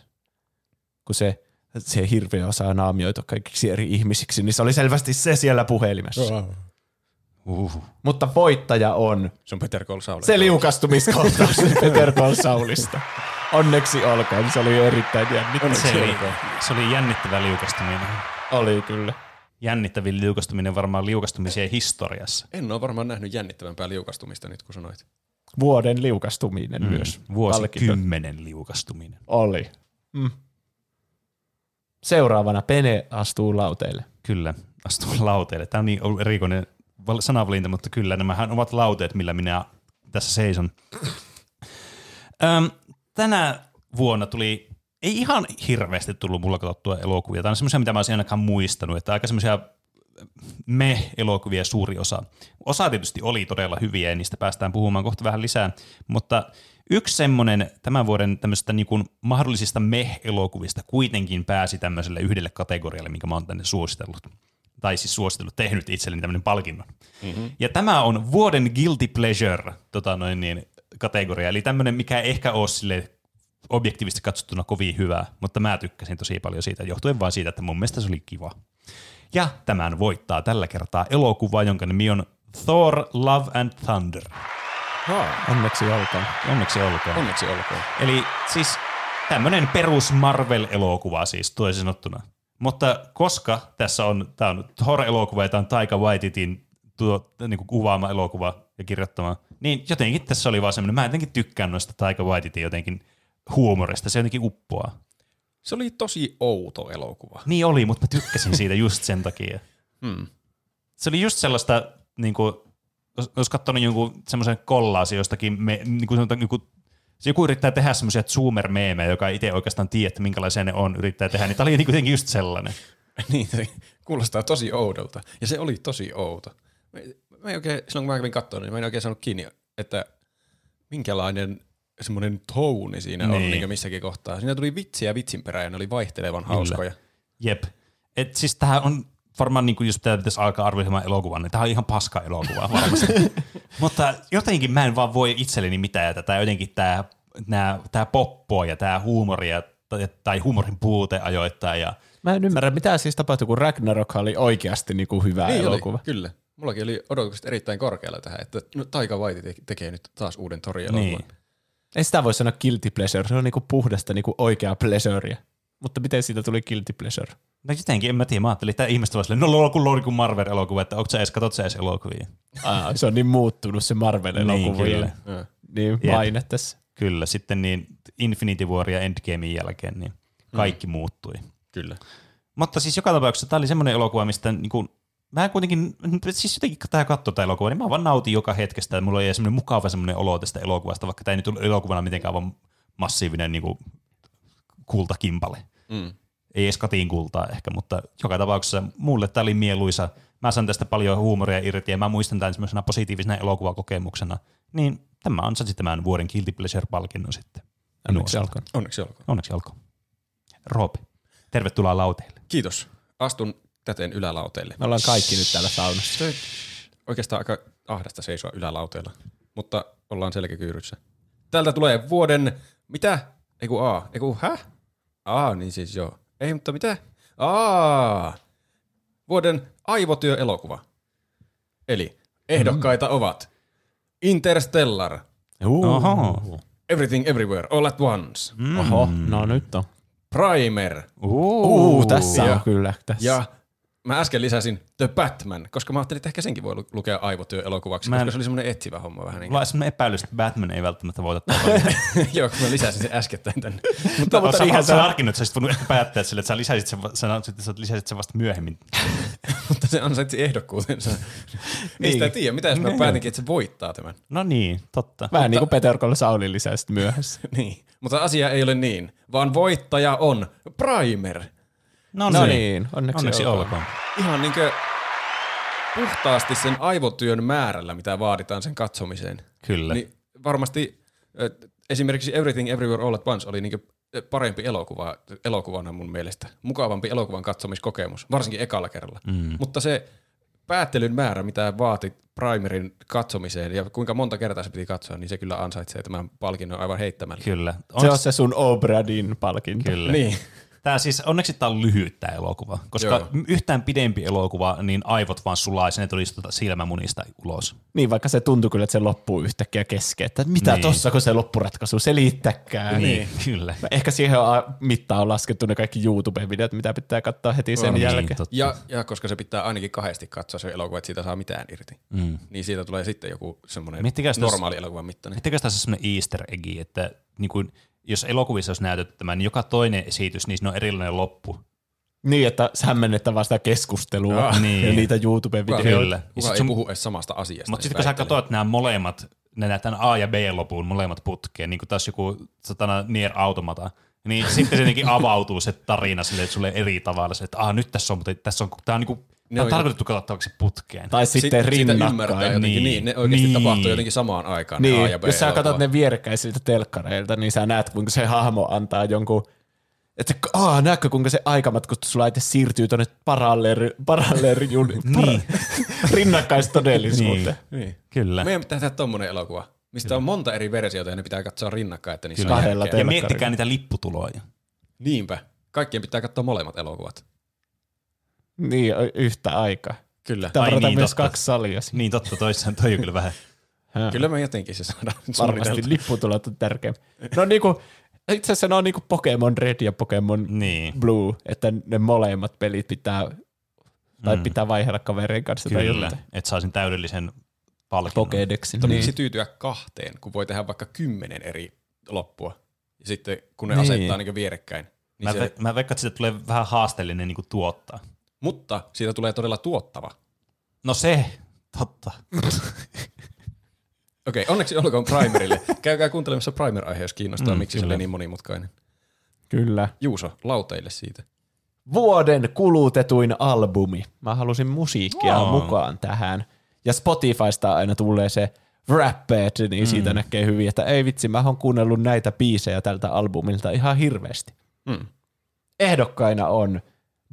Kun se, se hirveä osaa naamioitua kaikiksi eri ihmisiksi, niin se oli selvästi se siellä puhelimessa. Uh. Mutta voittaja on Se on Peter Saul. se liukastumiskohtaus Peter Saulista. Onneksi olkoon, se oli erittäin jännittävä. Se oli, se oli jännittävä liukastuminen. oli kyllä. Jännittävin liukastuminen varmaan liukastumisien historiassa. En ole varmaan nähnyt jännittävämpää liukastumista nyt, kun sanoit. Vuoden liukastuminen mm. myös. Vuosikymmenen liukastuminen. Oli. Mm. Seuraavana Pene astuu lauteille. Kyllä, astuu lauteille. Tämä on niin erikoinen sanavalinta, mutta kyllä nämähän ovat lauteet, millä minä tässä seison. Öm, tänä vuonna tuli, ei ihan hirveästi tullut mulla katsottua elokuvia. Tämä on semmoisia, mitä mä olisin ainakaan muistanut, että aika semmoisia me-elokuvia suuri osa. Osa tietysti oli todella hyviä ja niistä päästään puhumaan kohta vähän lisää, mutta yksi semmoinen tämän vuoden tämmöistä niin mahdollisista me-elokuvista kuitenkin pääsi tämmöiselle yhdelle kategorialle, minkä mä oon tänne suositellut. Tai siis suositellut, tehnyt itselleni tämmöinen palkinnon. Mm-hmm. Ja tämä on vuoden guilty pleasure tota noin niin, kategoria, eli tämmöinen, mikä ei ehkä ole sille objektiivisesti katsottuna kovin hyvä, mutta mä tykkäsin tosi paljon siitä, johtuen vain siitä, että mun mielestä se oli kiva. Ja tämän voittaa tällä kertaa elokuva, jonka nimi on Thor, Love and Thunder. Onneksi olkoon. Onneksi olkoon. Onneksi olkoon. Eli siis tämmöinen perus Marvel-elokuva siis toisin sanottuna. Mutta koska tässä on, tämä on Thor-elokuva ja tämä on Taika Waititin tuo, niin kuin kuvaama elokuva ja kirjoittama, niin jotenkin tässä oli vaan semmoinen, mä jotenkin tykkään noista Taika Waititin jotenkin huumorista, se jotenkin uppoaa. Se oli tosi outo elokuva. Niin oli, mutta mä tykkäsin siitä just sen takia. Hmm. Se oli just sellaista, niin kuin, olisi katsonut jonkun semmoisen kollaasi jostakin, me, niin kuin sanotaan, joku, se joku yrittää tehdä semmoisia zoomer-meemejä, joka ei itse oikeastaan tiedä, että minkälaisia ne on, yrittää tehdä, niin tämä oli kuitenkin just sellainen. niin, se kuulostaa tosi oudolta. Ja se oli tosi outo. Mä, mä en oikein, silloin kun mä kävin katsomaan, niin mä en oikein saanut kiinni, että minkälainen semmoinen touni siinä niin. on niin missäkin kohtaa. Siinä tuli vitsiä vitsin perään ja ne oli vaihtelevan hauskoja. Jep. Et siis tähän on varmaan niin kuin jos pitää pitäisi alkaa arvioimaan elokuvan, niin tämä on ihan paska elokuva varmasti. Mutta jotenkin mä en vaan voi itselleni mitään, että tämä jotenkin tämä, nämä, tämä poppo ja tämä huumori ja, tai huumorin puute ajoittaa. Ja... Mä en ymmärrä, mitä siis tapahtui, kun Ragnarok oli oikeasti niin kuin hyvä niin elokuva. Oli, kyllä. Mullakin oli odotukset erittäin korkealla tähän, että no, Taika Waititi tekee nyt taas uuden tori-elokuvan. Niin. Ei sitä voi sanoa guilty pleasure, se on niinku puhdasta niinku oikeaa pleasurea. Mutta miten siitä tuli guilty pleasure? No jotenkin, en mä tiedä. Mä ajattelin, että ihmiset ovat silleen, no kun kuin Marvel-elokuva, että onko sä edes, katsot sä edes elokuvia? Aa, se on niin muuttunut se Marvel-elokuvien niin, niin, maine tässä. Kyllä, sitten niin Infinity War ja Endgamein jälkeen niin kaikki mm. muuttui. Kyllä. Mutta siis joka tapauksessa tämä oli semmoinen elokuva, mistä niin kuin, mä kuitenkin, siis jotenkin tämä katsoi tämä elokuva, niin mä vaan nautin joka hetkestä, että mulla oli semmoinen mukava semmoinen olo tästä elokuvasta, vaikka tämä ei nyt ollut elokuvana mitenkään vaan massiivinen niin kuin, kultakimpale. Mm. Ei edes katiin kultaa ehkä, mutta joka tapauksessa mulle tämä oli mieluisa. Mä saan tästä paljon huumoria irti ja mä muistan tämän semmoisena positiivisena elokuvakokemuksena. Niin tämä ansaitsi tämän vuoden Guilty Pleasure-palkinnon sitten. Onneksi olkoon. Onneksi olkoon. Onneksi olkoon. Roope, tervetuloa lauteille. Kiitos. Astun täten ylälauteelle. Me ollaan kaikki nyt täällä saunassa. Se oikeastaan aika ahdasta seisoa ylälauteella, mutta ollaan selkäkyyryssä. Täältä tulee vuoden, mitä? Eiku A, eiku hä? A, niin siis joo. Ei, mutta mitä? A, vuoden aivotyöelokuva. Eli ehdokkaita mm. ovat Interstellar, uh. Everything Everywhere All at Once, mm. Oho, no nyt on. Primer, uh, uh tässä ja, on kyllä. Tässä. Ja Mä äsken lisäsin The Batman, koska mä ajattelin, että ehkä senkin voi lukea aivotyöelokuvaksi, mä en, koska se oli semmoinen etsivä homma vähän. Niin Mulla on semmoinen epäilys, että Batman ei välttämättä voita Joo, kun mä lisäsin sen äskettäin tänne. mutta, no, mutta ihan sä harkinnut, että sä olisit voinut ehkä päättää sille, että sä lisäsit sen, sä, sä lisäsit sen vasta myöhemmin. mutta se ansaitsi ehdokkuutensa. niin. Sitä tiedä, mitä jos mä niin. päätinkin, että se voittaa tämän. No niin, totta. Vähän niin kuin Peter Kolla Sauli lisäsit myöhässä. niin, mutta asia ei ole niin, vaan voittaja on Primer – No, no niin, niin. onneksi, onneksi olkoon. olkoon. Ihan niin puhtaasti sen aivotyön määrällä, mitä vaaditaan sen katsomiseen. Kyllä. Niin varmasti esimerkiksi Everything Everywhere All at Once oli niin parempi elokuva, elokuvana mun mielestä. Mukavampi elokuvan katsomiskokemus, varsinkin ekalla kerralla. Mm. Mutta se päättelyn määrä, mitä vaati Primerin katsomiseen ja kuinka monta kertaa se piti katsoa, niin se kyllä ansaitsee tämän palkinnon aivan heittämällä. Kyllä. Onks... Se on se sun Obradin palkinto. Kyllä. Niin. Tämä siis, onneksi tämä on lyhyt tämä elokuva, koska Joo. yhtään pidempi elokuva, niin aivot vaan sulaa ja ne tulisi tuota silmämunista ulos. Niin, vaikka se tuntuu kyllä, että se loppuu yhtäkkiä kesken, että mitä niin. tossa, kun se loppuratkaisu selittäkää. Niin, niin, kyllä. Ehkä siihen on mittaan on laskettu ne kaikki YouTube-videot, mitä pitää katsoa heti sen on, niin, jälkeen. Niin, ja, ja, koska se pitää ainakin kahdesti katsoa se elokuva, että siitä saa mitään irti, mm. niin siitä tulee sitten joku semmoinen normaali elokuvan mittainen. Miettikää tässä semmoinen easter egg, että niin kuin jos elokuvissa olisi näytetty tämä, niin joka toinen esitys, niin on erilainen loppu. Niin, että hämmennettävää vasta keskustelua ja, niin. ja niitä YouTube-videoita. Kuka ei sun... puhu edes samasta asiasta. Mutta sitten kun sä katsot nämä molemmat, ne näytetään A- ja B-lopun molemmat putkeen, niin kuin taas joku satana Nier Automata, niin sitten se jotenkin avautuu se tarina sille, että sulle eri tavalla, se, että ah, nyt tässä on, mutta tässä on, tämä on niinku Tämä on tarkoitettu katsottavaksi putkeen. Tai sitten Sit, rinnakkain. niin. niin, ne oikeasti niin. tapahtuu jotenkin samaan aikaan. Niin, A ja B jos sä katsot ne vierekkäisiltä telkkareilta, niin sä näet, kuinka se hahmo antaa jonkun että aah, näetkö, kuinka se aikamatkustuslaite siirtyy tuonne paralleeri, paralleeri niin. rinnakkaistodellisuuteen. Niin. niin. Kyllä. Meidän pitää tehdä tommonen elokuva, mistä Kyllä. on monta eri versiota ja ne pitää katsoa rinnakkain, että niissä Kyllä. on Ja miettikää niitä lipputuloja. Niinpä. Kaikkien pitää katsoa molemmat elokuvat. Niin, yhtä aikaa. Kyllä. Tämä Ai niin, myös totta. kaksi salia. Niin totta, toisaan toi on kyllä vähän. kyllä me jotenkin se saadaan Varmasti lipputulot on tärkeä. No niinku, itse asiassa ne on niinku Pokemon Red ja Pokemon niin. Blue, että ne molemmat pelit pitää, tai mm. pitää vaihdella kaverin kanssa. Kyllä, että saisin täydellisen palkinnon. Pokédexin. Mutta niin. tyytyä kahteen, kun voi tehdä vaikka kymmenen eri loppua. Ja sitten kun ne niin. asettaa niin vierekkäin. Niin mä, se... ve- mä veikkaan, että siitä tulee vähän haasteellinen niin tuottaa. Mutta siitä tulee todella tuottava. No se, Totta. Okei, onneksi olkoon Primerille. Käykää kuuntelemassa Primer-aihe, jos kiinnostaa, mm, miksi se oli niin monimutkainen. Kyllä. Juuso, lauteille siitä. Vuoden kulutetuin albumi. Mä halusin musiikkia Wow. mukaan tähän. Ja Spotifysta aina tulee se Rapped, niin siitä Mm. näkee hyvin, että ei vitsi, mä oon kuunnellut näitä biisejä tältä albumilta ihan hirveästi. Mm. Ehdokkaina on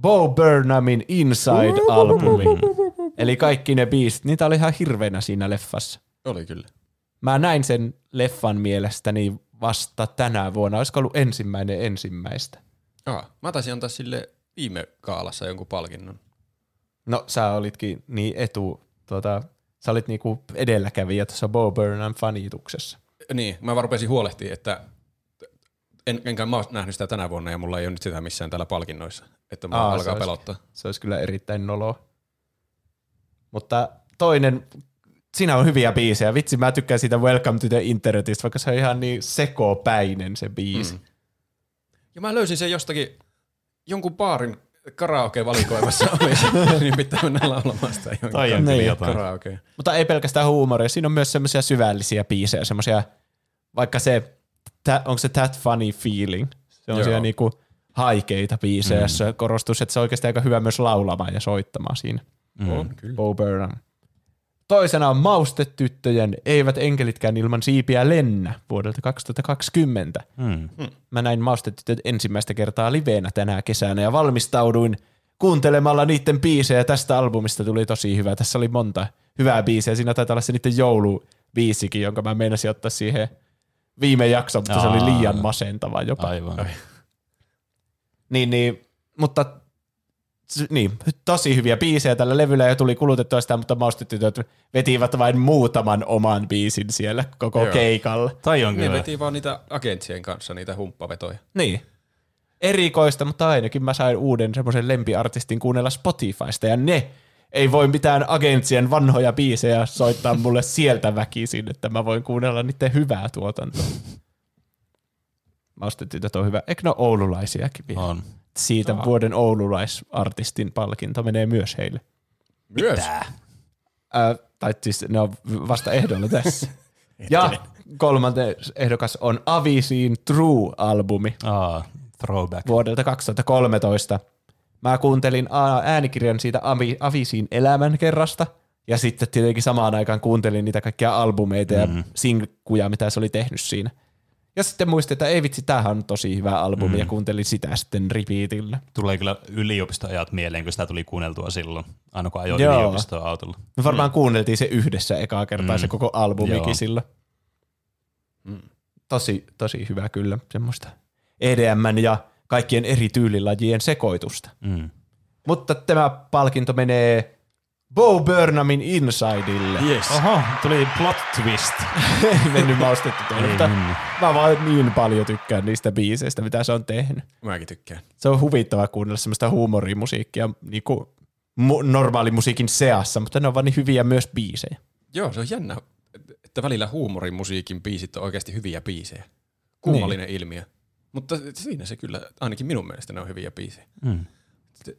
Bo Burnhamin Inside-albumi. Eli kaikki ne biisit, niitä oli ihan hirveänä siinä leffassa. Oli kyllä. Mä näin sen leffan mielestäni vasta tänä vuonna. Olisiko ollut ensimmäinen ensimmäistä? Aa, mä taisin antaa sille viime kaalassa jonkun palkinnon. No sä olitkin niin etu, tuota, sä olit niinku edelläkävijä tuossa Bo Burnham fanituksessa. Niin, mä vaan rupesin huolehtia, että en, enkä mä oon nähnyt sitä tänä vuonna ja mulla ei ole nyt sitä missään täällä palkinnoissa. Että mä Aa, Aa, se alkaa olisi- pelottaa. Se olisi kyllä erittäin noloa. Mutta toinen, siinä on hyviä biisejä. Vitsi, mä tykkään siitä Welcome to the Internetistä, vaikka se on ihan niin sekopäinen se biisi. Mm. Ja mä löysin sen jostakin jonkun baarin karaoke-valikoimassa oli se, niin pitää mennä laulamaan sitä johonkin Toi on Niin. jotain. karaokeen. Mutta ei pelkästään huumoria, siinä on myös semmoisia syvällisiä biisejä, semmoisia, vaikka se, tä, onko se That Funny Feeling, se on Joo. siellä niinku haikeita biisejä, mm. jossa korostuu, että se on oikeasti aika hyvä myös laulamaan ja soittamaan siinä. Mm. On, kyllä. Bo Burnham. Toisena on Maustetyttöjen Eivät enkelitkään ilman siipiä lennä vuodelta 2020. Mm. Mä näin Maustetytöt ensimmäistä kertaa liveenä tänä kesänä ja valmistauduin kuuntelemalla niiden biisejä. Tästä albumista tuli tosi hyvä. Tässä oli monta hyvää biisiä. Siinä taitaa olla se niiden joulubiisikin, jonka mä meinasin ottaa siihen viime jaksoon, mutta se oli Aa. liian masentava jopa. Aivan. Niin, niin, mutta niin, tosi hyviä biisejä tällä levyllä ja tuli kulutettua sitä, mutta maustetytöt vetivät vain muutaman oman biisin siellä koko Joo. keikalla. Toi on Ne kyllä. veti vaan niitä agentsien kanssa, niitä humppavetoja. Niin. Erikoista, mutta ainakin mä sain uuden semmoisen lempiartistin kuunnella Spotifysta ja ne ei voi mitään agentsien vanhoja biisejä soittaa mulle sieltä väkisin, että mä voin kuunnella niiden hyvää tuotantoa. Maustetytöt on hyvä. Eikö ne ole oululaisiakin vielä? On. Siitä vuoden oululaisartistin palkinto menee myös heille. Myös. Ää, tai siis ne on vasta ehdolla tässä. ja kolmantes ehdokas on Avisiin True-albumi Aa, throwback. vuodelta 2013. Mä kuuntelin äänikirjan siitä Avi, Avisiin elämän kerrasta, ja sitten tietenkin samaan aikaan kuuntelin niitä kaikkia albumeita ja sinkkuja, mitä se oli tehnyt siinä. Ja sitten muistin, että ei vitsi, tämähän on tosi hyvä albumi, ja kuuntelin sitä sitten repeatillä. Tulee kyllä yliopistoajat mieleen, kun sitä tuli kuunneltua silloin, aina kun ajoin Joo. yliopistoa autolla. Me varmaan mm. kuunneltiin se yhdessä ekaa kertaa, Mm. se koko albumikin Joo. silloin. Tosi, tosi hyvä kyllä, semmoista EDM ja kaikkien eri tyylilajien sekoitusta. Mm. Mutta tämä palkinto menee Bo Burnhamin Insideille. Yes. Oho, tuli plot twist. Ei mennyt maustettu tuonne, Ei mutta mennyt. mä vaan niin paljon tykkään niistä biiseistä, mitä se on tehnyt. Mäkin tykkään. Se on huvittavaa kuunnella semmoista huumorimusiikkia niin kuin mu- normaalimusiikin seassa, mutta ne on vaan niin hyviä myös biisejä. Joo, se on jännä, että välillä huumorimusiikin biisit on oikeasti hyviä biisejä. Kummallinen niin. ilmiö. Mutta siinä se kyllä, ainakin minun mielestä ne on hyviä biisejä. Mm.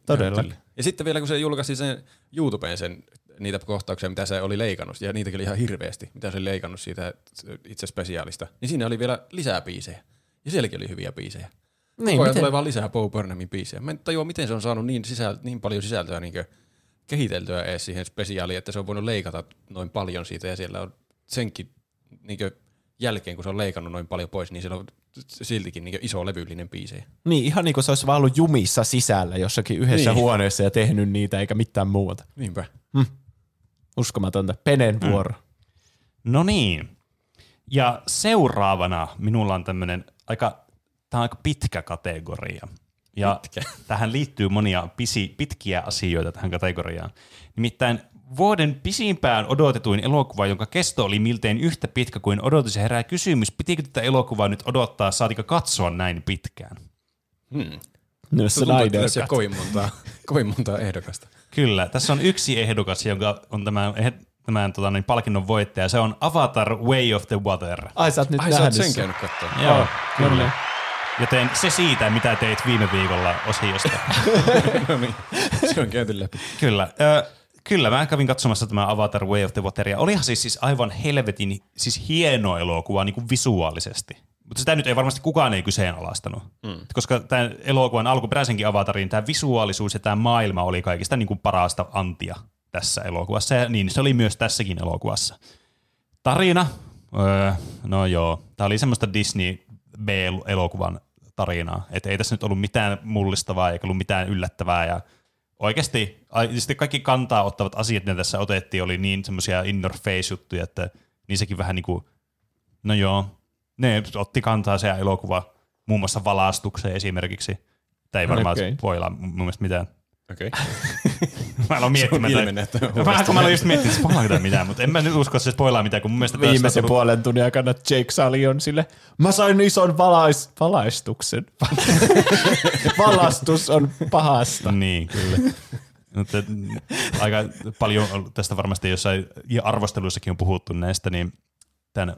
Todella. Ja sitten vielä kun se julkaisi sen YouTubeen sen, niitä kohtauksia, mitä se oli leikannut, ja niitäkin oli ihan hirveästi, mitä se oli leikannut siitä itse spesiaalista, niin siinä oli vielä lisää biisejä. Ja sielläkin oli hyviä biisejä. Niin, Koko ajan miten- tulee vaan lisää Bo Burnhamin biisejä. Mä en tajua, miten se on saanut niin, sisäl- niin paljon sisältöä niin kehiteltyä edes siihen spesiaaliin, että se on voinut leikata noin paljon siitä, ja siellä on senkin niin jälkeen, kun se on leikannut noin paljon pois, niin siellä on siltikin niin iso levyllinen biisejä. Niin, ihan niin kuin se olisi vaan ollut jumissa sisällä jossakin yhdessä Niin. huoneessa ja tehnyt niitä eikä mitään muuta. Niinpä. Uskomatonta. Penen vuoro. No niin. Ja seuraavana minulla on tämmöinen aika, tämä on aika pitkä kategoria. Ja pitkä. tähän liittyy monia pisi, pitkiä asioita tähän kategoriaan. Nimittäin vuoden pisimpään odotetuin elokuva, jonka kesto oli miltein yhtä pitkä kuin odotus, ja herää kysymys, pitikö tätä elokuvaa nyt odottaa, saatika katsoa näin pitkään? Hmm. No, Se Snyder tässä Cut. kovin montaa, kovin montaa ehdokasta. Kyllä, tässä on yksi ehdokas, jonka on tämän, tämän tota, niin, palkinnon voittaja. Se on Avatar Way of the Water. Ai sä oot nyt Ai sä oot sen käynyt katsoa. Joo, no kyllä. niin. Joten se siitä, mitä teit viime viikolla osiosta. no niin, se on käyty läpi. Kyllä. Ö, Kyllä, mä kävin katsomassa tämä Avatar Way of the Water, ja olihan siis, siis aivan helvetin siis hieno elokuva niin kuin visuaalisesti. Mutta sitä nyt ei varmasti kukaan ei kyseenalaistanut. Mm. Koska tämän elokuvan alkuperäisenkin Avatarin tämä visuaalisuus ja tämä maailma oli kaikista niin kuin parasta antia tässä elokuvassa. Ja niin se oli myös tässäkin elokuvassa. Tarina, öö, no joo, tämä oli semmoista Disney B-elokuvan tarinaa. Että ei tässä nyt ollut mitään mullistavaa eikä ollut mitään yllättävää ja oikeasti sitten kaikki kantaa ottavat asiat, mitä tässä otettiin, oli niin semmoisia in your face juttuja, että niissäkin vähän niin kuin, no joo, ne otti kantaa se elokuva muun muassa valastukseen esimerkiksi. Tämä ei varmaan okay. spoilaa mun mielestä mitään. Okei. Okay. mä aloin miettimään. ilmenee, että Vähän kun mä aloin just miettimään, että mitään, mutta en mä nyt usko, että se spoilaa mitään, kun mun mielestä tässä Viimeisen tullut- puolen tunnin aikana Jake Sully on sille, mä sain ison valais, valaistuksen. Valastus on pahasta. Niin, kyllä. Mutta mm, aika paljon on tästä varmasti jossain arvosteluissakin on puhuttu näistä, niin tämän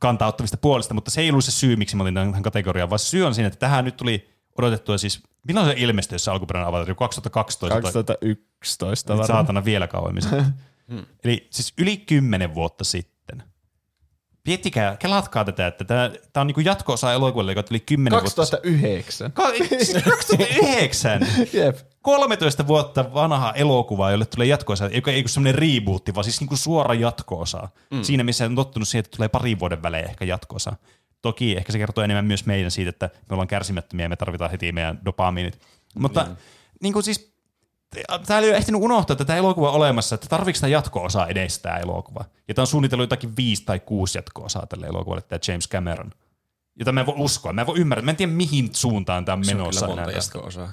kantaa ottavista puolista, mutta se ei ollut se syy, miksi mä olin tähän kategoriaan, vaan syy on siinä, että tähän nyt tuli odotettua siis, milloin se ilmestyi, jos se alkuperäinen Avatar, Joku 2012 tai 2011 nyt varmaan. saatana vielä kauemmin sitten. Eli siis yli kymmenen vuotta sitten. Miettikää, kelatkaa tätä, että tämä, tämä on niin jatko-osa elokuvalle, joka tuli kymmenen vuotta sitten. 2009. Ka- siis 2009! Jep. 13 vuotta vanha elokuva, jolle tulee jatko-osa, joka ei ole semmoinen rebootti, vaan siis niinku suora jatko-osa. Mm. Siinä, missä on tottunut siihen, että tulee pari vuoden välein ehkä jatko-osa. Toki ehkä se kertoo enemmän myös meidän siitä, että me ollaan kärsimättömiä ja me tarvitaan heti meidän dopamiinit. Mutta niin. niin kuin siis, täällä ei ole ehtinyt unohtaa tätä elokuvaa olemassa, että tarviiko tämä jatko-osa edes tämä elokuva. Ja tämä on suunnitellut jotakin viisi tai kuusi jatko-osaa tälle elokuvalle, tämä James Cameron. Jota mä en voi uskoa, mä en voi ymmärtää, mä en tiedä mihin suuntaan tämä on Se on menossa. kyllä monta jatko-osaa.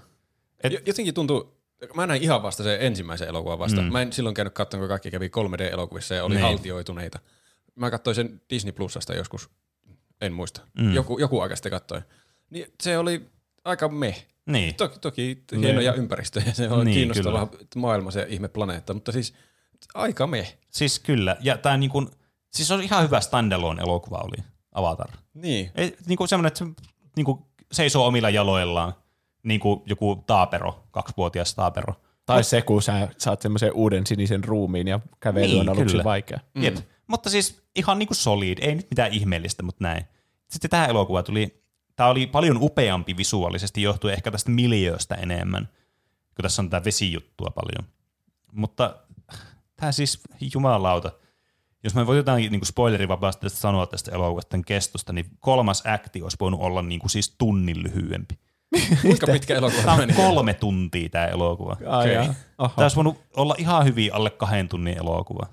Et- Jotenkin tuntuu, mä näin ihan vasta sen ensimmäisen elokuvan vasta. Mm. Mä en silloin käynyt katsomaan, kun kaikki kävi 3D-elokuvissa ja oli niin. haltioituneita. Mä katsoin sen Disney Plusasta joskus, en muista. Mm. Joku, joku aika sitten katsoin. Niin se oli aika meh. Niin. Toki, toki hienoja ympäristöjä, se on Niin, niin, kiinnostava maailma, se ihme planeetta, mutta siis aika meh. Siis kyllä. Ja tää niinku, siis on ihan hyvä standalone elokuva oli Avatar. Niin. Ei, niinku semmoinen, että se niinku seisoo omilla jaloillaan, niin kuin joku taapero, kaksivuotias taapero. Tai se, kun sä saat semmoisen uuden sinisen ruumiin ja kävely Niin, on aluksi kyllä. vaikea. Mm. Jep. Mutta siis ihan niinku solid, ei nyt mitään ihmeellistä, mutta näin. Sitten tämä elokuva tuli, tämä oli paljon upeampi visuaalisesti johtuen ehkä tästä miljööstä enemmän, kun tässä on tätä vesijuttua paljon. Mutta tämä siis, jumalauta, jos mä voin jotain niin spoilerivapaasti tästä sanoa tästä elokuvasta tämän kestosta, niin kolmas akti olisi voinut olla niin kuin siis tunnin lyhyempi. Kuinka pitkä elokuva Tämä on meni? kolme tuntia tämä elokuva. Ai. Oho. Tämä olisi voinut olla ihan hyvin alle kahden tunnin elokuva.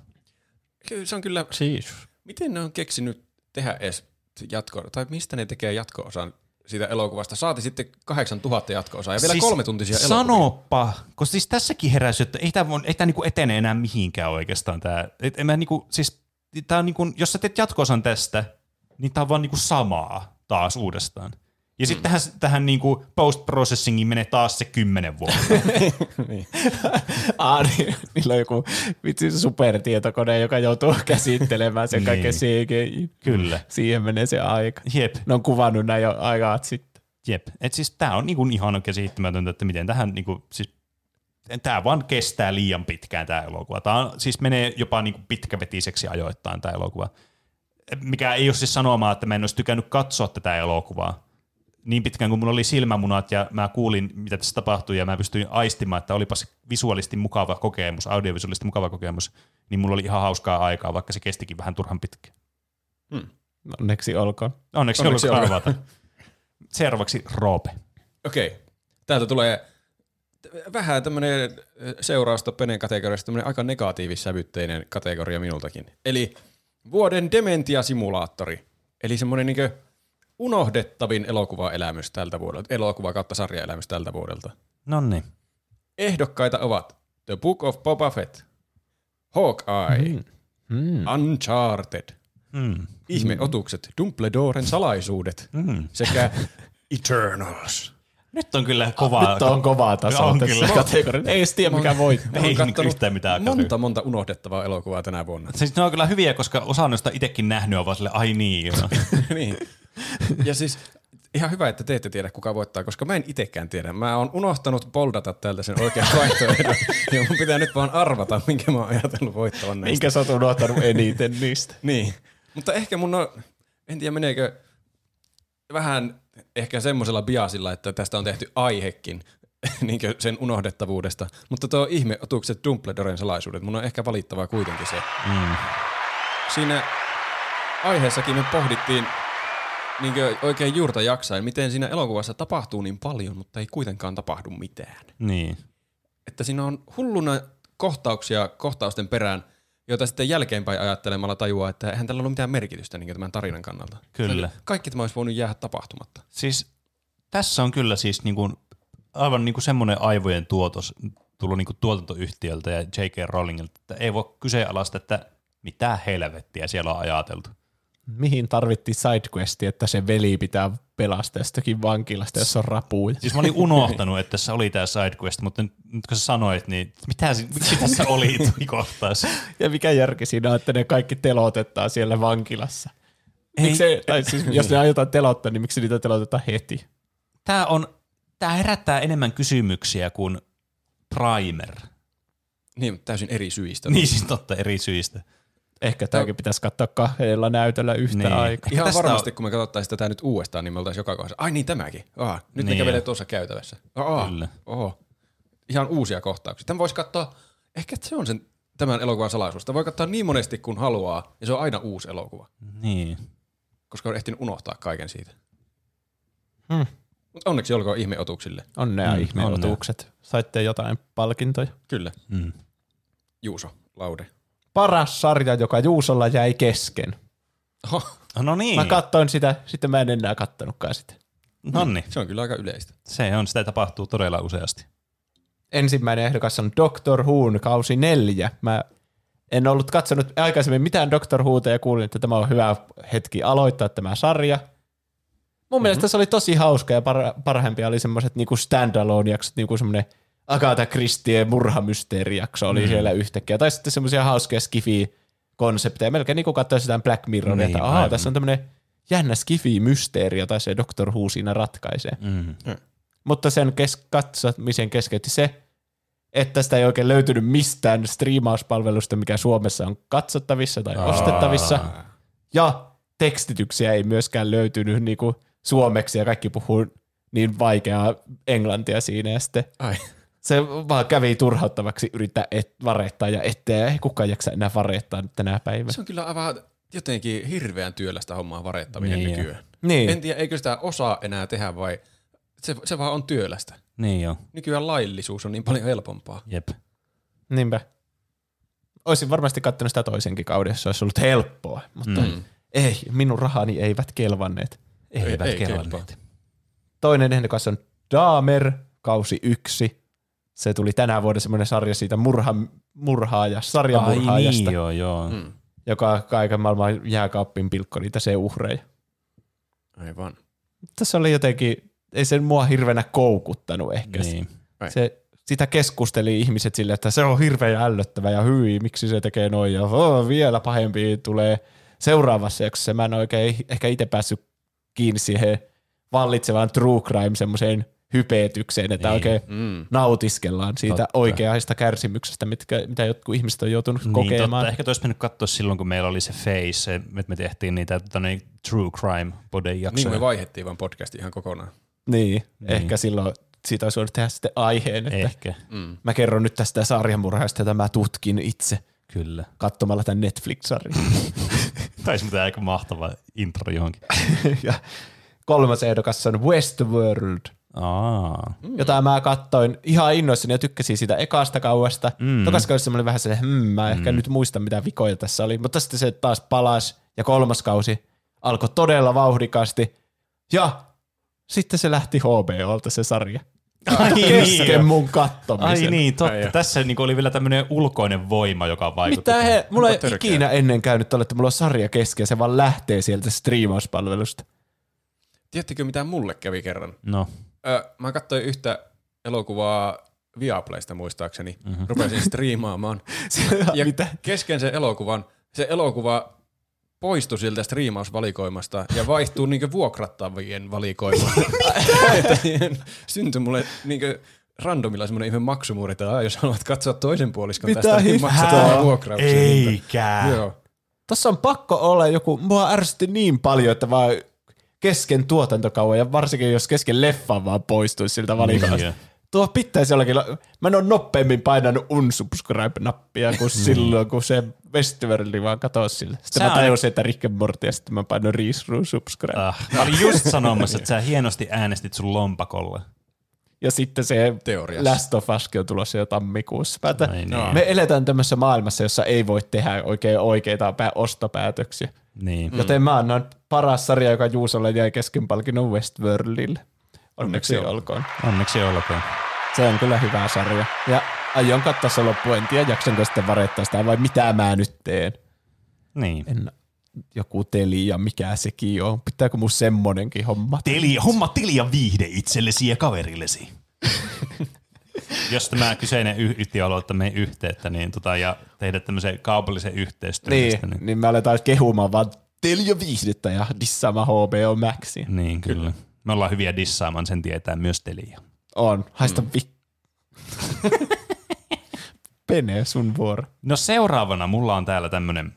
Kyllä Se on kyllä, Siis. miten ne on keksinyt tehdä edes jatko, tai mistä ne tekee jatko-osan siitä elokuvasta? Saati sitten 8000 jatko-osaa ja vielä siis kolme tuntisia elokuvia. Sanoppa, koska siis tässäkin heräsi, että ei tämä, ei tämä niinku etene enää mihinkään oikeastaan. Tämä. Et, en mä niinku, siis, tää on niinku, jos sä teet jatkosan tästä, niin tämä on vaan niinku samaa taas uudestaan. Ja sitten tähän, tähän niinku post-processingiin menee taas se kymmenen vuotta. Ah, niin, niillä on joku vitsi supertietokone, joka joutuu käsittelemään sen Niin. kaiken. Kyllä. Siihen menee se aika. Jep, Ne on kuvannut näin jo aikaa sitten. jep. Et siis tämä on niinku ihan käsittämätöntä, että miten tähän niinku, siis tämä vaan kestää liian pitkään tämä elokuva. Tämä on, siis menee jopa niinku pitkävetiseksi ajoittain tämä elokuva. Mikä ei ole siis sanomaan, että mä en olisi tykännyt katsoa tätä elokuvaa. Niin pitkään kuin mulla oli silmämunat ja mä kuulin, mitä tässä tapahtui ja mä pystyin aistimaan, että olipas visuaalisesti mukava kokemus, audiovisuaalisesti mukava kokemus, niin mulla oli ihan hauskaa aikaa, vaikka se kestikin vähän turhan pitkään. Onneksi olkoon. Onneksi, Onneksi Onneksi olkoon. arvata. Seuraavaksi Roope. Okei. Täältä tulee vähän tämmöinen seurausta Penen kategoriasta, tämmöinen aika negatiivissävytteinen kategoria minultakin. Eli vuoden dementia-simulaattori. Eli semmoinen niin unohdettavin elokuvaelämys tältä vuodelta, elokuva kautta sarjaelämys tältä vuodelta. No niin. Ehdokkaita ovat The Book of Boba Fett, Hawkeye, Mm. Uncharted, Mm. Ihmeotukset, Dumbledoren salaisuudet Mm. sekä Eternals. Nyt on kyllä kovaa. Nyt on kovaa tasoa On tässä kyllä. kategoriassa. Ei edes tiedä, mikä oon Ei yhtään mitään monta, monta unohdettavaa elokuvaa tänä vuonna. Siis ne on kyllä hyviä, koska osa noista itsekin nähnyt on vaan sille, ai niin niin. Ja siis Ihan hyvä, että te ette tiedä, kuka voittaa, koska mä en itekään tiedä. Mä oon unohtanut boldata täältä sen oikean vaihtoehdon. ja mun pitää nyt vaan arvata, minkä mä oon ajatellut voittavan näistä. Minkä sä oot unohtanut eniten niistä? Niin. Mutta ehkä mun on, en tiedä meneekö vähän ehkä semmoisella biasilla, että tästä on tehty aihekin niin sen unohdettavuudesta. Mutta tuo ihme otukset Dumbledoren salaisuudet, mun on ehkä valittava kuitenkin se. Mm. Siinä aiheessakin me pohdittiin niin oikein juurta jaksain, miten siinä elokuvassa tapahtuu niin paljon, mutta ei kuitenkaan tapahdu mitään. Niin. Että siinä on hulluna kohtauksia kohtausten perään, joita sitten jälkeenpäin ajattelemalla tajuaa, että eihän tällä ole mitään merkitystä niin tämän tarinan kannalta. Kyllä. Kaikki tämä olisi voinut jäädä tapahtumatta. Siis tässä on kyllä siis niin kuin, aivan niin kuin semmoinen aivojen tuotos tullut niin kuin tuotantoyhtiöltä ja J.K. Rowlingilta, että ei voi kyseenalaista, että mitä helvettiä siellä on ajateltu. Mihin tarvittiin sidequesti, että se veli pitää pelastaa jostakin vankilasta, jos on rapuja? Siis mä olin unohtanut, että tässä oli tämä sidequest, mutta nyt kun sä sanoit, niin mitä, miksi tässä oli kohtaus? Ja mikä järki siinä on, että ne kaikki telotetaan siellä vankilassa? Miksi, tai siis, jos ne aiotaan telottaa, niin miksi niitä telotetaan heti? Tämä, on, tämä herättää enemmän kysymyksiä kuin Primer. Niin, täysin eri syistä. Niin, siis totta, eri syistä. Ehkä tämäkin pitäisi katsoa kahdella näytöllä yhtä niin. aikaa. Ihan Tästä varmasti, on... kun me katsottaisiin tätä nyt uudestaan, niin me oltaisiin joka kohdassa. Ai niin, tämäkin. Aha, nyt niin. me kävelee tuossa käytävässä. Aha, Kyllä. Oho. Ihan uusia kohtauksia. Tämän voisi katsoa, ehkä se on sen tämän elokuvan salaisuus. Sitä voi katsoa niin monesti kuin haluaa, ja se on aina uusi elokuva. Niin. Koska on ehtinyt unohtaa kaiken siitä. Hmm. Mutta onneksi olkoon ihmeotuksille. Onnea mm, ihmeotukset. Onnea. Saitte jotain palkintoja. Kyllä. Mm. Juuso, Laude paras sarja, joka Juusolla jäi kesken. Oho. No niin. Mä katsoin sitä, sitten mä en enää kattonutkaan sitä. No niin. Se on kyllä aika yleistä. Se on, sitä tapahtuu todella useasti. Ensimmäinen ehdokas on Doctor Who kausi neljä. Mä en ollut katsonut aikaisemmin mitään Doctor Whota ja kuulin, että tämä on hyvä hetki aloittaa tämä sarja. Mun mm-hmm. mielestä se oli tosi hauska ja par- parhaimpia oli semmoiset niinku standalone-jaksot, niinku semmoinen – Agatha Christie murhamysteerijakso oli mm. siellä yhtäkkiä. Tai sitten semmoisia hauskoja skifi-konsepteja. Melkein niin kuin katsoisi sitä Black Mirroria, niin, että ahaa, tässä on tämmöinen jännä skifi-mysteeri, jota se Doctor Who siinä ratkaisee. Mm. Mm. Mutta sen kes- katsomisen keskeytti se, että sitä ei oikein löytynyt mistään striimauspalvelusta, mikä Suomessa on katsottavissa tai Aa. ostettavissa. Ja tekstityksiä ei myöskään löytynyt niin kuin suomeksi ja kaikki puhuu niin vaikeaa englantia siinä ja sitten Ai se vaan kävi turhauttavaksi yrittää et, varettaa ja etteä. Ei kukaan jaksa enää varettaa tänä päivänä. Se on kyllä aivan jotenkin hirveän työlästä hommaa varettaminen niin nykyään. Niin. En tiedä, eikö sitä osaa enää tehdä vai se, se vaan on työlästä. Niin joo. Nykyään laillisuus on niin paljon helpompaa. Jep. Niinpä. Olisin varmasti katsonut sitä toisenkin kauden, jos olisi ollut helppoa, mutta mm. ei, minun rahani eivät kelvanneet. Eivät ei, kelvanneet. Toinen ehdokas on Dahmer, kausi yksi. Se tuli tänä vuonna semmoinen sarja siitä murha, murhaaja, sarjamurhaajasta. Ai niin, joo, joo. Mm. Joka kaiken maailman jääkaappin pilkko niitä se uhreja. Aivan. Tässä oli jotenkin, ei se mua hirveänä koukuttanut ehkä. Niin. Se, sitä keskusteli ihmiset sille, että se on hirveän ällöttävä ja hyi, miksi se tekee noin ja oh, vielä pahempi tulee seuraavassa jaksossa. Mä en oikein ehkä itse päässyt kiinni siihen vallitsevaan true crime semmoiseen hypetykseen, että niin. oikein mm. nautiskellaan siitä totta. oikeasta kärsimyksestä, mitkä, mitä jotkut ihmiset on joutunut niin, kokemaan. Totta. Ehkä olisi mennyt katsoa silloin, kun meillä oli se face, että me tehtiin niitä tota, niin, true crime poden jaksoja. Niin me vaihettiin vaan podcast ihan kokonaan. Niin, niin. ehkä silloin siitä olisi voinut tehdä sitten aiheen, että ehkä. Mm. mä kerron nyt tästä sarjamurhaista, jota mä tutkin itse. Kyllä. Katsomalla tämän Netflix-sarjan. Taisi mitään aika mahtava intro johonkin. ja kolmas ehdokas on Westworld – Aa. jota mä kattoin ihan innoissani ja tykkäsin siitä ekasta kauesta. Mm. Tokas kaudessa mä olin vähän se, hmm, mä ehkä mm. nyt muista mitä vikoja tässä oli, mutta sitten se taas palasi ja kolmas kausi alkoi todella vauhdikasti ja sitten se lähti HBOlta se sarja. Ai kesken niin. mun kattomisen. Ai niin, totta. Ai Tässä niinku oli vielä tämmöinen ulkoinen voima, joka vaikutti. Mitä he, mulla ei ikinä ennen käynyt tuolla, että mulla on sarja kesken ja se vaan lähtee sieltä striimauspalvelusta. Tiedättekö mitä mulle kävi kerran? No. Ö, mä katsoin yhtä elokuvaa Viaplaysta muistaakseni. Mm-hmm. Rupesin striimaamaan. ja Mitä? kesken sen elokuvan, se elokuva poistui sieltä striimausvalikoimasta ja vaihtuu niinku vuokrattavien valikoimaan. Syntyi mulle niinku randomilla semmoinen ihme maksumuuri, että "Aa, jos haluat katsoa toisen puoliskon Mitä tästä, niin maksataan vuokrauksen. hinta." Eikä. Joo. Tossa on pakko olla joku, mua ärsytti niin paljon, että vaan kesken tuotantokauan ja varsinkin jos kesken leffan vaan poistuisi siltä valikoimasta. Niin, Tuo pitäisi jollakin, la- mä en ole nopeammin painanut unsubscribe-nappia kuin silloin, kun se Westworldi vaan katosi sille. Sitten Sä mä tajusin, että Rick and Morty ja sitten mä painoin Reese subscribe. Ah, mä olin just sanomassa, että sä hienosti äänestit sun lompakolla. Ja sitten se Teoriassa. Last of Us on tulossa jo tammikuussa. Että Ai niin. Me eletään tämmöisessä maailmassa, jossa ei voi tehdä oikein oikeita pää- ostopäätöksiä. Niin. Mm. Joten mä annan paras sarja, joka Juusolle jäi kesken palkinnon Westworldille. Onneksi Onneksi olkoon. Onneksi olkoon. Se on kyllä hyvä sarja. Ja aion katsoa se loppuun. En tiedä, jaksanko sitten varettaa sitä vai mitä mä nyt teen. Niin. En, joku teli ja mikä sekin on. Pitääkö mun semmonenkin homma? Telia, homma Telia viihde itsellesi ja kaverillesi. Jos tämä kyseinen y- yhtiö aloittaa meidän yhteyttä niin tota, ja tehdä tämmöisen kaupallisen yhteistyön. Niin, niin, niin me aletaan kehumaan vaan Telia viihdettä ja dissaamaan HBO Maxia. niin kyllä. Me ollaan hyviä dissaamaan, sen tietää myös Telia. On. Haista mm. vi... Pene, sun vuoro. No seuraavana mulla on täällä tämmönen,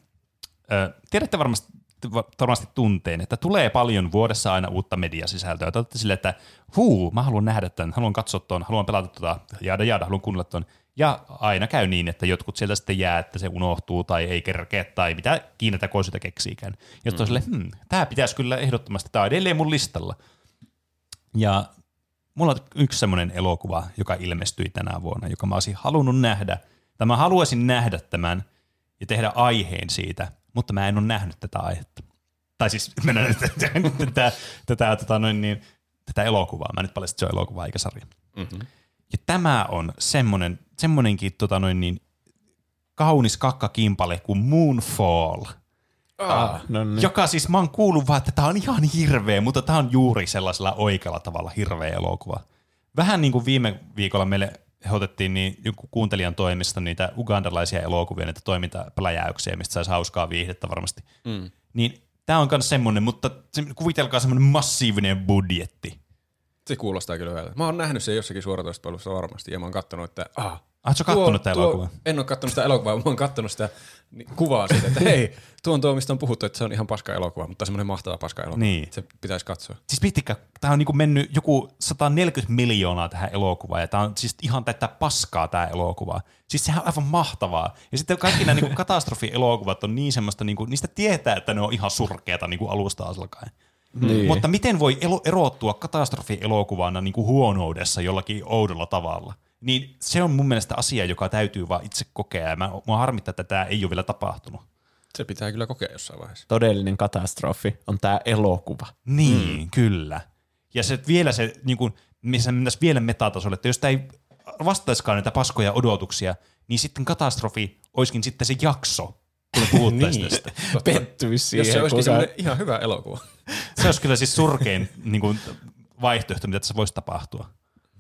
ö, tiedätte varmasti, va- varmasti tunteen, että tulee paljon vuodessa aina uutta mediasisältöä. Te olette silleen, että huu, mä haluan nähdä tämän, haluan katsoa tuon, haluan pelata tuota, jaada jaada, haluan kuunnella tuon. Ja aina käy niin, että jotkut sieltä sitten jää, että se unohtuu tai ei kerkeä tai mitä kiinnetä koisita keksiikään. Ja sitten mm. hmm, tämä pitäisi kyllä ehdottomasti, tämä on edelleen mun listalla. Ja mulla on yksi semmoinen elokuva, joka ilmestyi tänä vuonna, joka mä olisin halunnut nähdä. Tai mä haluaisin nähdä tämän ja tehdä aiheen siitä, mutta mä en ole nähnyt tätä aihetta. Tai siis mä en ole nähnyt tätä, tätä, tätä, noin niin, tätä elokuvaa. Mä nyt paljastin, että se on elokuva eikä sarja. Mm-hmm. Ja tämä on semmonen, semmonenkin tota noin niin, kaunis kakkakimpale kuin Moonfall. Ah, no niin. Joka siis mä oon kuullut vaan, että tää on ihan hirveä, mutta tää on juuri sellaisella oikealla tavalla hirveä elokuva. Vähän niin kuin viime viikolla meille otettiin niin joku kuuntelijan toimista niitä ugandalaisia elokuvia, niitä toimintapläjäyksiä, mistä saisi hauskaa viihdettä varmasti. Mm. Niin tää on myös semmonen, mutta se, kuvitelkaa semmonen massiivinen budjetti. Se kuulostaa kyllä hyvältä. Mä oon nähnyt sen jossakin suoratoistopalvelussa varmasti ja mä oon kattonut, että ah, Oletko kattonut tätä elokuvaa? En ole kattonut sitä elokuvaa, mä oon kattonut sitä kuvaa siitä, että hei, tuo on tuo, mistä on puhuttu, että se on ihan paska elokuva, mutta semmoinen mahtava paska elokuva. Niin. Se pitäisi katsoa. Siis miettikää, tämä on niinku mennyt joku 140 miljoonaa tähän elokuvaan, ja tämä on siis ihan täyttä paskaa tämä elokuva. Siis sehän on aivan mahtavaa. Ja sitten kaikki nämä niinku katastrofielokuvat on niin semmoista, niinku, niistä tietää, että ne on ihan surkeata niinku alusta alkaen. Niin. Mutta miten voi elo- erottua katastrofielokuvana niinku huonoudessa jollakin oudolla tavalla? Niin se on mun mielestä asia, joka täytyy vaan itse kokea, ja mä, mua harmittaa, että tämä ei ole vielä tapahtunut. Se pitää kyllä kokea jossain vaiheessa. Todellinen katastrofi on tää elokuva. Niin, mm. kyllä. Ja se vielä se, niin kuin, missä mennäisiin vielä metatasolle, että jos tämä ei vastaiskaan näitä paskoja odotuksia, niin sitten katastrofi olisikin sitten se jakso, kun puhuttaisiin Niin. tästä. Pettymys siihen. Jos se olisikin semmoinen ihan hyvä elokuva. Se olisi kyllä siis surkein niin kuin, vaihtoehto, mitä tässä voisi tapahtua.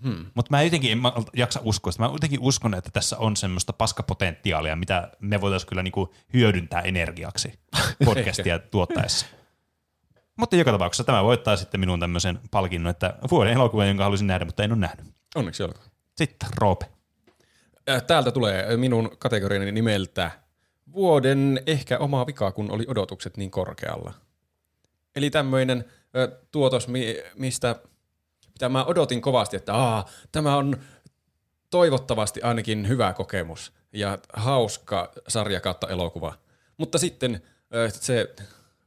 Hmm. Mutta mä jotenkin en mä jaksa uskoa sitä. Mä jotenkin uskon, että tässä on semmoista paskapotentiaalia, mitä me voitaisiin kyllä niinku hyödyntää energiaksi podcastia tuottaessa. Mutta joka tapauksessa tämä voittaa sitten minun tämmöisen palkinnon, että vuoden elokuva, jonka haluaisin nähdä, mutta en ole nähnyt. Onneksi olkoon. Sitten Roope. Täältä tulee minun kategoriani nimeltä vuoden ehkä oma vika, kun oli odotukset niin korkealla. Eli tämmöinen tuotos, mi- mistä mitä mä odotin kovasti, että Aa, tämä on toivottavasti ainakin hyvä kokemus ja hauska sarja kautta elokuva. Mutta sitten se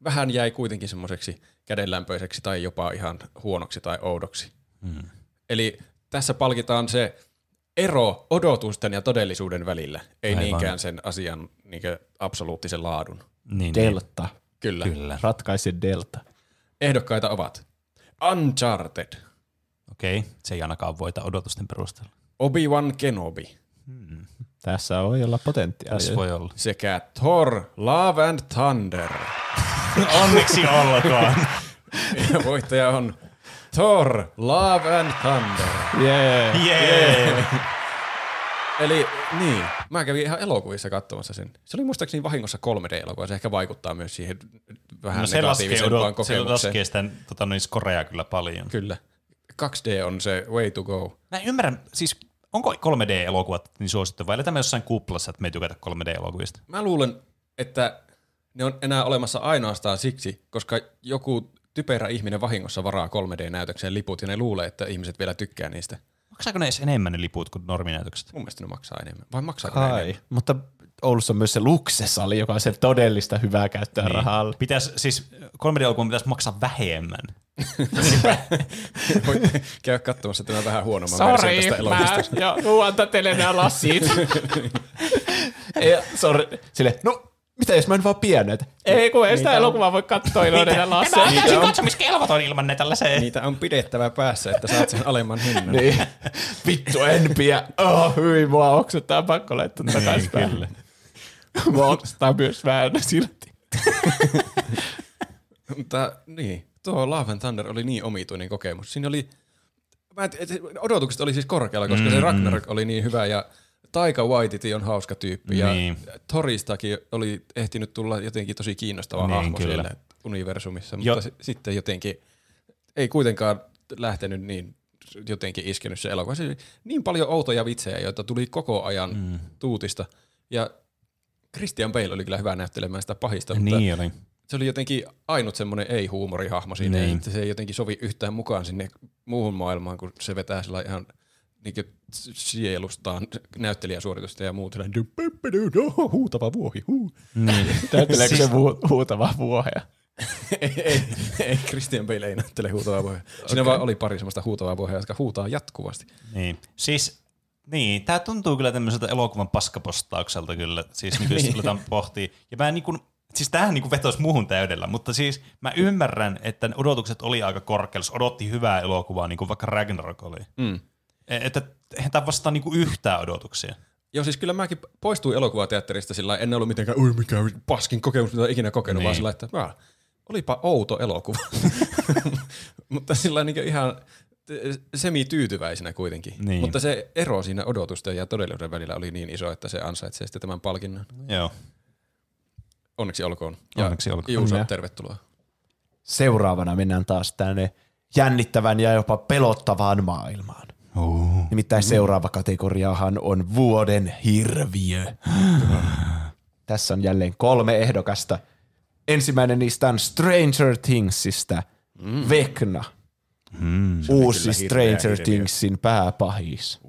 vähän jäi kuitenkin semmoiseksi kädenlämpöiseksi tai jopa ihan huonoksi tai oudoksi. Hmm. Eli tässä palkitaan se ero odotusten ja todellisuuden välillä, ei Aivan. niinkään sen asian niinkö absoluuttisen laadun. Niin, niin. Delta. Kyllä. Kyllä. Ratkaise Delta. Ehdokkaita ovat Uncharted, Okei, okay. se ei ainakaan voita odotusten perusteella. Obi-Wan Kenobi Tässä voi olla potentiaalia. Tässä voi olla. sekä Thor Love and Thunder. Onneksi olkoon. Ja voittaja on Thor Love and Thunder. Yeah. Jee. Eli niin, mä kävin ihan elokuvissa katsomassa sen. Se oli muistaakseni vahingossa 3D-elokuva, se ehkä vaikuttaa myös siihen vähän No se laskee, negatiivisempaan odot, se kokemukseen. laskee sitä tota, noin skorea kyllä paljon. Kyllä. 2D on se way to go. Mä en ymmärrä, siis onko 3D-elokuvat niin suosittu vai eletään me jossain kuplassa, että me ei tykätä 3D-elokuvista? Mä luulen, että ne on enää olemassa ainoastaan siksi, koska joku typerä ihminen vahingossa varaa 3D-näytökseen liput ja ne luulee, että ihmiset vielä tykkää niistä. Maksaako ne edes enemmän ne liput kuin norminäytökset? Mun mielestä ne maksaa enemmän. Vai maksaako ne Kai. enemmän? Mutta Oulussa on myös se Luxe-sali, joka on se todellista hyvää käyttöä niin. rahalle. Pitäis, siis 3D-elokuvan pitäisi maksaa vähemmän. Voit käydä katsomassa tämän vähän huonomman version tästä elokuvasta. nu antaa teille nämä lasit. ja, sorry. Sille, no mitä jos mä en vaan pienet? Ei, kun ei sitä elokuvaa voi katsoa ilman näitä laseja. Tämä on täysin katsomiskelvoton ilman näitä laseja. Niitä on pidettävä päässä, että saat sen alemman hinnan. Niin. Vittu, en pidä. Oh, hyvin mua oksuttaa pakko laittaa takaisin Niin, oksuttaa myös vähän silti. Mutta niin, tuo Love and Thunder oli niin omituinen kokemus. Siinä oli, mä et, et, odotukset oli siis korkealla, koska mm, se Ragnarok oli niin hyvä ja Taika Waititi on hauska tyyppi ja Niin. Toristakin oli ehtinyt tulla jotenkin tosi kiinnostava Niin, hahmo kyllä. siellä universumissa, Jo- mutta s- sitten jotenkin ei kuitenkaan lähtenyt niin jotenkin iskenyt se elokuva. Se niin paljon outoja vitsejä, joita tuli koko ajan mm. tuutista. Ja Christian Bale oli kyllä hyvä näyttelemään sitä pahista, mutta Niin oli. se oli jotenkin ainut semmoinen ei-huumorihahmo siinä, Niin. että se ei jotenkin sovi yhtään mukaan sinne muuhun maailmaan, kun se vetää sillä ihan niin sielustaan näyttelijäsuoritusta ja muut. Sellainen, "Dup-dup-dup, huutava vuohi. Huu. Näytteleekö se hu- huutavaa vuohea? ei, ei, ei, Christian Bale ei näyttele huutavaa vuohia. Siinä vaan oli pari semmoista huutavaa vuohia, jotka huutaa jatkuvasti. Niin. Siis, niin, tää tuntuu kyllä tämmöiseltä elokuvan paskapostaukselta kyllä, siis niin jos aletaan pohtia. Ja mä niin kuin, siis tämähän niin vetosi muuhun täydellä, mutta siis mä ymmärrän, että odotukset oli aika korkealla, jos odotti hyvää elokuvaa, niin kuin vaikka Ragnarok oli. Mm. E- Että eihän tämä vastaa niin yhtään odotuksia. Joo, siis kyllä mäkin poistuin elokuvateatterista sillä en ollut mitenkään, oi mikä paskin kokemus, mitä olen ikinä kokenut, niin. vaan sillä että "Vah, olipa outo elokuva. Mutta sillä niin ihan semi-tyytyväisenä kuitenkin. Niin. Mutta se ero siinä odotusten ja todellisuuden välillä oli niin iso, että se ansaitsee sitten tämän palkinnon. Joo. Onneksi olkoon. Ja Onneksi olkoon. Juuso, Onnea. tervetuloa. Seuraavana mennään taas tänne jännittävän ja jopa pelottavaan maailmaan. Uh. Nimittäin seuraava kategoriahan on vuoden hirviö. Tässä on jälleen kolme ehdokasta. Ensimmäinen niistä on Stranger Thingsista, mm. Vekna. Mm. Uusi Stranger. Thingsin pääpahis.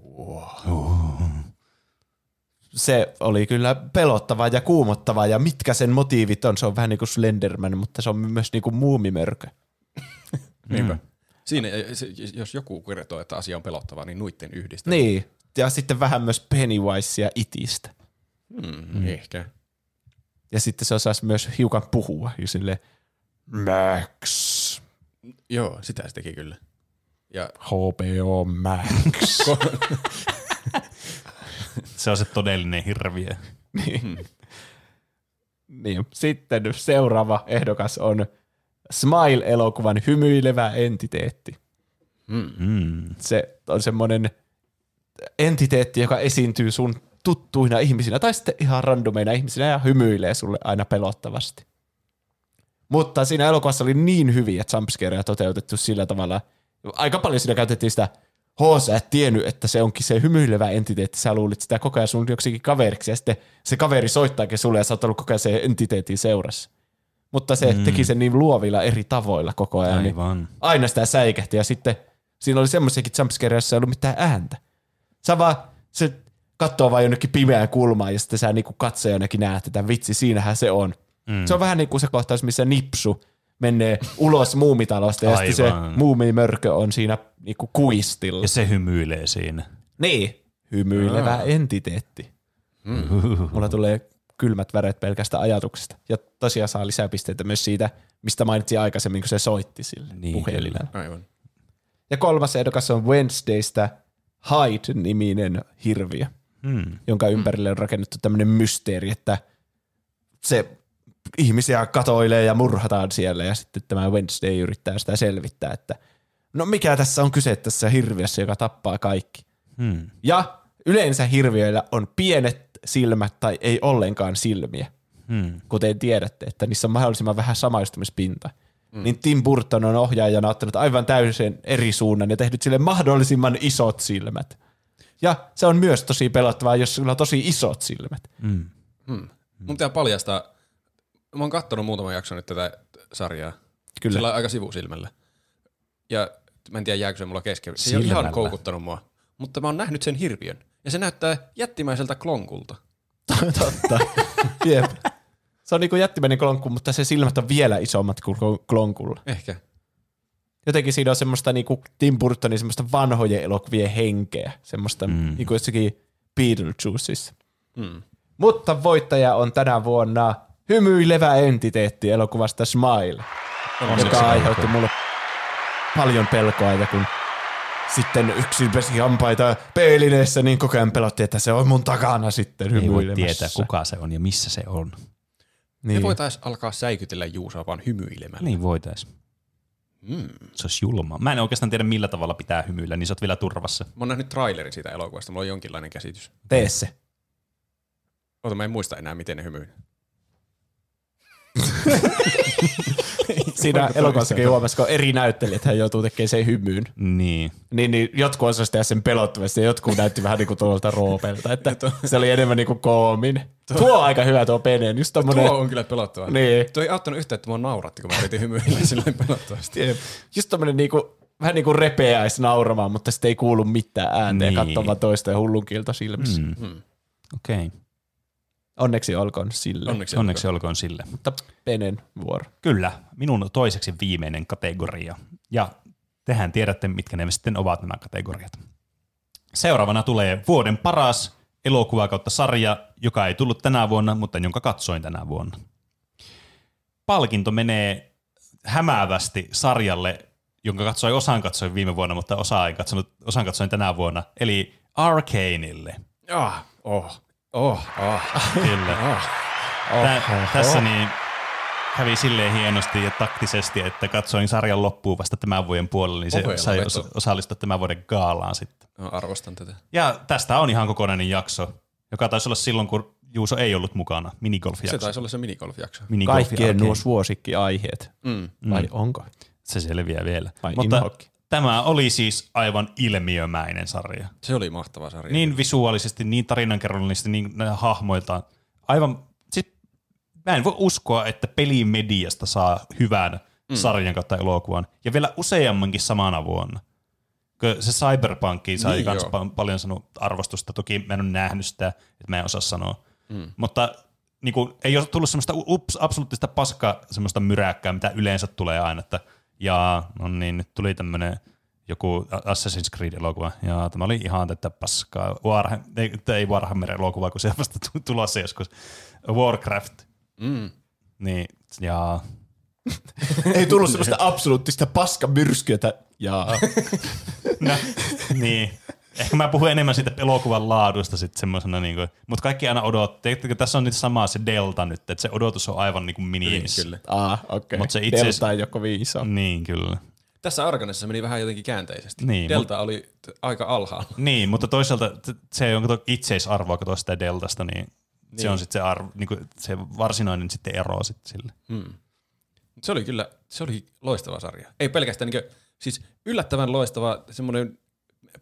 Se oli kyllä pelottava ja kuumottava, ja mitkä sen motiivit on, se on vähän niin kuin Slenderman, mutta se on myös niin kuin muumimörkö. Niinpä. Siinä, se- jos joku kertoo, että asia on pelottava, niin nuitten yhdistä. Niin, ja sitten vähän myös Pennywise ja Itistä. Mm, Ehkä. Ja sitten se osaisi myös hiukan puhua, ja sille Max, Joo, sitä se teki kyllä. Ja HBO Max. Se on se todellinen hirviö. niin. Sitten seuraava ehdokas on Smile-elokuvan hymyilevä entiteetti. Mm. Se on semmoinen entiteetti, joka esiintyy sun tuttuina ihmisinä tai sitten ihan randomeina ihmisinä ja hymyilee sulle aina pelottavasti. Mutta siinä elokuvassa oli niin hyviä jumpscareja toteutettu sillä tavalla. Aika paljon siinä käytettiin sitä, hoo sä et tiennyt, että se onkin se hymyilevä entiteetti, sä luulit sitä koko ajan sun joksikin kaveriksi ja sitten se kaveri soittaakin sulle ja sä oot ollut koko ajan se entiteetin seurassa. Mutta se mm. teki sen niin luovilla eri tavoilla koko ajan. Niin Aivan. aina sitä säikähti ja sitten siinä oli semmoisiakin jumpscareja, joissa ei ollut mitään ääntä. Sä vaan, se katsoo vaan jonnekin pimeään kulmaan ja sitten sä niinku katsojanakin näet, että vitsi, siinähän se on. Mm. Se on vähän niin kuin se kohtaus, missä nipsu menee ulos muumitalosta ja sitten se muumimörkö on siinä niinku kuistilla. Ja se hymyilee siinä. Niin. Hymyilevä entiteetti. Mm. Mulla tulee kylmät väret pelkästä ajatuksesta. Ja tosiaan saa lisää pisteitä myös siitä, mistä mainitsin aikaisemmin, kun se soitti sille Niin, niin, puhelimella. aivan. Ja kolmas ehdokas on Wednesdaystä Hyde-niminen hirviö, Hmm. jonka ympärille on rakennettu tämmöinen mysteeri, että se ihmisiä katoilee ja murhataan siellä ja sitten tämä Wednesday yrittää sitä selvittää, että no mikä tässä on kyse tässä hirviössä, joka tappaa kaikki. Hmm. Ja Yleensä hirviöillä on pienet silmät tai ei ollenkaan silmiä, Hmm. kuten tiedätte, että niissä on mahdollisimman vähän samaistumispinta. Mm. Niin Tim Burton on ohjaajana ottanut aivan täysin eri suunnan ja tehnyt sille mahdollisimman isot silmät. Ja se on myös tosi pelottavaa, jos sulla on tosi isot silmät. Mm. Hmm. Mun pitää paljastaa, mä oon kattonut muutaman jakson nyt tätä sarjaa. Kyllä. Sillä aika sivusilmällä. Ja mä en tiedä jääkö se mulla kesken. Se ei ole Silmällä. ihan koukuttanut mua. Mutta mä oon nähnyt sen hirviön. Ja se näyttää jättimäiseltä klonkulta. Totta. Jep. Se on niinku jättimäinen klonkku, mutta se silmät on vielä isommat kuin klon- klonkulla. Ehkä. Jotenkin siinä on semmoista niinku Tim Burtonin semmoista vanhojen elokuvien henkeä. Semmoista mm. niinku jossakin Beetlejuiceissa. Hmm. Mutta voittaja on tänä vuonna hymyilevä entiteetti elokuvasta Smile, joka aiheutti mulle paljon pelkoa ja kun sitten yksin pesi hampaita peilineessä, niin koko ajan pelotti, että se on mun takana sitten Ei voi hymyilemässä. tietää, kuka se on ja missä se on. Niin. Me voitais alkaa säikytellä Juusoa vaan hymyilemällä. Niin voitais. Mm. Se olisi julmaa. Mä en oikeastaan tiedä, millä tavalla pitää hymyillä, niin sä oot vielä turvassa. Mä oon nähnyt trailerin siitä elokuvasta, mulla on jonkinlainen käsitys. Tee se. Ota, mä en muista enää, miten ne hymyy. Siinä elokuvassakin huomasi, kun eri näyttelijät hän joutuu tekemään sen hymyyn. Niin. Niin, niin jotkut osasivat tehdä sen pelottavasti ja jotkut näytti vähän niin kuin tuolta roopelta. Että se oli enemmän niin kuin koomin. Tuo on aika hyvä tuo Penen. Just tommonen, Tuo on kyllä pelottavaa. Niin. Tuo ei auttanut yhtään, että mua nauratti, kun mä yritin hymyillä silleen pelottavasti. Just tommonen niinku, vähän niin kuin repeäis nauramaan, mutta sitten ei kuulu mitään ääntä Niin. ja katsoo vaan toista ja hullun kilto silmissä. Mm. Mm. Okei. Okay. Onneksi olkoon sille. Onneksi, Onneksi olkoon sille. Mutta Penen vuoro. Kyllä, minun toiseksi viimeinen kategoria. Ja tehän tiedätte, mitkä ne sitten ovat nämä kategoriat. Seuraavana tulee vuoden paras elokuva kautta sarja, joka ei tullut tänä vuonna, mutta jonka katsoin tänä vuonna. Palkinto menee hämäävästi sarjalle, jonka katsoin osan katsoin viime vuonna, mutta osa ei katsonut, osan katsoin tänä vuonna, eli Arcaneille. Ah, oh, oh, oh, Kyllä. ah. Tä, tässä niin kävi silleen hienosti ja taktisesti, että katsoin sarjan loppuun vasta tämän vuoden puolella, niin se Oho, sai veto. os- osallistua tämän vuoden gaalaan sitten. Mä arvostan tätä. Ja tästä on ihan kokonainen jakso, joka taisi olla silloin, kun Juuso ei ollut mukana, Se minigolf-jakso. taisi olla se minigolf-jakso. Minigolf Kaikkien nuo suosikkiaiheet. Mm. Vai onko? Se selviää vielä. Vai Mutta inhokki? Tämä oli siis aivan ilmiömäinen sarja. Se oli mahtava sarja. Niin visuaalisesti, niin tarinankerronnallisesti, niin hahmoiltaan. Aivan, sit, mä en voi uskoa, että pelimediasta saa hyvän mm. sarjan kautta elokuvan. Ja vielä useammankin samana vuonna. Se Cyberpunk sai Niin, kans pa- paljon sanonut arvostusta. Toki mä en ole nähnyt sitä, että mä en osaa sanoa. Mm. Mutta niin kuin, ei ole tullut semmoista ups, absoluuttista paskaa, semmoista myräkkää, mitä yleensä tulee aina, että jaa, no niin, nyt tuli tämmöinen joku Assassin's Creed-elokuva, ja tämä oli ihan tätä paskaa. Warham, ei, ei Warhammer-elokuva, kun se on vasta tu- tulossa joskus. Warcraft, Mm. niin jaa. Ei tullut semmoista absoluuttista paskamyrskyötä. Ja No, niin. Ehkä mä puhun enemmän siitä elokuvan laadusta sitten semmoisena, niin kuin, mutta kaikki aina odottaa. Tässä on nyt sama se delta nyt, että se odotus on aivan niin kuin miniimissä. Kyllä. ah, okei. Mut se Okay. itse- Delta ei ole kovin iso. Niin, kyllä. Tässä Arkanessa meni vähän jotenkin käänteisesti. Niin, Delta oli t- aika alhaalla. Niin, mutta toisaalta se on kato itseisarvoa kato sitä deltasta, niin, niin. se on sitten se, arvo, niin kuin se varsinainen sitten ero sitten sille. Mm. Se oli kyllä, se oli loistava sarja. Ei pelkästään niin kuin, siis yllättävän loistava semmoinen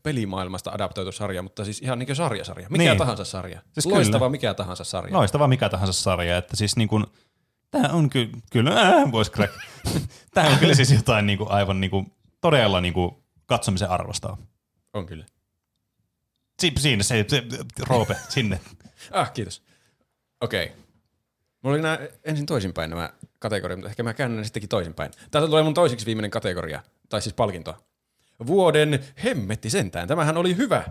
pelimaailmasta adaptoitu sarja, mutta siis ihan niin sarjasarja. Mikä Niin. tahansa sarja. Siis loistava kyllä. mikä tahansa sarja. Loistava mikä tahansa sarja, että siis niin kuin, tämä on ky- kyllä, äh, voisi crack. tämä on kyllä siis jotain niin kuin, aivan niin kuin, todella niin kuin, katsomisen arvostaa. On kyllä. Si- Siinä se, se Roope, sinne. Ah, kiitos. Okei. Okay. Mulla oli nämä ensin toisinpäin nämä kategoriat, mutta ehkä mä käännän ne sittenkin toisinpäin. Täältä tulee mun toiseksi viimeinen kategoria, tai siis palkinto. Vuoden hemmetti sentään. Tämähän oli hyvä.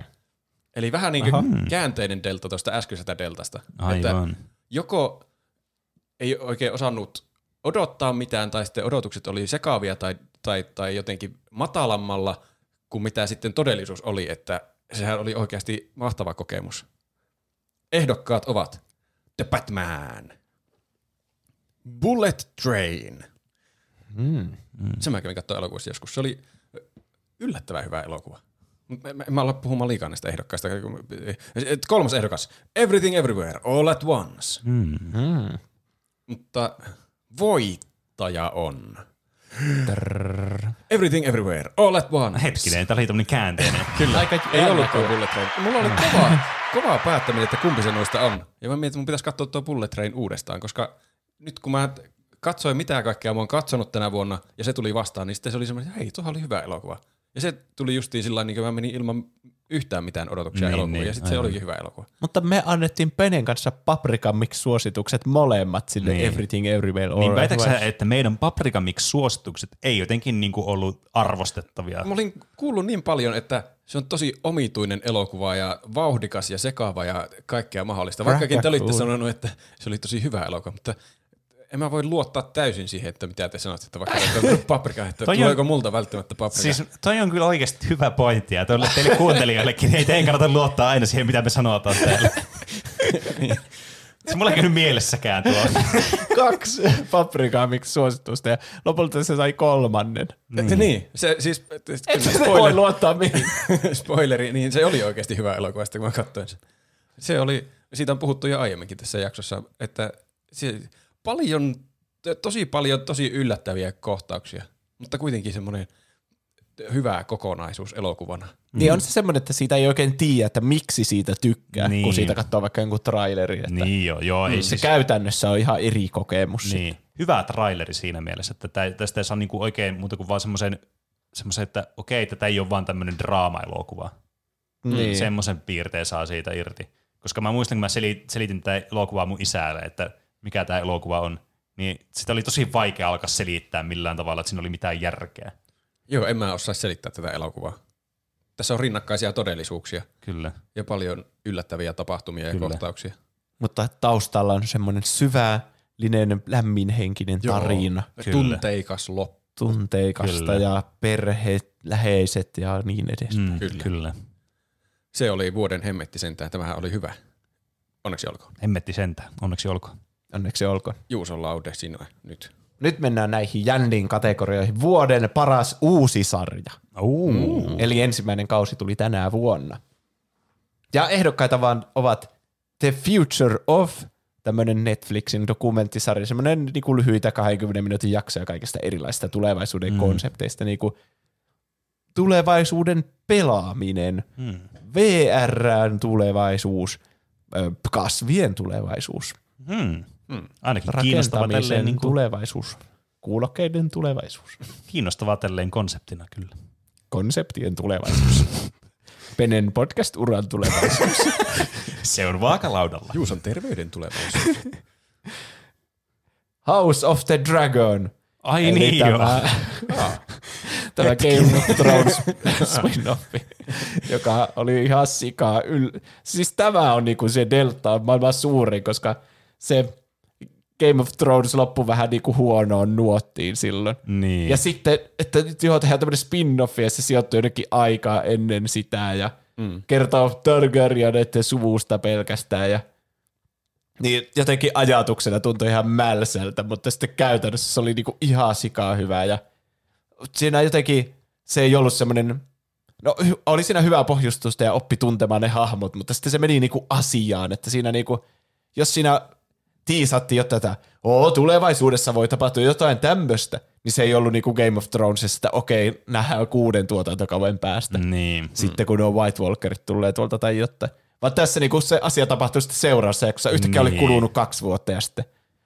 Eli vähän niin kuin käänteinen delta tuosta äskeisestä deltasta. Aivan. Että joko ei oikein osannut odottaa mitään, tai sitten odotukset oli sekaavia tai, tai, tai jotenkin matalammalla kuin mitä sitten todellisuus oli, että sehän oli oikeasti mahtava kokemus. Ehdokkaat ovat The Batman, Bullet Train. Mm. Se mä kävin katsoa elokuvassa joskus. Se oli yllättävän hyvä elokuva. Mä, ala puhumaan liikaa näistä ehdokkaista. Kolmas ehdokas. Everything Everywhere, All at Once. Mm. Mutta voittaja on... Everything Everywhere, All at Once. Hetkinen, tämä oli tämmöinen käänteinen. Kyllä. Aika Ei ollutkaan Bullet Train. Mulla oli kova, kova päättäminen, että kumpi se noista on. Ja mä mietin, että mun pitäisi katsoa tuo Bullet Train uudestaan, koska nyt kun mä katsoin mitä kaikkea mä oon katsonut tänä vuonna, ja se tuli vastaan, niin sitten se oli semmoinen, että hei, tuohan oli hyvä elokuva. Ja se tuli justiin sillä niin kuin mä menin ilman yhtään mitään odotuksia Niin, niin, elokuviin, niin, ja sitten se olikin hyvä elokuva. Mutta me annettiin Penen kanssa Paprika Mix-suositukset molemmat sille Niin. Everything Everywhere All Niin at väitätkö sä, että meidän Paprika Mix-suositukset ei jotenkin niinku ollut arvostettavia? Mä olin kuullut niin paljon, että se on tosi omituinen elokuva ja vauhdikas ja sekava ja kaikkea mahdollista. Vaikkakin te olitte sanonut, että se oli tosi hyvä elokuva, mutta en mä voi luottaa täysin siihen, että mitä te sanotte, että vaikka että on paprika, että Toi on- tuleeko multa välttämättä paprika. Siis toi on kyllä oikeasti hyvä pointti, ja toille teille kuuntelijoillekin ei teidän kannata luottaa aina siihen, mitä me sanotaan teille. Se mulla ei käynyt mielessäkään tuo. Kaksi Paprika Mix-suositusta ja lopulta se sai kolmannen. niin. niin, se siis, Et sä voi spoiler, luottaa mihin. spoileri, niin se oli oikeasti hyvä elokuva, sitten kun mä katsoin sen. Se oli, siitä on puhuttu jo aiemminkin tässä jaksossa, että se, paljon, tosi paljon tosi yllättäviä kohtauksia, mutta kuitenkin semmoinen hyvä kokonaisuus elokuvana. Niin on se semmoinen, että siitä ei oikein tiedä, että miksi siitä tykkää, Niin. kun siitä katsoo vaikka jonkun trailerin. Että Niin joo, joo ei se siis, käytännössä on ihan eri kokemus. niin, hyvä traileri siinä mielessä, että tä- tästä ei saa niinku oikein muuta kuin vaan semmoisen, semmoisen, että okei, tätä ei ole vaan tämmöinen draama-elokuva. Niin. Semmoisen piirteen saa siitä irti. Koska mä muistan, kun mä seli- selitin tätä elokuvaa mun isälle, että mikä tämä elokuva on, niin sitä oli tosi vaikea alkaa selittää millään tavalla, että siinä oli mitään järkeä. Joo, en mä osaa selittää tätä elokuvaa. Tässä on rinnakkaisia todellisuuksia Kyllä. ja paljon yllättäviä tapahtumia ja Kyllä. kohtauksia. Mutta taustalla on semmoinen syvällinen, lämminhenkinen tarina. Kyllä. Tunteikas loppu. Tunteikasta Kyllä. ja perheet, läheiset ja niin edes. Mm, Kyllä. kyllä. Se oli vuoden hemmetti sentään. Tämähän oli hyvä. Onneksi olkoon. Hemmetti sentään, onneksi olkoon. Onneksi olkoon. Juuson laude sinua nyt. Nyt mennään näihin jännin kategorioihin. Vuoden paras uusi sarja. Uh. Mm. Eli ensimmäinen kausi tuli tänä vuonna. Ja ehdokkaita vaan ovat The Future of, tämmöinen Netflixin dokumenttisarja, semmoinen niin kuin lyhyitä 20 minuutin jaksoja kaikista erilaisista tulevaisuuden mm. konsepteista, niin kuin tulevaisuuden pelaaminen, Mm. VRn tulevaisuus, kasvien tulevaisuus, Mm. Mm. Ainakin kiinnostavaa tälleen, niin kuin, tulevaisuus, kuulokkeiden tulevaisuus, kiinnostavaa tälleen konseptina kyllä. konseptien tulevaisuus. Penen podcast-uran tulevaisuus. Se on vaakalaudalla. Juuson terveyden tulevaisuus. House of the Dragon. Ai Eli niin joo. tämä, tämä Game of Thrones spin-offi, joka oli ihan sikaa. Yl- siis tämä on niinku se delta on maailman suurin, koska se Game of Thrones loppui vähän niinku huonoon nuottiin silloin. Niin. Ja sitten, että nyt joo, tehdään tämmöinen spin-offi ja se sijoittuu jonnekin aikaa ennen sitä ja mm. kertoo Targaryeneiden suvusta pelkästään ja niin jotenkin ajatuksena tuntui ihan mälsältä, mutta sitten käytännössä se oli niinku ihan sikaa hyvä ja siinä jotenkin se ei ollut semmoinen, no oli siinä hyvää pohjustusta ja oppi tuntemaan ne hahmot, mutta sitten se meni niinku asiaan, että siinä niinku, jos siinä tiisattiin jo tätä, oo tulevaisuudessa voi tapahtua jotain tämmöistä, niin se ei ollut niinku Game of Thronesissa, että okei, nähdään kuuden tuotantokauden päästä. Niin. Sitten kun nuo White Walkerit tulee tuolta tai jotain. Vaan tässä niinku se asia tapahtui sitten seuraavassa jaksossa. Yhtäkkiä oli Niin. kulunut kaksi vuotta ja sitten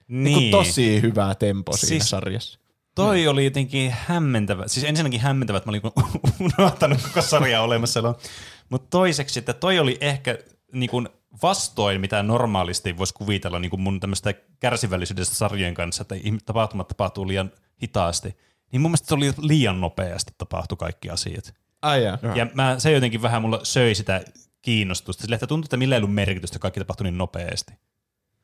Niin. niinku tosi hyvä tempo siinä Siis- sarjassa. Toi oli jotenkin hämmentävä. Siis ensinnäkin hämmentävä, että mä olin unohtanut koko sarjaa olemassa. Mutta toiseksi, että toi oli ehkä niin kuin vastoin, mitä normaalisti voisi kuvitella niin kuin mun tämmöistä kärsivällisyydestä sarjojen kanssa, että tapahtumat tapahtuu liian hitaasti. Niin mun mielestä se oli liian nopeasti tapahtu kaikki asiat. Ai jaa. Ja mä, se jotenkin vähän mulla söi sitä kiinnostusta. Sille, että tuntuu, että millä ei ollut merkitystä, kaikki tapahtui niin nopeasti.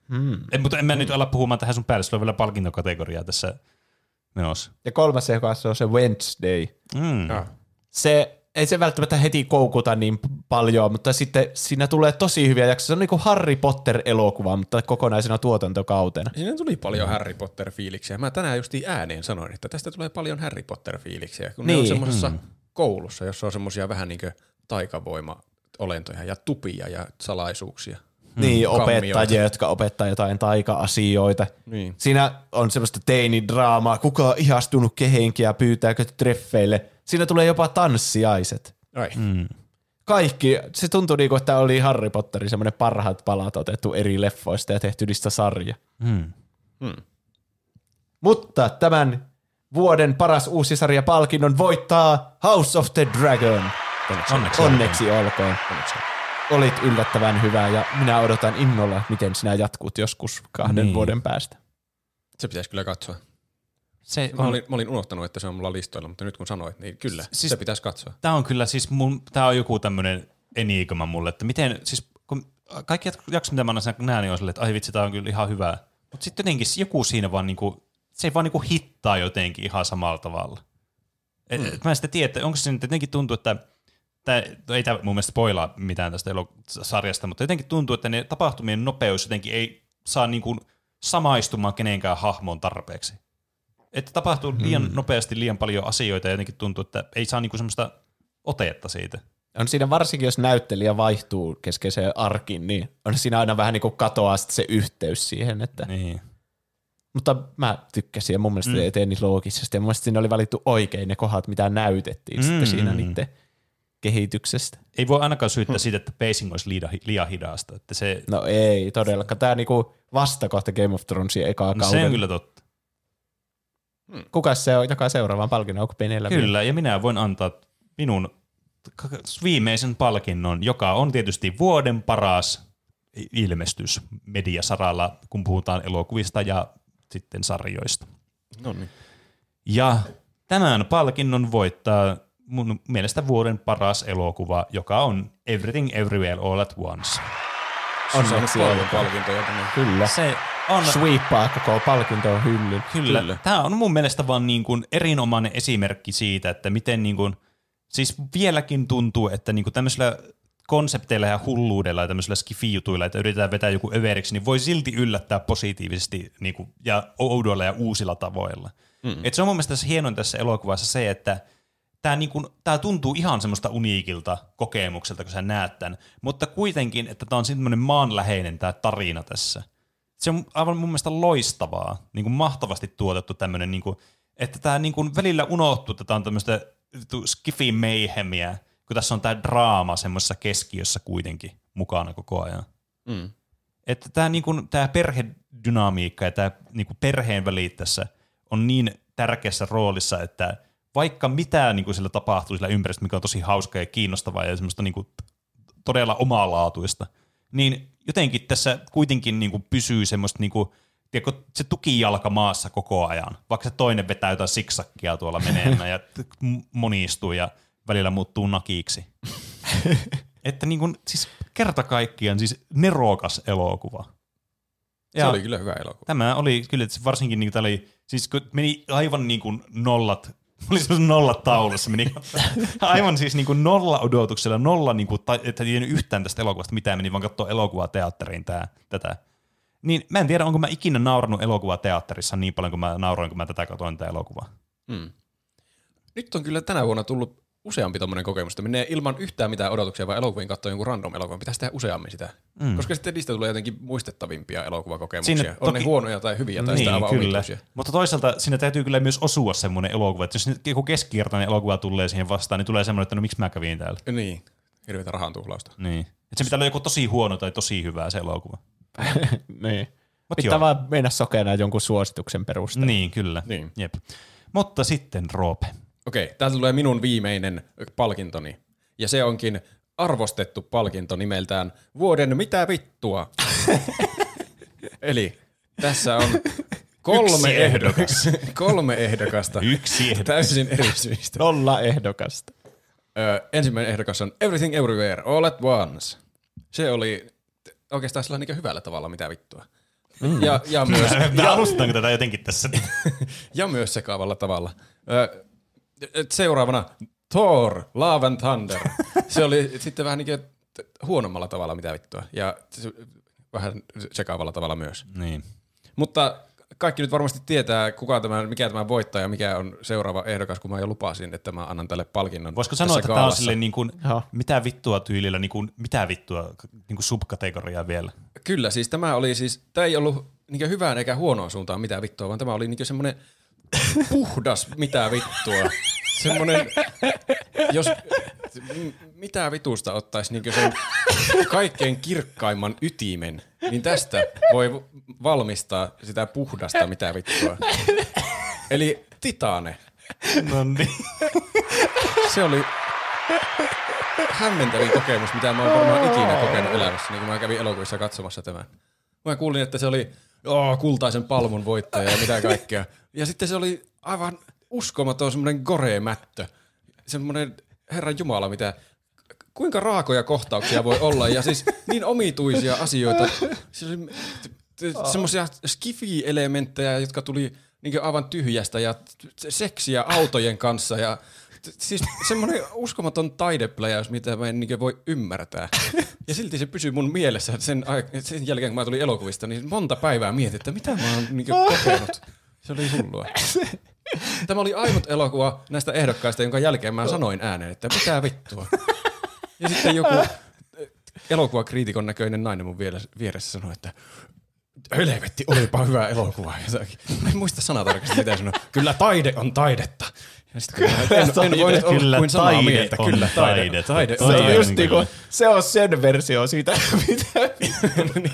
Hmm. En, mutta en mä nyt ala puhumaan tähän sun päälle, sulla on vielä palkintokategoriaa tässä menossa. Ja kolmas ehdokas on se Wednesday. Mm. Ja. Se ei se välttämättä heti koukuta niin paljon, mutta sitten siinä tulee tosi hyviä jaksoja. Se on niin kuin Harry Potter-elokuva, mutta kokonaisena tuotantokautena. Siinä tuli paljon Harry Potter-fiiliksiä. Mä tänään justiin ääneen sanoin, että tästä tulee paljon Harry Potter-fiiliksiä, kun niin. ne on Niin. semmoisessa koulussa, jossa on semmoisia vähän niin kuin taikavoima olentoja ja tupia ja salaisuuksia. Niin, Kammioita. opettajia, jotka opettaa jotain taika-asioita. Niin. Siinä on semmoista teinidraamaa, kuka on ihastunut kehenkin ja pyytääkö treffeille. Siinä tulee jopa tanssiaiset. Ai. Mm. Kaikki, se tuntui niinku, että oli Harry Potterin semmoinen parhaat palat otettu eri leffoista ja tehty niistä sarja. Mm. Mutta tämän vuoden paras uusi sarja palkinnon voittaa House of the Dragon. Onneksi. Onneksi olkoon. Olit yllättävän hyvä ja minä odotan innolla, miten sinä jatkut joskus kahden Niin. vuoden päästä. Se pitäisi kyllä katsoa. Se Mä on, olin, mä olin unohtanut, että se on mulla listoilla, mutta nyt kun sanoit, niin kyllä, Siis- se pitäisi katsoa. tää on kyllä siis mun, tää on joku tämmönen enigma mulle, että miten, siis kun kaikki jaksot, mitä mä aina näen, niin on silleen, että ai vitsi, tää on kyllä ihan hyvä. Mutta sitten jotenkin joku siinä vaan niinku, se ei vaan niinku hittaa jotenkin ihan samalla tavalla. Et, et mä en sitten tiedä, että onko se nyt jotenkin tuntuu, että tää, ei tämä mun mielestä spoilaa mitään tästä sarjasta, mutta jotenkin tuntuu, että ne tapahtumien nopeus jotenkin ei saa niinku samaistumaan kenenkään hahmoon tarpeeksi. Että tapahtuu liian Hmm. nopeasti liian paljon asioita ja jotenkin tuntuu, että ei saa niinku semmoista otetta siitä. On siinä varsinkin, jos näyttelijä vaihtuu keskeiseen arkin, niin on siinä aina vähän niin kuin katoaa se yhteys siihen. Että. Niin. Mutta mä tykkäsin ja mun mielestä mm. eteni loogisesti ja mun mielestä siinä oli valittu oikein ne kohdat, mitä näytettiin mm. sitten siinä niiden kehityksestä. Ei voi ainakaan syyttää siitä, että pacing olisi liian, liian hidasta. Että se, No ei todellakaan. Tämä niinku vastakohta Game of Thronesin ekaa no, kauden. se on kyllä totta. Kuka se on, joka seuraavan palkinnon? Onko Penellä? Kyllä, ja minä voin antaa minun viimeisen palkinnon, joka on tietysti vuoden paras ilmestys mediasaralla, kun puhutaan elokuvista ja sitten sarjoista. No niin. Ja tämän palkinnon voittaa mun mielestä vuoden paras elokuva, joka on Everything Everywhere All at Once. Onneksi Paljon palkintoja. Kyllä. Se on Sweepaa koko palkintoon hyllyn. Kyllä. Kyllä. Tämä on mun mielestä vaan niin kuin erinomainen esimerkki siitä, että miten niin kuin, siis vieläkin tuntuu, että niin kuin tämmöisillä konsepteilla ja hulluudella ja tämmöisillä skifi-jutuilla, että yritetään vetää joku överiksi, niin voi silti yllättää positiivisesti niin kuin, ja oudoilla ja uusilla tavoilla. Mm. Et se on mun mielestä se hienoin tässä elokuvassa se, että tämä niinku, tää tuntuu ihan semmoista uniikilta kokemukselta, kun sä näet tämän, mutta kuitenkin, että tämä on semmoinen maanläheinen tämä tarina tässä. Se on aivan mun mielestä loistavaa, niin kuin mahtavasti tuotettu tämmöinen, niin kuin, että tämä niin kuin välillä unohtuu, että tämä on tämmöistä skifi meihemiä, kun tässä on tämä draama semmoisessa keskiössä kuitenkin mukana koko ajan. Mm. Että tämä niinku, tää perhedynamiikka ja tämä niinku perheen välit tässä on niin tärkeässä roolissa, että vaikka mitä niinku sillä tapahtuu sillä ympäristöllä, mikä on tosi hauskaa ja kiinnostavaa ja semmoista niinku todella omalaatuista, niin jotenkin tässä kuitenkin niinku pysyy semmoista niinku, tiedätkö, se tukijalka maassa koko ajan, vaikka se toinen vetää jotain siksakkia tuolla menemään ja monistuu ja välillä muuttuu nakiksi. että niin kuin, siis kerta kaikkiaan siis nerokas elokuva. Se oli kyllä hyvä elokuva. Tämä oli kyllä, että varsinkin niin kuin, oli, siis kun meni aivan niin kuin nollat, oli semmoisen nollat taulussa, meni aivan siis niin kuin nolla odotuksella, nolla, niin kuin, tai, että ei tiennyt yhtään tästä elokuvasta mitään, meni vaan katsoa elokuvaa teatteriin tää, tätä. Niin mä en tiedä, onko mä ikinä naurannut elokuvaa teatterissa niin paljon, kuin mä nauroin, kun mä tätä katsoin tätä elokuvaa. Mm. Nyt on kyllä tänä vuonna tullut useampi tommonen kokemus, että menee ilman yhtään mitään odotuksia, vaan elokuviin katsoa jonkun random elokuvan. Pitäisi tehdä useammin sitä. Mm. Koska sitten niistä tulee jotenkin muistettavimpia elokuvakokemuksia. Sinne on ne toki- huonoja tai hyviä tai sitä niin, aivan kyllä. Mutta toisaalta siinä täytyy kyllä myös osua semmoinen elokuva, että jos joku keskikertainen elokuva tulee siihen vastaan, niin tulee semmoinen, että no miksi mä kävin täällä. Niin, hirveätä rahan tuhlausta. Niin. Että se pitää olla joko tosi huono tai tosi hyvä se elokuva. niin. Mut Pitää joo. vaan mennä sokena jonkun suosituksen perusteella. Niin, kyllä. Niin. Jep. Mutta sitten Roope. Okei, täältä tulee minun viimeinen palkintoni. Ja se onkin arvostettu palkinto nimeltään Vuoden mitä vittua. Eli tässä on kolme, ehdokas, kolme ehdokasta Yksi ehdokas. täysin eri syistä. Nolla ehdokasta. Ö, ensimmäinen ehdokas on Everything Everywhere All at Once. Se oli oikeastaan sellainen niin hyvällä tavalla mitä vittua. Mm. Ja, ja, myös, Me alustetaanko tätä jotenkin tässä? ja myös sekaavalla tavalla. Seuraavana Thor, Love and Thunder. Se oli sitten vähän niin kuin huonommalla tavalla mitä vittua. Ja vähän sekaavalla tavalla myös. niin. Mutta kaikki nyt varmasti tietää, kuka tämä, mikä tämä voittaja, mikä on seuraava ehdokas, kun mä jo lupasin, että mä annan tälle palkinnon. Voisiko sanoa, että tämä on silleen niin kuin, Joo. mitä vittua tyylillä, niin kuin, mitä vittua niin kuin subkategoriaa vielä? Kyllä, siis tämä oli siis, tämä ei ollut niin hyvään eikä huonoon suuntaan mitä vittua, vaan tämä oli niin semmoinen puhdas mitä vittua. Semmoinen, jos mitä vitusta ottaisi niin sen kaikkein kirkkaimman ytimen, niin tästä voi valmistaa sitä puhdasta mitä vittua. Eli titane. No niin. Se oli hämmentävin kokemus, mitä mä oon varmaan ikinä kokenut elämässä, niin kun mä kävin elokuvissa katsomassa tämän. Mä kuulin, että se oli oh, kultaisen palmun voittaja ja mitä kaikkea. Ja sitten se oli aivan uskomaton semmoinen gore-mättö. Semmoinen, herran jumala, mitä kuinka raakoja kohtauksia voi olla ja siis niin omituisia asioita. Siis semmoisia skifi-elementtejä, jotka tuli niin aivan tyhjästä ja seksiä autojen kanssa ja siis semmoinen uskomaton taidepläjäys, mitä mä en niin voi ymmärtää. Ja silti se pysyy mun mielessä sen, ai- sen jälkeen, kun mä tulin elokuvista, niin monta päivää mietin, että mitä mä oon niin kokenut. Se oli hullua. Tämä oli ainut elokuva näistä ehdokkaista, jonka jälkeen mä sanoin ääneen, että mitä vittua. Ja sitten joku elokuvakriitikon näköinen nainen mun vieressä, sanoi, että helvetti, olipa hyvä elokuva. En muista sanatarkasti, mitä sanoi. Kyllä taide on taidetta. Ja sitten kyllä, en, en nyt olla Kyllä kuin samaa taide mieltä. on Kyllä taide, taidetta. taide, Se Se on on taide. just niin niinku, se on sen versio siitä, mitä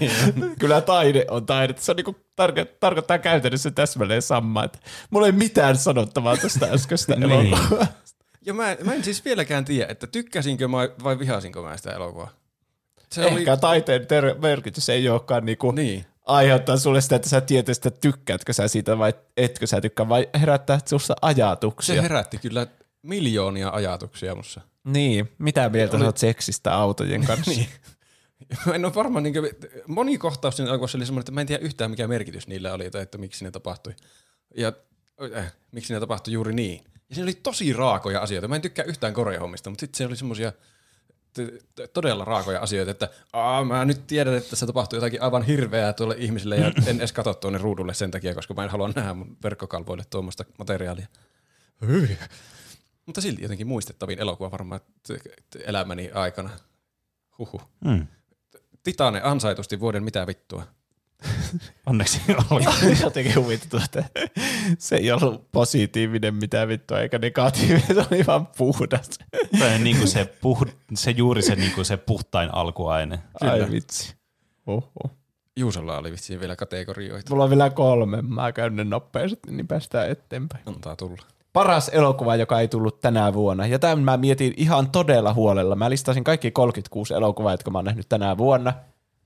niin, Kyllä taide on taide. Se on niinku, tarko- tarkoittaa käytännössä täsmälleen samaa. Että mulla ei mitään sanottavaa tästä äskeistä Niin. elokuvaa. Ja mä, mä en siis vieläkään tiedä, että tykkäsinkö mä vai vihasinko mä sitä elokuvaa. Se Ehkä taiteen ter- merkitys ei olekaan niinku Niin. Aiheuttaa sulle sitä, että sä tietäisit, että tykkäätkö sä siitä vai etkö sä tykkää, vai herättää susta ajatuksia. Se herätti kyllä miljoonia ajatuksia mussa. niin, mitä mieltä Oli- sä seksistä autojen kanssa? Niin. En ole varma, niin kuin, moni kohtaus siinä elokuvassa oli semmoinen, että mä en tiedä yhtään mikä merkitys niillä oli tai että miksi ne tapahtui. Ja äh, miksi ne tapahtui juuri niin. Ja siinä oli tosi raakoja asioita. Mä en tykkää yhtään koreahommista, mutta sitten se oli semmoisia todella raakoja asioita, että Aa, mä nyt tiedän, että se tapahtuu jotakin aivan hirveää tuolle ihmiselle ja en edes katso tuonne ruudulle sen takia, koska mä en halua nähdä mun verkkokalvoille tuommoista materiaalia. Mutta silti jotenkin muistettavin elokuva varmaan elämäni aikana. Huhu. Mm. Titane ansaitusti vuoden mitä vittua. Onneksi olkoon. Jotenkin huvittu, että se ei ollut positiivinen mitä vittua, eikä negatiivinen, se oli vaan puhdas. On niin kuin se, puh, se juuri se, niin kuin se puhtain alkuaine. Ai vitsi. Oho. Juusolla oli vissiin vielä kategorioita. Mulla on vielä kolme, mä käyn ne nopeasti, niin päästään eteenpäin. Antaa tulla. Paras elokuva, joka ei tullut tänä vuonna. Ja tämän mä mietin ihan todella huolella. Mä listasin kaikki 36 elokuvaa, jotka mä oon nähnyt tänä vuonna.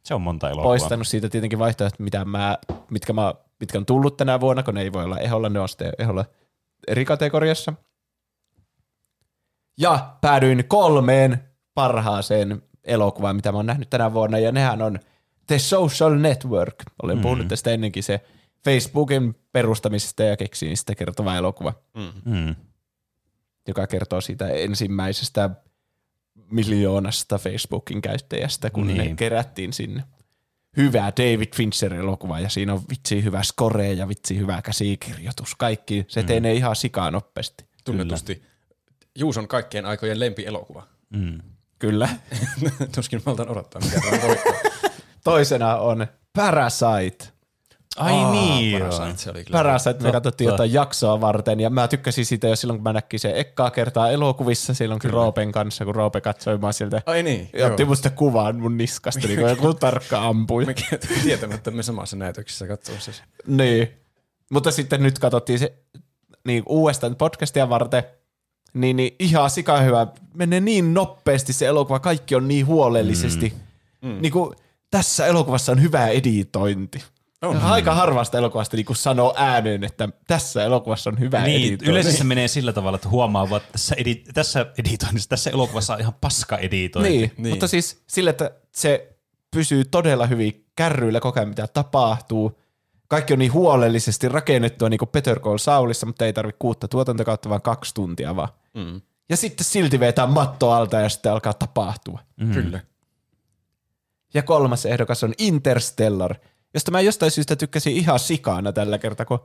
Se on monta elokuvaa. Poistanut siitä tietenkin vaihtoehdot, mitä mä, mitkä, mä, mitkä on tullut tänä vuonna, kun ne ei voi olla eholla, ne on sitten eholla eri kategoriassa. Ja päädyin kolmeen parhaaseen elokuvaan, mitä mä oon nähnyt tänä vuonna, ja nehän on The Social Network. Olen mm. puhunut tästä ennenkin se Facebookin perustamisesta ja keksinnistä kertova elokuva, Mm. joka kertoo siitä ensimmäisestä miljoonasta Facebookin käyttäjästä, kun niin. ne kerättiin sinne. Hyvä David Fincher-elokuva, ja siinä on vitsi hyvä score ja vitsi hyvä käsikirjoitus. Kaikki, se etenee ihan sikaa nopeasti. Tunnetusti Juuson kaikkien aikojen lempielokuva. Mm. Kyllä. Tuskin maltan odottaa, mikä. Toisena on Parasite. Ai Aa, niin. Parasite, se oli kyllä. Parasite, me katsottiin jotain jaksoa varten, ja mä tykkäsin siitä jo silloin, kun mä näkin sen ekkaa kertaa elokuvissa, silloin kun Roopen kanssa, kun Roope katsoi mä sieltä. Ai niin, Ja otti musta kuvan mun niskasta, niin kuin joku tarkka ampui. Me tietämättä me samassa näytöksessä katsomassa. se. Niin. Mutta sitten nyt katsottiin se niin uudestaan podcastia varten, niin, niin ihan sika hyvä. Menee niin nopeasti se elokuva, kaikki on niin huolellisesti. Mm. Niin kuin, tässä elokuvassa on hyvä editointi. On. Aika harvasta elokuvasta niin kuin sanoo ääneen, että tässä elokuvassa on hyvä Niin, editointi. yleensä se menee sillä tavalla, että huomaa, vaan, että tässä, edi- tässä editoinnissa, tässä elokuvassa on ihan paska editointi. Niin, Niin. mutta siis sille, että se pysyy todella hyvin kärryillä koko ajan, mitä tapahtuu. Kaikki on niin huolellisesti rakennettua niin kuin Better Call Saulissa, mutta ei tarvitse kuutta tuotantokautta, vaan kaksi tuntia vaan. Mm. Ja sitten silti vetää matto alta ja sitten alkaa tapahtua. Mm. Kyllä. Ja kolmas ehdokas on Interstellar, josta mä jostain syystä tykkäsin ihan sikana tällä kertaa, kun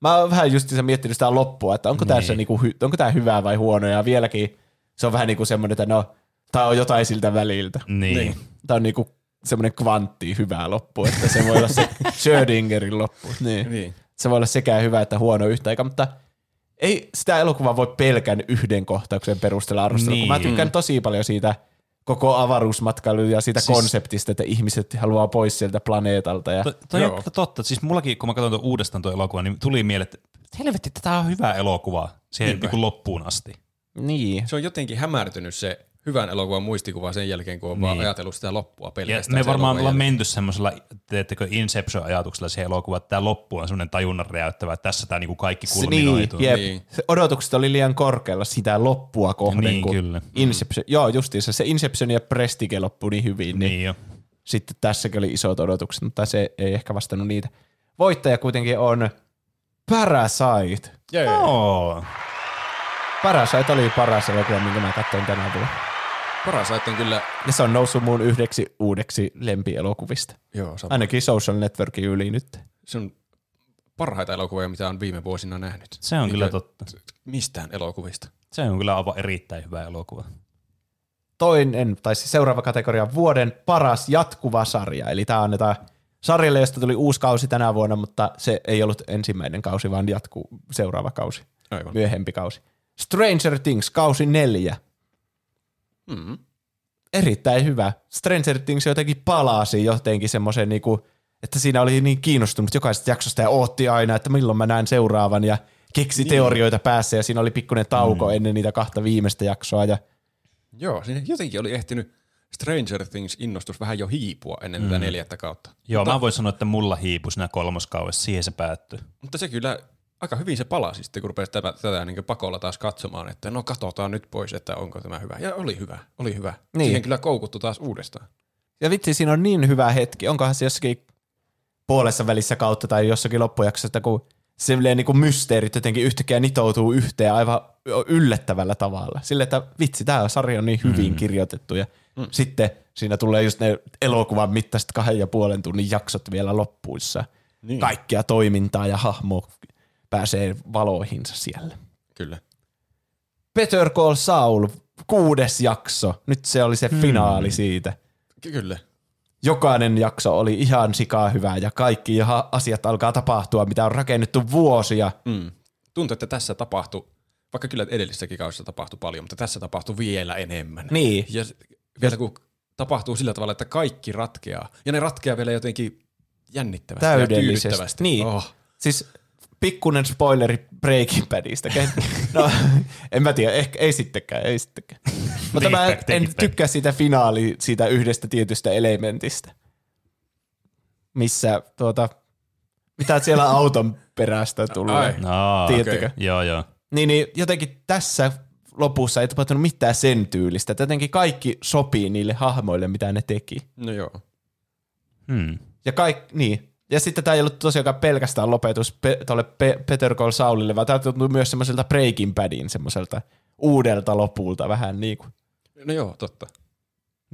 mä oon vähän just miettinyt sitä loppua, että onko, niin. tässä niinku, onko tämä hyvää vai huono, ja vieläkin se on vähän niin kuin semmoinen, että no, tämä on jotain siltä väliltä. Niin. niin. Tämä on niinku semmoinen kvantti hyvä loppu, että se voi olla se Schrödingerin loppu. Niin. niin. Se voi olla sekä hyvä että huono yhtä aikaa, mutta ei sitä elokuvaa voi pelkän yhden kohtauksen perusteella arvostella, niin. kun mä niin. tykkään tosi paljon siitä koko avaruusmatkailun ja siitä siis, konseptista, että ihmiset haluaa pois sieltä planeetalta. Ja, to, toi on totta. Siis mullakin, kun mä katson tuon uudestaan tuon elokuvan, niin tuli mieleen, että helvetti, tämä on hyvä elokuva siihen niin loppuun asti. Niin. Se on jotenkin hämärtynyt se hyvän elokuvan muistikuva sen jälkeen, kun on niin. vaan ajatellut sitä loppua pelkästään. Ja me varmaan ollaan menty semmoisella, teettekö Inception-ajatuksella siihen elokuvaan, että tämä loppu on semmoinen tajunnan räjäyttävä, että tässä tämä niinku kaikki kulminoituu. Niin, niin. Se odotukset oli liian korkealla sitä loppua kohden, niin, kun kyllä. Inception, mm. joo justiinsa, se Inception ja Prestige loppui niin hyvin, niin, niin jo. sitten tässäkin oli isot odotukset, mutta se ei ehkä vastannut niitä. Voittaja kuitenkin on Parasite. Yeah. Oh. Parasite oli paras elokuva, minkä mä katsoin tänä vuonna. Parasite on kyllä... Ja se on noussut mun yhdeksi uudeksi lempielokuvista. Joo, sama. Ainakin Social Networkin yli nyt. Se on parhaita elokuvia, mitä on viime vuosina nähnyt. Se on niin kyllä totta. Mistään elokuvista. Se on kyllä aivan erittäin hyvä elokuva. Toinen, tai siis seuraava kategoria, vuoden paras jatkuva sarja. Eli tämä annetaan sarjalle, josta tuli uusi kausi tänä vuonna, mutta se ei ollut ensimmäinen kausi, vaan jatkuu seuraava kausi. Aivan. Myöhempi kausi. Stranger Things, kausi neljä. Mm. Erittäin hyvä. Stranger Things jotenkin palasi jotenkin semmoisen, niinku, että siinä oli niin kiinnostunut jokaisesta jaksosta ja ootti aina, että milloin mä näen seuraavan ja keksi niin. teorioita päässä ja siinä oli pikkuinen tauko mm. ennen niitä kahta viimeistä jaksoa. Ja... Joo, siinä jotenkin oli ehtinyt Stranger Things innostus vähän jo hiipua ennen mm. tätä neljättä kautta. Joo, mutta, mä voin sanoa, että mulla hiipui siinä kolmoskaudessa, siihen se päättyi. Mutta se kyllä aika hyvin se palasi sitten, kun rupesi tätä, tätä niin pakolla taas katsomaan, että no katsotaan nyt pois, että onko tämä hyvä. Ja oli hyvä, oli hyvä. Niin. Siihen kyllä koukuttu taas uudestaan. Ja vitsi, siinä on niin hyvä hetki. Onkohan se jossakin puolessa välissä kautta tai jossakin loppujaksossa, että kun se niin kuin mysteerit jotenkin yhtäkkiä nitoutuu yhteen aivan yllättävällä tavalla. Sille, että vitsi, tämä sarja on niin hyvin mm. kirjoitettu. Ja mm. sitten siinä tulee just ne elokuvan mittaiset kahden ja puolen tunnin jaksot vielä loppuissa. Niin. Kaikkea toimintaa ja hahmo pääsee valoihinsa siellä. Kyllä. Better Call Saul, kuudes jakso. Nyt se oli se hmm. finaali siitä. Kyllä. Jokainen jakso oli ihan sikaa hyvää ja kaikki asiat alkaa tapahtua, mitä on rakennettu vuosia. Mm. Tuntuu, että tässä tapahtui, vaikka kyllä edellisessäkin kaudessa tapahtui paljon, mutta tässä tapahtui vielä enemmän. Niin. Ja vielä kun tapahtuu sillä tavalla, että kaikki ratkeaa. Ja ne ratkeaa vielä jotenkin jännittävästi Täydellisesti. Niin. Oh. Siis pikkunen spoileri Breaking Badista. No, en mä tiedä, ehkä ei sittenkään, ei sittenkään. Mutta mä en tykkää siitä finaali, siitä yhdestä tietystä elementistä. Missä tuota, mitä siellä auton perästä tulee. No, Tiedättekö? Okay. Joo, joo. Niin, niin jotenkin tässä lopussa ei tapahtunut mitään sen tyylistä. Että jotenkin kaikki sopii niille hahmoille, mitä ne teki. No joo. Hmm. Ja kaikki, niin, ja sitten tämä ei ollut tosiaan pelkästään lopetus pe- tuolle Pe- Peter Call Saulille, vaan tämä tuntui myös semmoiselta Breaking Badin semmoiselta uudelta lopulta vähän niin kuin. No joo, totta.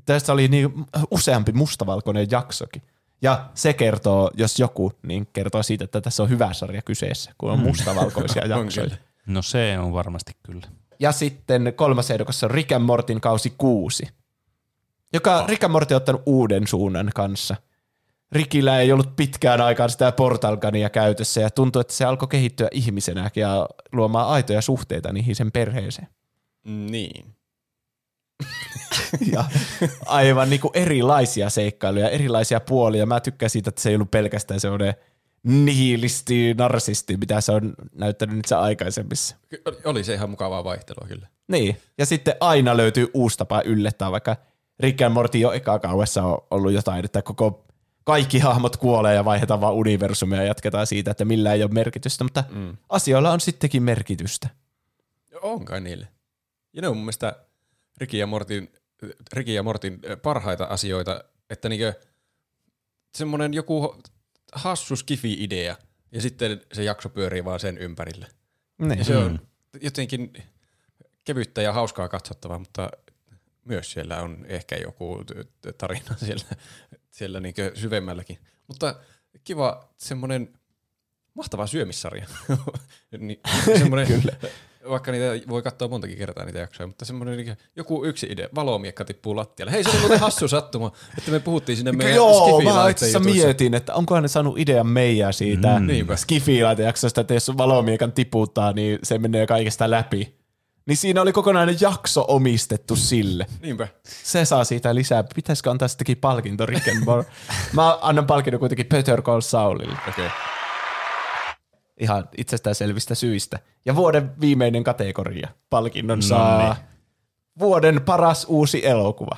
Tästä oli niin useampi mustavalkoinen jaksokin. Ja se kertoo, jos joku, niin kertoo siitä, että tässä on hyvä sarja kyseessä, kun on mm. mustavalkoisia jaksoja. No se on varmasti kyllä. Ja sitten kolmas ehdokas on Rick and Mortin kausi kuusi, joka oh. Rick and Morty on ottanut uuden suunnan kanssa – Rikillä ei ollut pitkään aikaan sitä portalgania käytössä ja tuntui, että se alkoi kehittyä ihmisenä ja luomaan aitoja suhteita niihin sen perheeseen. Niin. ja aivan niin kuin erilaisia seikkailuja, erilaisia puolia. Mä tykkään siitä, että se ei ollut pelkästään semmoinen nihilisti, narsisti, mitä se on näyttänyt itse aikaisemmissa. Oli se ihan mukavaa vaihtelua kyllä. Niin, ja sitten aina löytyy uusi tapa yllättää, vaikka Rick and Morty jo eka kauessa on ollut jotain, että koko kaikki hahmot kuolee ja vaihdetaan vaan universumia ja jatketaan siitä, että millä ei ole merkitystä, mutta mm. asioilla on sittenkin merkitystä. On kai niille. Ja ne on mun mielestä Riki ja Mortin, Riki ja Mortin parhaita asioita, että niinkö semmoinen joku hassu skifi-idea ja sitten se jakso pyörii vaan sen ympärille. Ne. Ja se on mm. jotenkin kevyttä ja hauskaa katsottavaa, mutta myös siellä on ehkä joku tarina siellä, siellä niin syvemmälläkin. Mutta kiva semmoinen mahtava syömissarja. niin, semmoinen, Kyllä. Vaikka niitä voi katsoa montakin kertaa niitä jaksoja, mutta semmoinen niin joku yksi idea, valomiekka tippuu lattialle. Hei, se oli muuten hassu sattuma, että me puhuttiin sinne meidän Joo, mä itse mietin, että onkohan ne saanut idean meidän siitä mm. Skifi-jaksosta, että jos valomiekan tiputtaa, niin se menee kaikesta läpi. Niin siinä oli kokonainen jakso omistettu sille. Niinpä. Se saa siitä lisää. Pitäisikö antaa sittenkin palkinto Rick and Mä annan palkinnon kuitenkin Peter Call Saulille. Okei. Okay. Ihan itsestäänselvistä syistä. Ja vuoden viimeinen kategoria. Palkinnon saa no niin. vuoden paras uusi elokuva.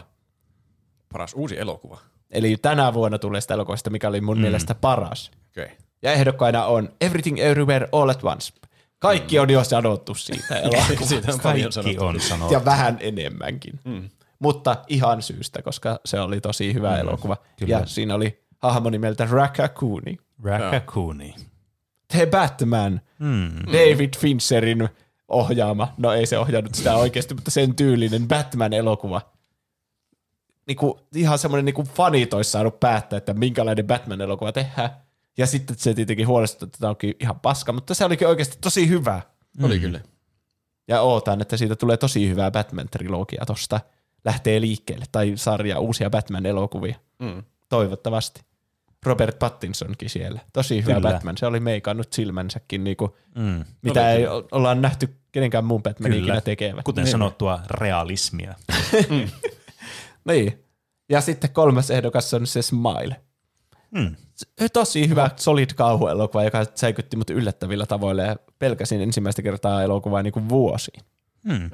Paras uusi elokuva? Eli tänä vuonna tulee sitä elokuvasta, mikä oli mun mm. mielestä paras. Okay. Ja ehdokkaina on Everything Everywhere All at Once, kaikki on jo sanottu siitä elokuvasta. siitä on paljon sanottu. on sanottu. Ja vähän enemmänkin. Mm. Mutta ihan syystä, koska se oli tosi hyvä mm. elokuva. Kyllä. Ja siinä oli hahmo nimeltä Raccooni. Raccooni. The Batman. Mm. David Fincherin ohjaama. No ei se ohjannut sitä oikeasti, mutta sen tyylinen Batman-elokuva. Niinku, ihan semmoinen niinku fanit olisi saanut päättää, että minkälainen Batman-elokuva tehdään. Ja sitten se tietenkin huolestui, että tämä onkin ihan paska, mutta se olikin oikeasti tosi hyvä. Mm. Oli kyllä. Ja ootan, että siitä tulee tosi hyvää Batman-trilogia tosta. Lähtee liikkeelle, tai sarja uusia Batman-elokuvia. Mm. Toivottavasti. Robert Pattinsonkin siellä. Tosi hyvä Kyllä. Batman. Se oli meikannut silmänsäkin, niinku, mm. mitä oli ei kyllä. ollaan nähty kenenkään muun Batmanin ikinä tekevä. Kuten niin. sanottua, realismia. niin. Ja sitten kolmas ehdokas on se Smile. Mm. Tosi hyvä, solid kauhuelokuva, joka säikytti mut yllättävillä tavoilla ja pelkäsin ensimmäistä kertaa elokuvaa niin kuin vuosiin. Mm.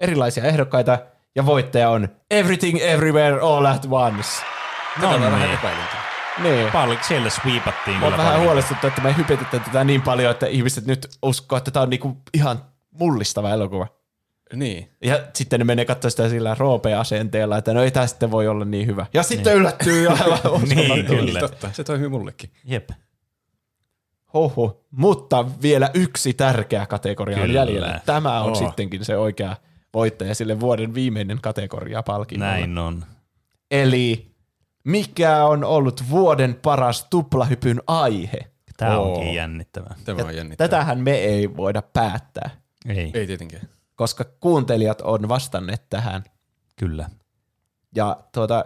Erilaisia ehdokkaita ja voittaja on Everything Everywhere All at Once. No Tätä niin. Niin. Paljon siellä sweepattiin. Mä vähän huolestuttu, että me hypetetään tätä niin paljon, että ihmiset nyt uskoo, että tämä on niinku ihan mullistava elokuva. Niin. Ja sitten ne menee katsoa sitä sillä roope-asenteella, että no ei tämä sitten voi olla niin hyvä. Ja sitten niin. yllättyy aivan niin, kyllä. Totta, se toimii mullekin. Jep. Hoho. Mutta vielä yksi tärkeä kategoria kyllä. on jäljellä. Tämä on oh. sittenkin se oikea voittaja sille vuoden viimeinen kategoria palkinnolla. Näin on. Eli mikä on ollut vuoden paras tuplahypyn aihe? Tämä onkin oh. jännittävää. Tämä on jännittävää. Tätähän me ei voida päättää. Ei. Ei tietenkään koska kuuntelijat on vastanneet tähän. Kyllä. Ja tuota,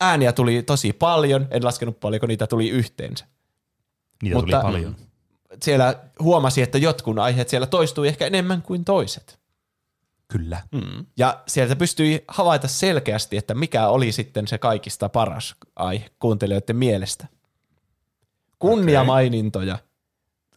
ääniä tuli tosi paljon, en laskenut paljonko niitä tuli yhteensä. Niitä Mutta tuli paljon. Siellä huomasi, että jotkun aiheet siellä toistui ehkä enemmän kuin toiset. Kyllä. Mm. Ja sieltä pystyi havaita selkeästi, että mikä oli sitten se kaikista paras aihe kuuntelijoiden mielestä. Kunniamainintoja okay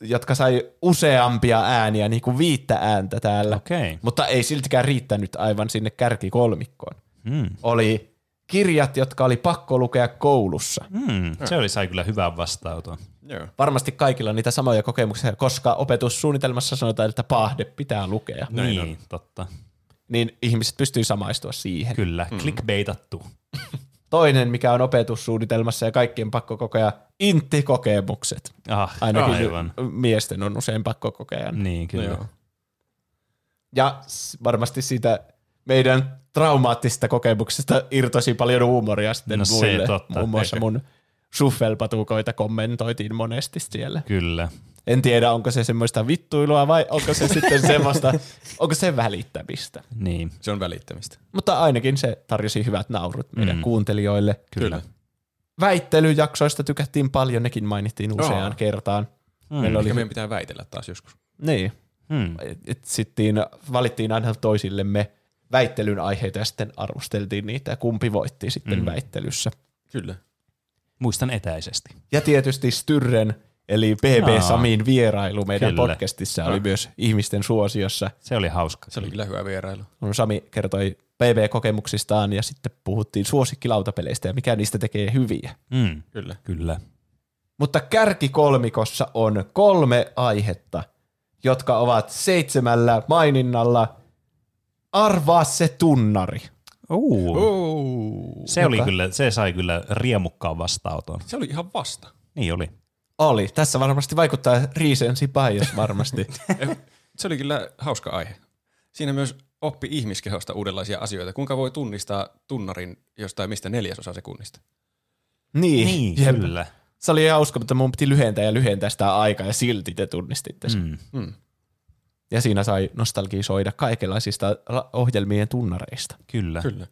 jotka sai useampia ääniä, niin kuin viittä ääntä täällä, okay. mutta ei siltikään riittänyt aivan sinne kärkikolmikkoon. Hmm. Oli kirjat, jotka oli pakko lukea koulussa. Hmm. Se oli sai kyllä hyvää vastautua. Joo. Varmasti kaikilla niitä samoja kokemuksia, koska opetussuunnitelmassa sanotaan, että pahde pitää lukea. Niin, niin totta. Niin ihmiset pystyy samaistua siihen. Kyllä, mm. clickbaitattu. Toinen, mikä on opetussuunnitelmassa ja kaikkien pakko kokea, intti-kokemukset. Ah, Ainakin aivan. miesten on usein pakko kokea. Niin, kyllä. Joo. Ja varmasti siitä meidän traumaattista kokemuksesta irtosi paljon huumoria sitten no muille. Totta, Muun muassa mun suffelpatukoita kommentoitiin monesti siellä. Kyllä. En tiedä, onko se semmoista vittuilua vai onko se sitten semmoista, onko se välittämistä. Niin. Se on välittämistä. Mutta ainakin se tarjosi hyvät naurut meidän mm. kuuntelijoille. Kyllä. Väittelyjaksoista tykättiin paljon, nekin mainittiin useaan oh. kertaan. Mm. Meillä oli... meidän pitää väitellä taas joskus. Niin. Hmm. Et sitten valittiin aina toisillemme väittelyn aiheita ja sitten arvosteltiin niitä ja kumpi voitti sitten hmm. väittelyssä. Kyllä. Muistan etäisesti. Ja tietysti Styrren Eli BB Jaa. Samin vierailu meidän kyllä. podcastissa oli myös ihmisten suosiossa. Se oli hauska. Se oli kyllä hyvä vierailu. Sami kertoi BB-kokemuksistaan ja sitten puhuttiin suosikkilautapeleistä ja mikä niistä tekee hyviä. Mm, kyllä. kyllä. Mutta kärkikolmikossa on kolme aihetta, jotka ovat seitsemällä maininnalla. Arvaa se tunnari. Uh. Uh. Se, oli kyllä, se sai kyllä riemukkaan vastaanoton. Se oli ihan vasta. Niin oli. Oli. Tässä varmasti vaikuttaa recency bias varmasti. Se oli kyllä hauska aihe. Siinä myös oppi ihmiskehosta uudenlaisia asioita. Kuinka voi tunnistaa tunnarin jostain mistä neljäsosa sekunnista? Niin, niin kyllä. se oli ihan hauska, mutta mun piti lyhentää ja lyhentää sitä aikaa ja silti te tunnistitte sen. Mm. Ja siinä sai nostalgisoida kaikenlaisista la- ohjelmien tunnareista. Kyllä. Kyllä.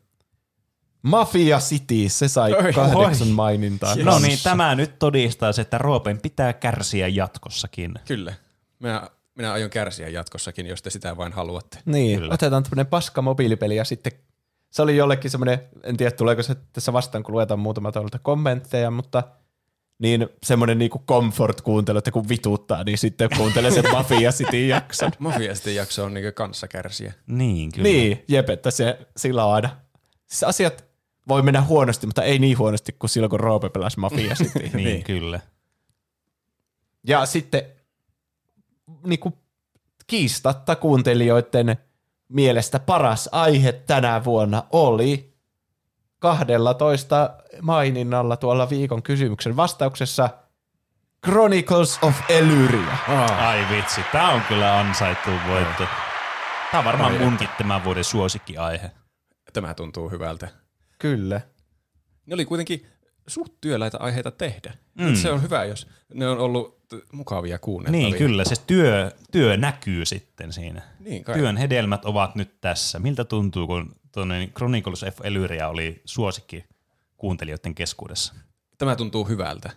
Mafia City, se sai Oi. kahdeksan mainintaa. No kanssa. niin, tämä nyt todistaa se, että Roopen pitää kärsiä jatkossakin. Kyllä. Minä, minä aion kärsiä jatkossakin, jos te sitä vain haluatte. Niin, Kyllä. otetaan tämmöinen paska mobiilipeli ja sitten se oli jollekin semmoinen, en tiedä tuleeko se tässä vastaan, kun luetaan muutama tuolta kommentteja, mutta niin semmoinen niinku comfort-kuuntelu, että kun vituuttaa, niin sitten kuuntelee sen Mafia City jakson. Mafia sitten jakso on niinku kanssa kärsiä. Niin, kyllä. Niin, jep, että se sillä on aina. Siis asiat voi mennä huonosti, mutta ei niin huonosti kuin silloin, kun Roope pelasi Mafia City. niin, kyllä. Ja sitten niinku, kiistatta kuuntelijoiden mielestä paras aihe tänä vuonna oli 12 maininnalla tuolla viikon kysymyksen vastauksessa Chronicles of Elyria. Ai vitsi, tää on kyllä ansaittu voitto. Tää on varmaan munkin tämän vuoden suosikkiaihe. Tämä tuntuu hyvältä. Kyllä. Ne oli kuitenkin suht työläitä aiheita tehdä. Mm. Se on hyvä, jos ne on ollut mukavia kuunneltavia. Niin, kyllä. Se työ, työ näkyy sitten siinä. Niin kai. Työn hedelmät ovat nyt tässä. Miltä tuntuu, kun tuonne Chronicles of Elyria oli suosikki kuuntelijoiden keskuudessa? Tämä tuntuu hyvältä.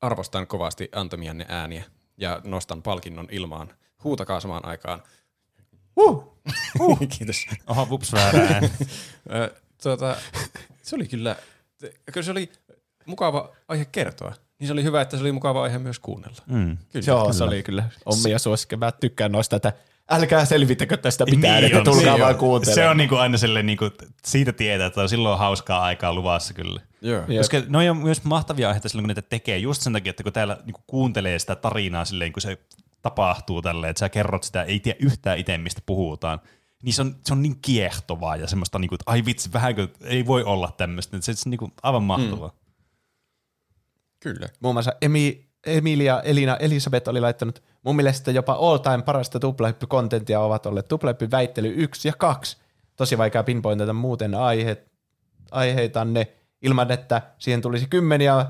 Arvostan kovasti antamianne ääniä ja nostan palkinnon ilmaan. Huutakaa samaan aikaan. Uh. Kiitos. Oho, vups, väärä ääni. Tuota, se oli kyllä, kyllä se oli mukava aihe kertoa. Niin se oli hyvä, että se oli mukava aihe myös kuunnella. Mm. Kyllä. Joo, se oli kyllä omia suosikkeja. Mä tykkään noista, että älkää selvitäkö tästä mitään, Niin niin on, tulkaa niin vaan kuuntelemaan. Se on niinku aina silleen, niinku, siitä tietää, että on silloin hauskaa aikaa luvassa kyllä. Joo. Jep. Koska ne on myös mahtavia aiheita silloin, kun niitä tekee, just sen takia, että kun täällä niinku kuuntelee sitä tarinaa silleen, kun se tapahtuu tälleen, että sä kerrot sitä, ei tiedä yhtään itse, mistä puhutaan, niin se on, se on niin kiehtovaa ja semmoista, niinku, että ai vitsi, vähänkö, ei voi olla tämmöistä, se, se on niinku aivan mahtavaa. Mm. Kyllä. Muun muassa Emi, Emilia Elina Elisabeth oli laittanut mun mielestä jopa all time parasta tuplahyppy-kontenttia ovat olleet tuplahyppy väittely 1 ja 2. Tosi vaikea pinpointata muuten aiheet, aiheitanne ilman, että siihen tulisi kymmeniä,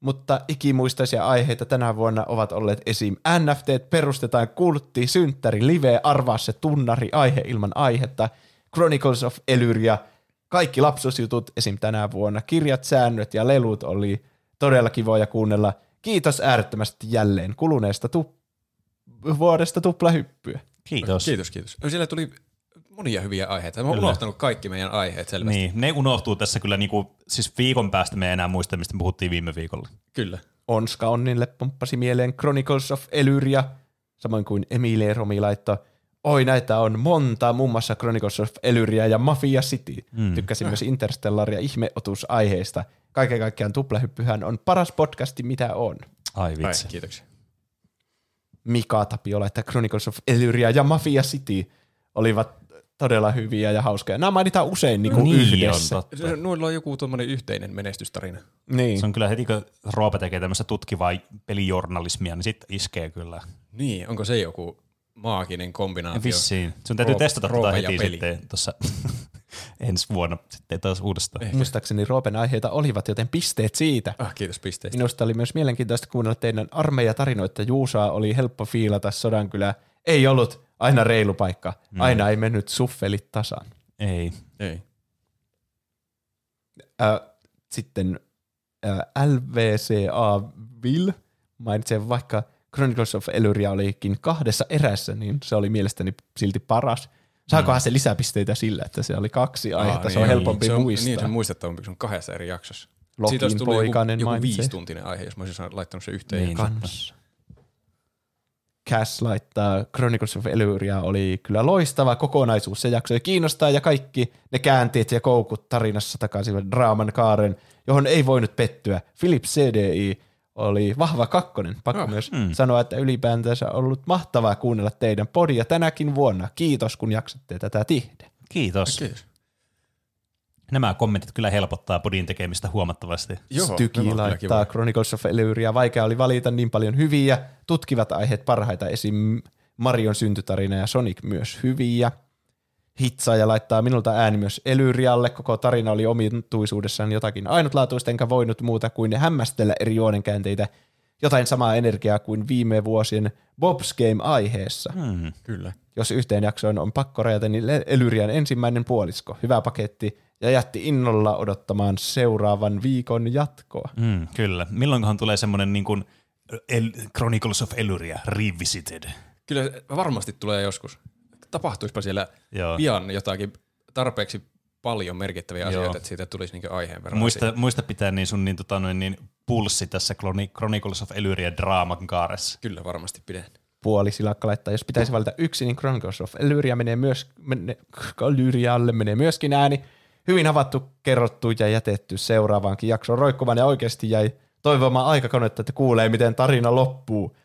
mutta ikimuistaisia aiheita tänä vuonna ovat olleet esim. NFT perustetaan kultti, synttäri, live, arvaa se tunnari, aihe ilman aihetta, Chronicles of Elyria, kaikki lapsuusjutut esim. tänä vuonna, kirjat, säännöt ja lelut oli todella kivoja kuunnella. Kiitos äärettömästi jälleen kuluneesta tu- vuodesta tuplahyppyä. Kiitos. Kiitos, kiitos. Siellä tuli monia hyviä aiheita. Mä oon Kyllä. unohtanut kaikki meidän aiheet selvästi. Niin, ne unohtuu tässä kyllä, niinku, siis viikon päästä me ei enää muista, mistä me puhuttiin viime viikolla. Kyllä. Onska Onnille pomppasi mieleen Chronicles of Elyria, samoin kuin Emilie Romi laittoi, oi näitä on monta, muun muassa Chronicles of Elyria ja Mafia City. Mm. Tykkäsin myös Interstellar ja ihmeotusaiheista. Kaiken kaikkiaan tuplahyppyhän on paras podcasti, mitä on. Ai Ai, vitsi. kiitoksia. Mika Tapiola, että Chronicles of Elyria ja Mafia City olivat todella hyviä ja hauskoja. Nämä mainitaan usein niin kuin Niin yhdessä. on totta. Se- Noilla on joku tuommoinen yhteinen menestystarina. Niin. Se on kyllä heti, kun Roope tekee tämmöistä tutkivaa pelijournalismia, niin sitten iskee kyllä. Niin, onko se joku maaginen kombinaatio? Vissiin. Sun täytyy Roope- testata Roope tota ja heti peli. sitten tuossa ensi vuonna sitten taas uudestaan. Muistaakseni Roopen aiheita olivat, joten pisteet siitä. Ah, kiitos pisteistä. Minusta oli myös mielenkiintoista kuunnella teidän armeijatarinoita. Juusaa oli helppo fiilata Sodankylä. Ei ollut aina reilu paikka. Aina ei mennyt suffelit tasan. Ei. Ei. Äh, sitten äh, LVCA Will mainitsee vaikka Chronicles of Elyria olikin kahdessa erässä, niin se oli mielestäni silti paras. Saakohan se lisäpisteitä sillä, että se oli kaksi aihetta, Ah, se on niin, helpompi se on, muistaa. Niin, se on muistettavampi, se on kahdessa eri jaksossa. Lokin Siitä olisi tullut poikainen joku, joku viisituntinen aihe, jos mä olisin laittanut se yhteen. Niin. kanssa. Cass laittaa Chronicles of Elyria oli kyllä loistava kokonaisuus. Se jaksoi kiinnostaa ja kaikki ne käänteet ja koukut tarinassa takaisin draaman kaaren, johon ei voinut pettyä. Philip CDI oli vahva kakkonen. Pakko Ah, myös sanoa, että ylipäätänsä on ollut mahtavaa kuunnella teidän podia tänäkin vuonna. Kiitos, kun jaksatte tätä tehdä. Kiitos. Kiitos. Nämä kommentit kyllä helpottaa podin tekemistä huomattavasti. Joo, Styki kyllä laittaa. Chronicles of Elyria. Vaikea oli valita niin paljon hyviä, tutkivat aiheet parhaita, esim. Marion syntytarina ja Sonic myös hyviä. hitsaa ja laittaa minulta ääni myös Elyrialle. Koko tarina oli omituisuudessaan jotakin ainutlaatuista, enkä voinut muuta kuin hämmästellä eri juonenkäänteitä jotain samaa energiaa kuin viime vuosien Bob's Game-aiheessa. Hmm. Kyllä. Jos yhteen jaksoon on pakko rajata, niin Elyrian ensimmäinen puolisko. Hyvä paketti ja jätti innolla odottamaan seuraavan viikon jatkoa. Mm, kyllä. Milloinkohan tulee semmoinen niin kuin El- Chronicles of Elyria Revisited? Kyllä varmasti tulee joskus. Tapahtuispa siellä Joo. pian jotakin tarpeeksi paljon merkittäviä Joo. asioita, että siitä tulisi niinku aiheen verran. Muista, muista pitää niin sun niin, tota, noin, niin pulssi tässä Chroni- Chronicles of Elyria draaman kaaressa. Kyllä varmasti pidän. puoli silakka laittaa. Jos pitäisi valita yksi, niin Chronicles of Elyria menee myös, mene, Elyrialle menee myöskin ääni. Hyvin avattu, kerrottu ja jätetty seuraavaankin jaksoon roikkumaan ja oikeasti jäi toivomaan aikakonetta, että kuulee, miten tarina loppuu.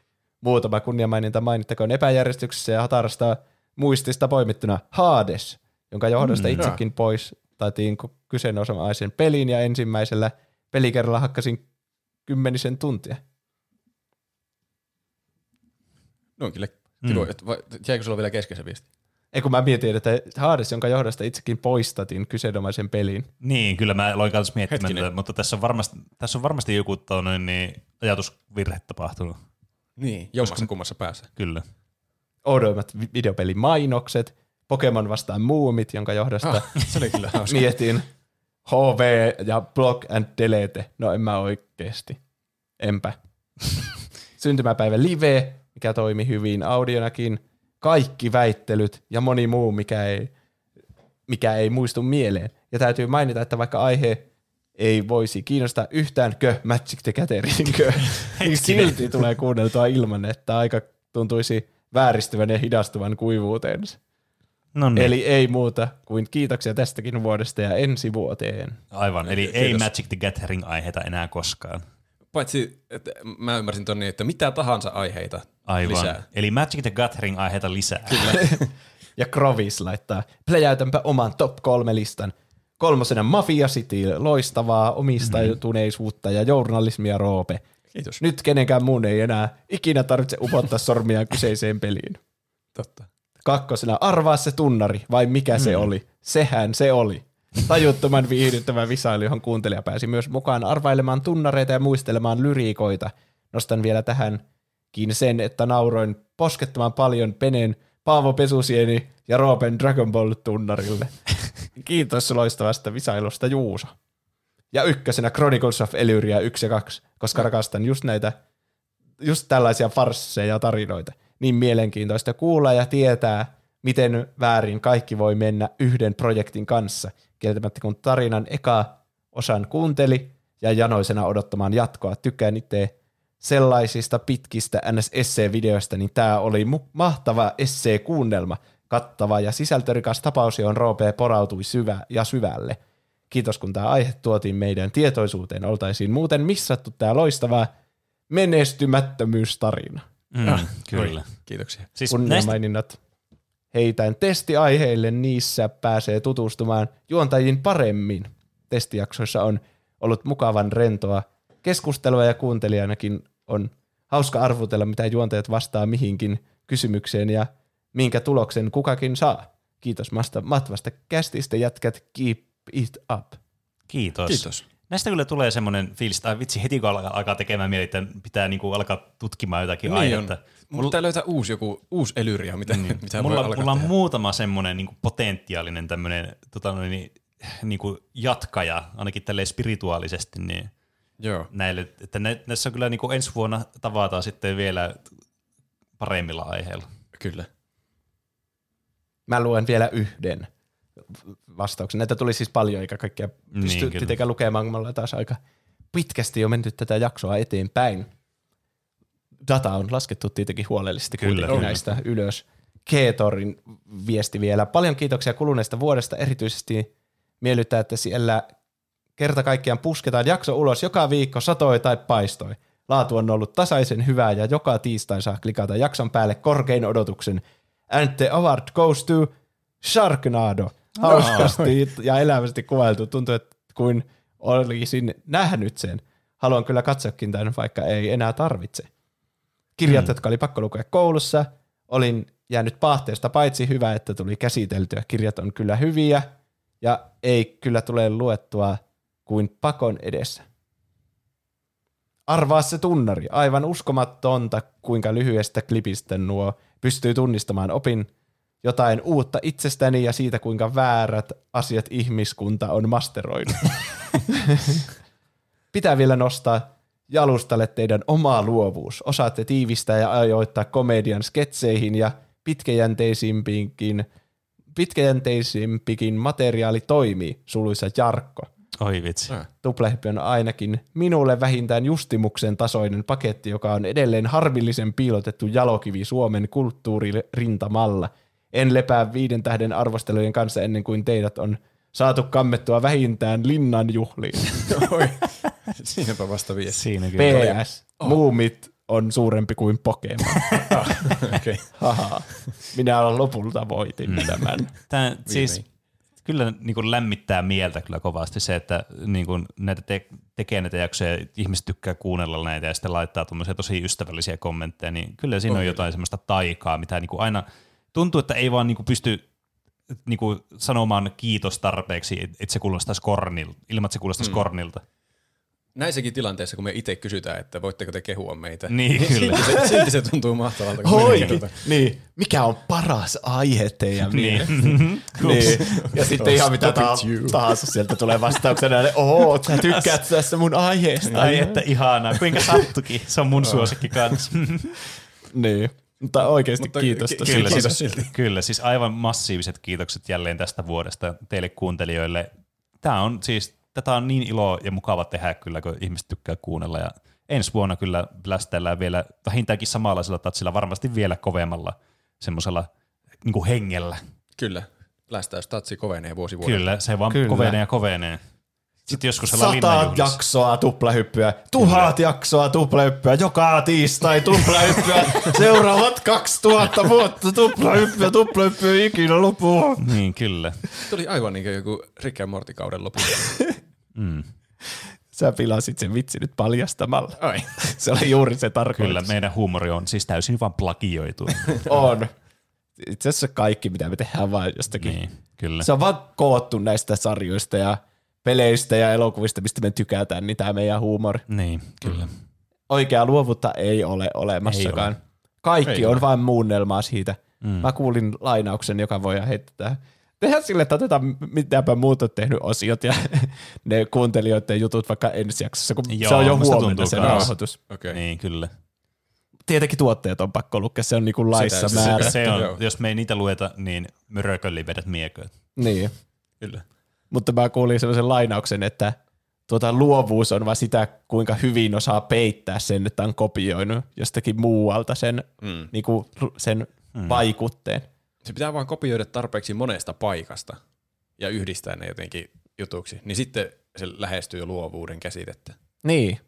Muutama kunniamaininta mainittakoon epäjärjestyksessä ja hatarasta muistista poimittuna Hades, jonka johdosta Mm, itsekin pois taitiin kyseenomaisen pelin ja ensimmäisellä pelikerralla hakkasin kymmenisen tuntia. No on kyllä kiva. Mm. Jäikö sulla vielä kesken se viesti? Ei kun mä mietin, että Hades, jonka johdosta itsekin poistatin kyseenomaisen pelin. Niin, kyllä mä aloin kanssa miettimään, tätä, mutta tässä on varmasti, tässä on varmasti joku toinen, niin ajatusvirhe tapahtunut. Niin, jommassa kummassa päässä. Kyllä. Oudoimmat vi- videopelimainokset, Pokemon vastaan muumit, jonka johdosta Ah, se oli kyllä mietin HV ja Block and Delete. No en mä oikeesti. Enpä. Syntymäpäivä live, mikä toimi hyvin audionakin. Kaikki väittelyt ja moni muu, mikä ei, mikä ei muistu mieleen. Ja täytyy mainita, että vaikka aihe ei voisi kiinnostaa yhtäänkö Magic the Gatherinkö, niin silti tulee kuunneltua ilman, että aika tuntuisi vääristyvän ja hidastuvan kuivuuteensa. No niin, Eli, ei muuta kuin kiitoksia tästäkin vuodesta ja ensi vuoteen. aivan. Eli ei Kiitos. Magic the Gathering-aiheita enää koskaan. Paitsi, että mä ymmärsin ton niin, että mitä tahansa aiheita Aivan. lisää. Eli Magic the Gathering-aiheita lisää. Ja Krovis laittaa, pläjäytänpä oman top kolme listan. Kolmosena Mafia City, loistavaa omistautuneisuutta ja journalismia Roope. Kiitos. Nyt kenenkään muun ei enää ikinä tarvitse upottaa sormia kyseiseen peliin. Totta. Kakkosena arvaa se tunnari, vai mikä se oli? Sehän se oli. Tajuttoman viihdyttävä visailu, johon kuuntelija pääsi myös mukaan arvailemaan tunnareita ja muistelemaan lyriikoita. Nostan vielä tähänkin sen, että nauroin poskettoman paljon Penen Paavo Pesusieni ja Roopen Dragon Ball tunnarille. Kiitos loistavasta visailusta Juuso. Ja ykkösenä Chronicles of Elyria 1 ja 2, koska rakastan just näitä, just tällaisia farsseja ja tarinoita. Niin mielenkiintoista kuulla ja tietää, miten väärin kaikki voi mennä yhden projektin kanssa. Kieltämättä kun tarinan eka osan kuunteli ja janoisena odottamaan jatkoa, tykkään itse sellaisista pitkistä NS-essee-videoista, niin tämä oli mu- mahtava essee-kuunnelma, kattava ja sisältörikas tapaus, johon Roope porautui syvä ja syvälle. Kiitos, kun tämä aihe tuotiin meidän tietoisuuteen. Oltaisiin muuten missattu tämä loistava menestymättömyystarina. Mm, kyllä. Kiitoksia. Siis näistä, heitän testiaiheille, niissä pääsee tutustumaan juontajiin paremmin. Testijaksoissa on ollut mukavan rentoa keskustelua ja kuuntelijanakin on hauska arvutella, mitä juontajat vastaa mihinkin kysymykseen ja minkä tuloksen kukakin saa. Kiitos Masta, matvasta kästistä jätkät, keep it up. kiitos. Kiitos. Näistä kyllä tulee semmoinen fiilis, että vitsi heti kun alkaa, alkaa tekemään mieli, että pitää niinku alkaa tutkimaan jotakin Niin aihetta. Mulla pitää löytää uusi joku, uusi elyria, mitä, niin. mitä mulla, voi alkaa mulla on tehdä. muutama semmoinen niin potentiaalinen tämmöinen tota, noin, niin, niin kuin jatkaja, ainakin tälleen spirituaalisesti, niin Joo. näille, että ne, näissä on kyllä niin kuin ensi vuonna tavataan sitten vielä paremmilla aiheilla. Kyllä. Mä luen vielä yhden vastauksen. Näitä tuli siis paljon, eikä kaikkea Niin, pysty kyllä. tietenkään lukemaan, kun me ollaan taas aika pitkästi jo menty tätä jaksoa eteenpäin. Data on laskettu tietenkin huolellisesti Kyllä, kuitenkin kyllä. näistä ylös. Keetorin viesti vielä. Paljon kiitoksia kuluneesta vuodesta. Erityisesti miellyttää, että siellä kerta kaikkiaan pusketaan jakso ulos joka viikko satoi tai paistoi. Laatu on ollut tasaisen hyvää ja joka tiistai saa klikata jakson päälle korkein odotuksen. And the award goes to Sharknado. Hauskasti ja elävästi kuvailtu. Tuntuu, että kuin olisin nähnyt sen. Haluan kyllä katsoakin tämän, vaikka ei enää tarvitse. Kirjat, mm. jotka oli pakko lukea koulussa. Olin jäänyt paahteesta, paitsi hyvä, että tuli käsiteltyä. Kirjat on kyllä hyviä ja ei kyllä tule luettua kuin pakon edessä. Arvaa se tunnari. Aivan uskomatonta, kuinka lyhyestä klipistä nuo pystyy tunnistamaan opin jotain uutta itsestäni ja siitä, kuinka väärät asiat ihmiskunta on masteroinut. Pitää vielä nostaa jalustalle teidän oma luovuus. Osaatte tiivistää ja ajoittaa komedian sketseihin ja pitkäjänteisimpikin, pitkäjänteisimpikin materiaali toimii, suluissa Jarkko. Oi vitsi. Tuplahyppi on ainakin minulle vähintään justimuksen tasoinen paketti, joka on edelleen harvillisen piilotettu jalokivi Suomen kulttuuririntamalla. En lepää viiden tähden arvostelujen kanssa ennen kuin teidät on saatu kammettua vähintään linnan juhliin. Siinäpä vasta viesti. Siinä kyllä. PS. Muumit on suurempi kuin Pokemon. Okay. Haha. Minä olen lopulta voitin mm. tämän. Tämä siis kyllä niin kuin lämmittää mieltä kyllä kovasti se, että niin kuin näitä te- tekee näitä jaksoja ja ihmiset tykkää kuunnella näitä ja sitten laittaa tuommoisia tosi ystävällisiä kommentteja, niin kyllä siinä on, on jotain semmoista taikaa, mitä niin kuin aina tuntuu, että ei vaan niin kuin pysty niin kuin sanomaan kiitos tarpeeksi, että se kuulostaisi kornilta, ilman että se kuulostaisi mm. kornilta. Näissäkin tilanteissa, kun me itse kysytään, että voitteko te kehua meitä, Niin, kyllä. silti, se, silti se tuntuu mahtavalta. kun meidän Oikein. kerrotaan. Niin. Mikä on paras aihe teidän Niin. mielestä? niin. Ja sitten ihan mitä ta- tahansa sieltä tulee vastauksena, että oo, sä tykkäät tästä mun aiheesta. Ai että ihanaa, kuinka sattukin. Se on mun suosikki kanssa. Niin. Mutta oikeasti Mutta kiitos ki- Kyllä, Kiitos siis, silti. kyllä, siis aivan massiiviset kiitokset jälleen tästä vuodesta teille kuuntelijoille. Tämä on siis, tätä on niin ilo ja mukava tehdä kyllä, kun ihmiset tykkää kuunnella. Ja ensi vuonna kyllä lästellään vielä vähintäänkin samanlaisella tatsilla, varmasti vielä kovemmalla semmoisella niin hengellä. Kyllä. Lästäystatsi kovenee vuosi vuodelta. Kyllä, se vaan Kyllä. kovenee ja kovenee. Sitten joskus ollaan Sata jaksoa tuplahyppyä, tuhat jaksoa tuplahyppyä, joka tiistai tuplahyppyä, seuraavat 2000 vuotta tuplahyppyä, tuplahyppyä ei ikinä lopu. Niin, kyllä. Tuli aivan niin kuin joku Rick and Morty kauden lopussa. Sä pilasit sen vitsi nyt paljastamalla. Ai. Se oli juuri se tarkoitus. Kyllä, meidän huumori on siis täysin vaan plagioitu. On. Itse asiassa kaikki, mitä me tehdään vaan jostakin. niin, kyllä. Se on vaan koottu näistä sarjoista ja peleistä ja elokuvista, mistä me tykätään, niin tämä meidän huumori. Niin, kyllä. Oikeaa luovuutta ei ole olemassakaan. Ei Kaikki Ei on ole. vain muunnelmaa siitä. Mm. Mä kuulin lainauksen, joka voi heittää. Tehdään sille, että otetaan mitäpä muut on tehnyt osiot ja ne kuuntelijoiden jutut vaikka ensi jaksossa, kun Joo, se on jo huomenna tuntuu se kans. nauhoitus. Okei. Niin, kyllä. Tietenkin tuotteet on pakko lukea, se on niinku laissa määrä. Se on, Joo. jos me ei niitä lueta, niin mörökölli vedät mieköön. Niin. Kyllä. Mutta mä kuulin sellaisen lainauksen, että tuota, luovuus on vaan sitä, kuinka hyvin osaa peittää sen, että on kopioinut jostakin muualta sen, mm. niinku, sen mm. vaikutteen. Se pitää vaan kopioida tarpeeksi monesta paikasta ja yhdistää ne jotenkin jutuksi. Niin sitten se lähestyy jo luovuuden käsitettä. Niin.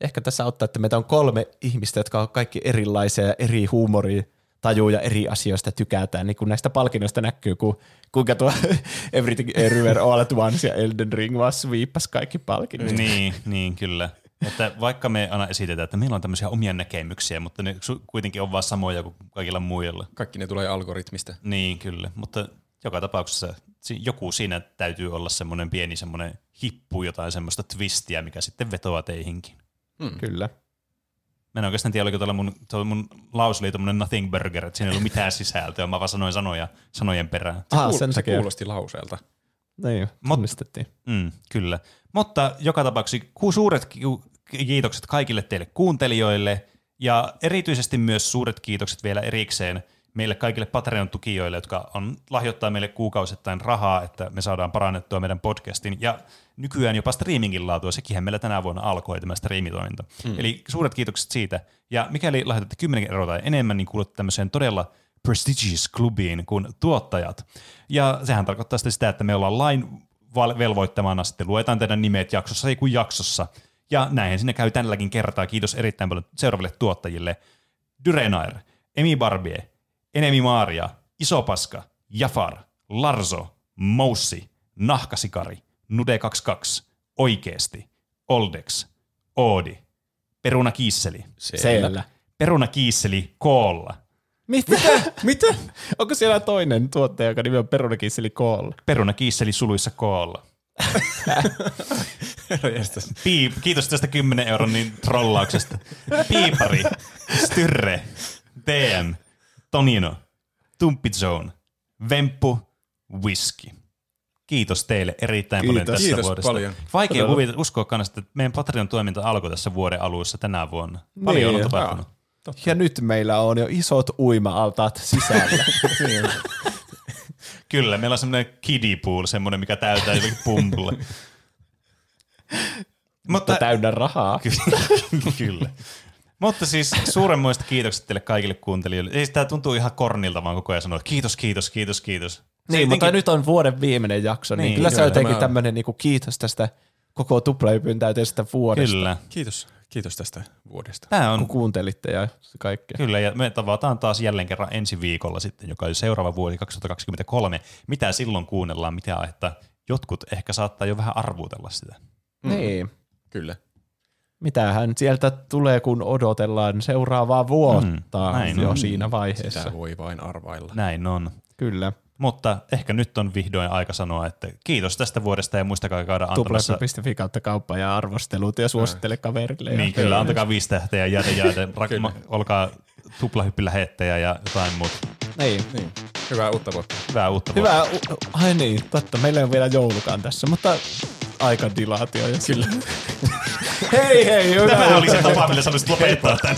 Ehkä tässä auttaa, että meitä on kolme ihmistä, jotka on kaikki erilaisia ja eri huumoria tajuja eri asioista tykätään, niin kun näistä palkinnoista näkyy, kun, kuinka tuo Everything Everywhere All at Once ja Elden Ring vaan sweepas kaikki palkinnot. Niin, niin kyllä. Että vaikka me aina esitetään, että meillä on tämmöisiä omia näkemyksiä, mutta ne kuitenkin on vaan samoja kuin kaikilla muilla. Kaikki ne tulee algoritmista. Niin, kyllä. Mutta joka tapauksessa si- joku siinä täytyy olla semmoinen pieni semmoinen hippu, jotain semmoista twistiä, mikä sitten vetoaa teihinkin. Kyllä. Mä en oikeastaan tiedä, oliko tuolla mun, tuolla mun lause oli tommonen nothing burger, että siinä ei ollut mitään sisältöä, mä vaan sanoin sanoja sanojen perään. Ah, Kuul- sen se takia. kuulosti lauseelta. Niin, tunnistettiin. Mm, kyllä. Mutta joka tapauksessa ku- suuret ki- kiitokset kaikille teille kuuntelijoille ja erityisesti myös suuret kiitokset vielä erikseen meille kaikille Patreon-tukijoille, jotka on, lahjoittaa meille kuukausittain rahaa, että me saadaan parannettua meidän podcastin ja nykyään jopa streamingin laatua. Sekinhän meillä tänä vuonna alkoi tämä striimitoiminta. Mm. Eli suuret kiitokset siitä. Ja mikäli lahjoitatte 10 euroa tai enemmän, niin kuulutte tämmöiseen todella prestigious klubiin kuin tuottajat. Ja sehän tarkoittaa sitten sitä, että me ollaan lain velvoittamana sitten luetaan teidän nimet jaksossa, ei kuin jaksossa. Ja näin sinne käy tälläkin kertaa. Kiitos erittäin paljon seuraaville tuottajille. Dyrenair, Emi Barbie, Enemi Maaria, Isopaska, Jafar, Larzo, Moussi, Nahkasikari, Nude22, Oikeesti, Oldex, Oodi, Peruna Kiisseli, Siellä. Peruna Kiisseli Koolla, Mitä? Mitä? Onko siellä toinen tuottaja, joka nimi on Perunakisseli Koolla? Perunakiisseli suluissa koolla. Piip, kiitos tästä 10 euron niin trollauksesta. Piipari, Styrre, DM, Tonino, Tumpitzone, Vemppu, Whisky. Kiitos teille erittäin paljon Kiitos. tästä Kiitos vuodesta. paljon. Vaikea kuvitella, uskoa kannasta, että meidän Patreon toiminta alkoi tässä vuoden alussa tänä vuonna. Paljon Niin. on tapahtunut. Ja nyt meillä on jo isot uima-altaat sisällä. Kyllä, meillä on semmoinen kiddie pool, semmoinen, mikä täytää jotenkin pumpulla. Mutta täynnä rahaa. Ky- Kyllä. Mutta siis suuremmoista kiitokset teille kaikille kuuntelijoille. Ei sitä tuntuu ihan kornilta vaan koko ajan sanoa, että kiitos, kiitos, kiitos, kiitos. Se Niin, mutta jotenkin- nyt on vuoden viimeinen jakso, niin, Niin, niin kyllä se on jotenkin tämä on- tämmöinen niinku kiitos tästä koko tuplahypyn täyteisestä vuodesta, Kyllä. Kiitos, kiitos tästä vuodesta. Tämä on kun kuuntelitte ja kaikkea. Kyllä, ja me tavataan taas jälleen kerran ensi viikolla sitten, joka on seuraava vuosi 2023. Mitä silloin kuunnellaan, mitä aihetta jotkut ehkä saattaa jo vähän arvuutella sitä. Mm. Niin. Kyllä. Mitähän sieltä tulee, kun odotellaan seuraavaa vuotta Mm, näin jo on. siinä vaiheessa. Sitä voi vain arvailla. Näin on. Kyllä. Mutta ehkä nyt on vihdoin aika sanoa, että kiitos tästä vuodesta ja muistakaa käydä antamassa... Tuplahyppy.fi kautta kauppa ja arvostelut ja suosittele kaverille. Niin, ja kyllä, antakaa viisi tähteä, jäädä, jäädä, rak- olkaa tuplahyppilähettäjä ja jotain muuta. Niin. Niin. Hyvää uutta vuotta. Hyvää uutta vuotta. Hyvä. u- Ai niin, totta. Meillä on vielä joulukaan tässä, mutta aika dilaatio. Ja kyllä. hei hei, Tämä oli se tapa, millä sä olisit lopettaa tämän.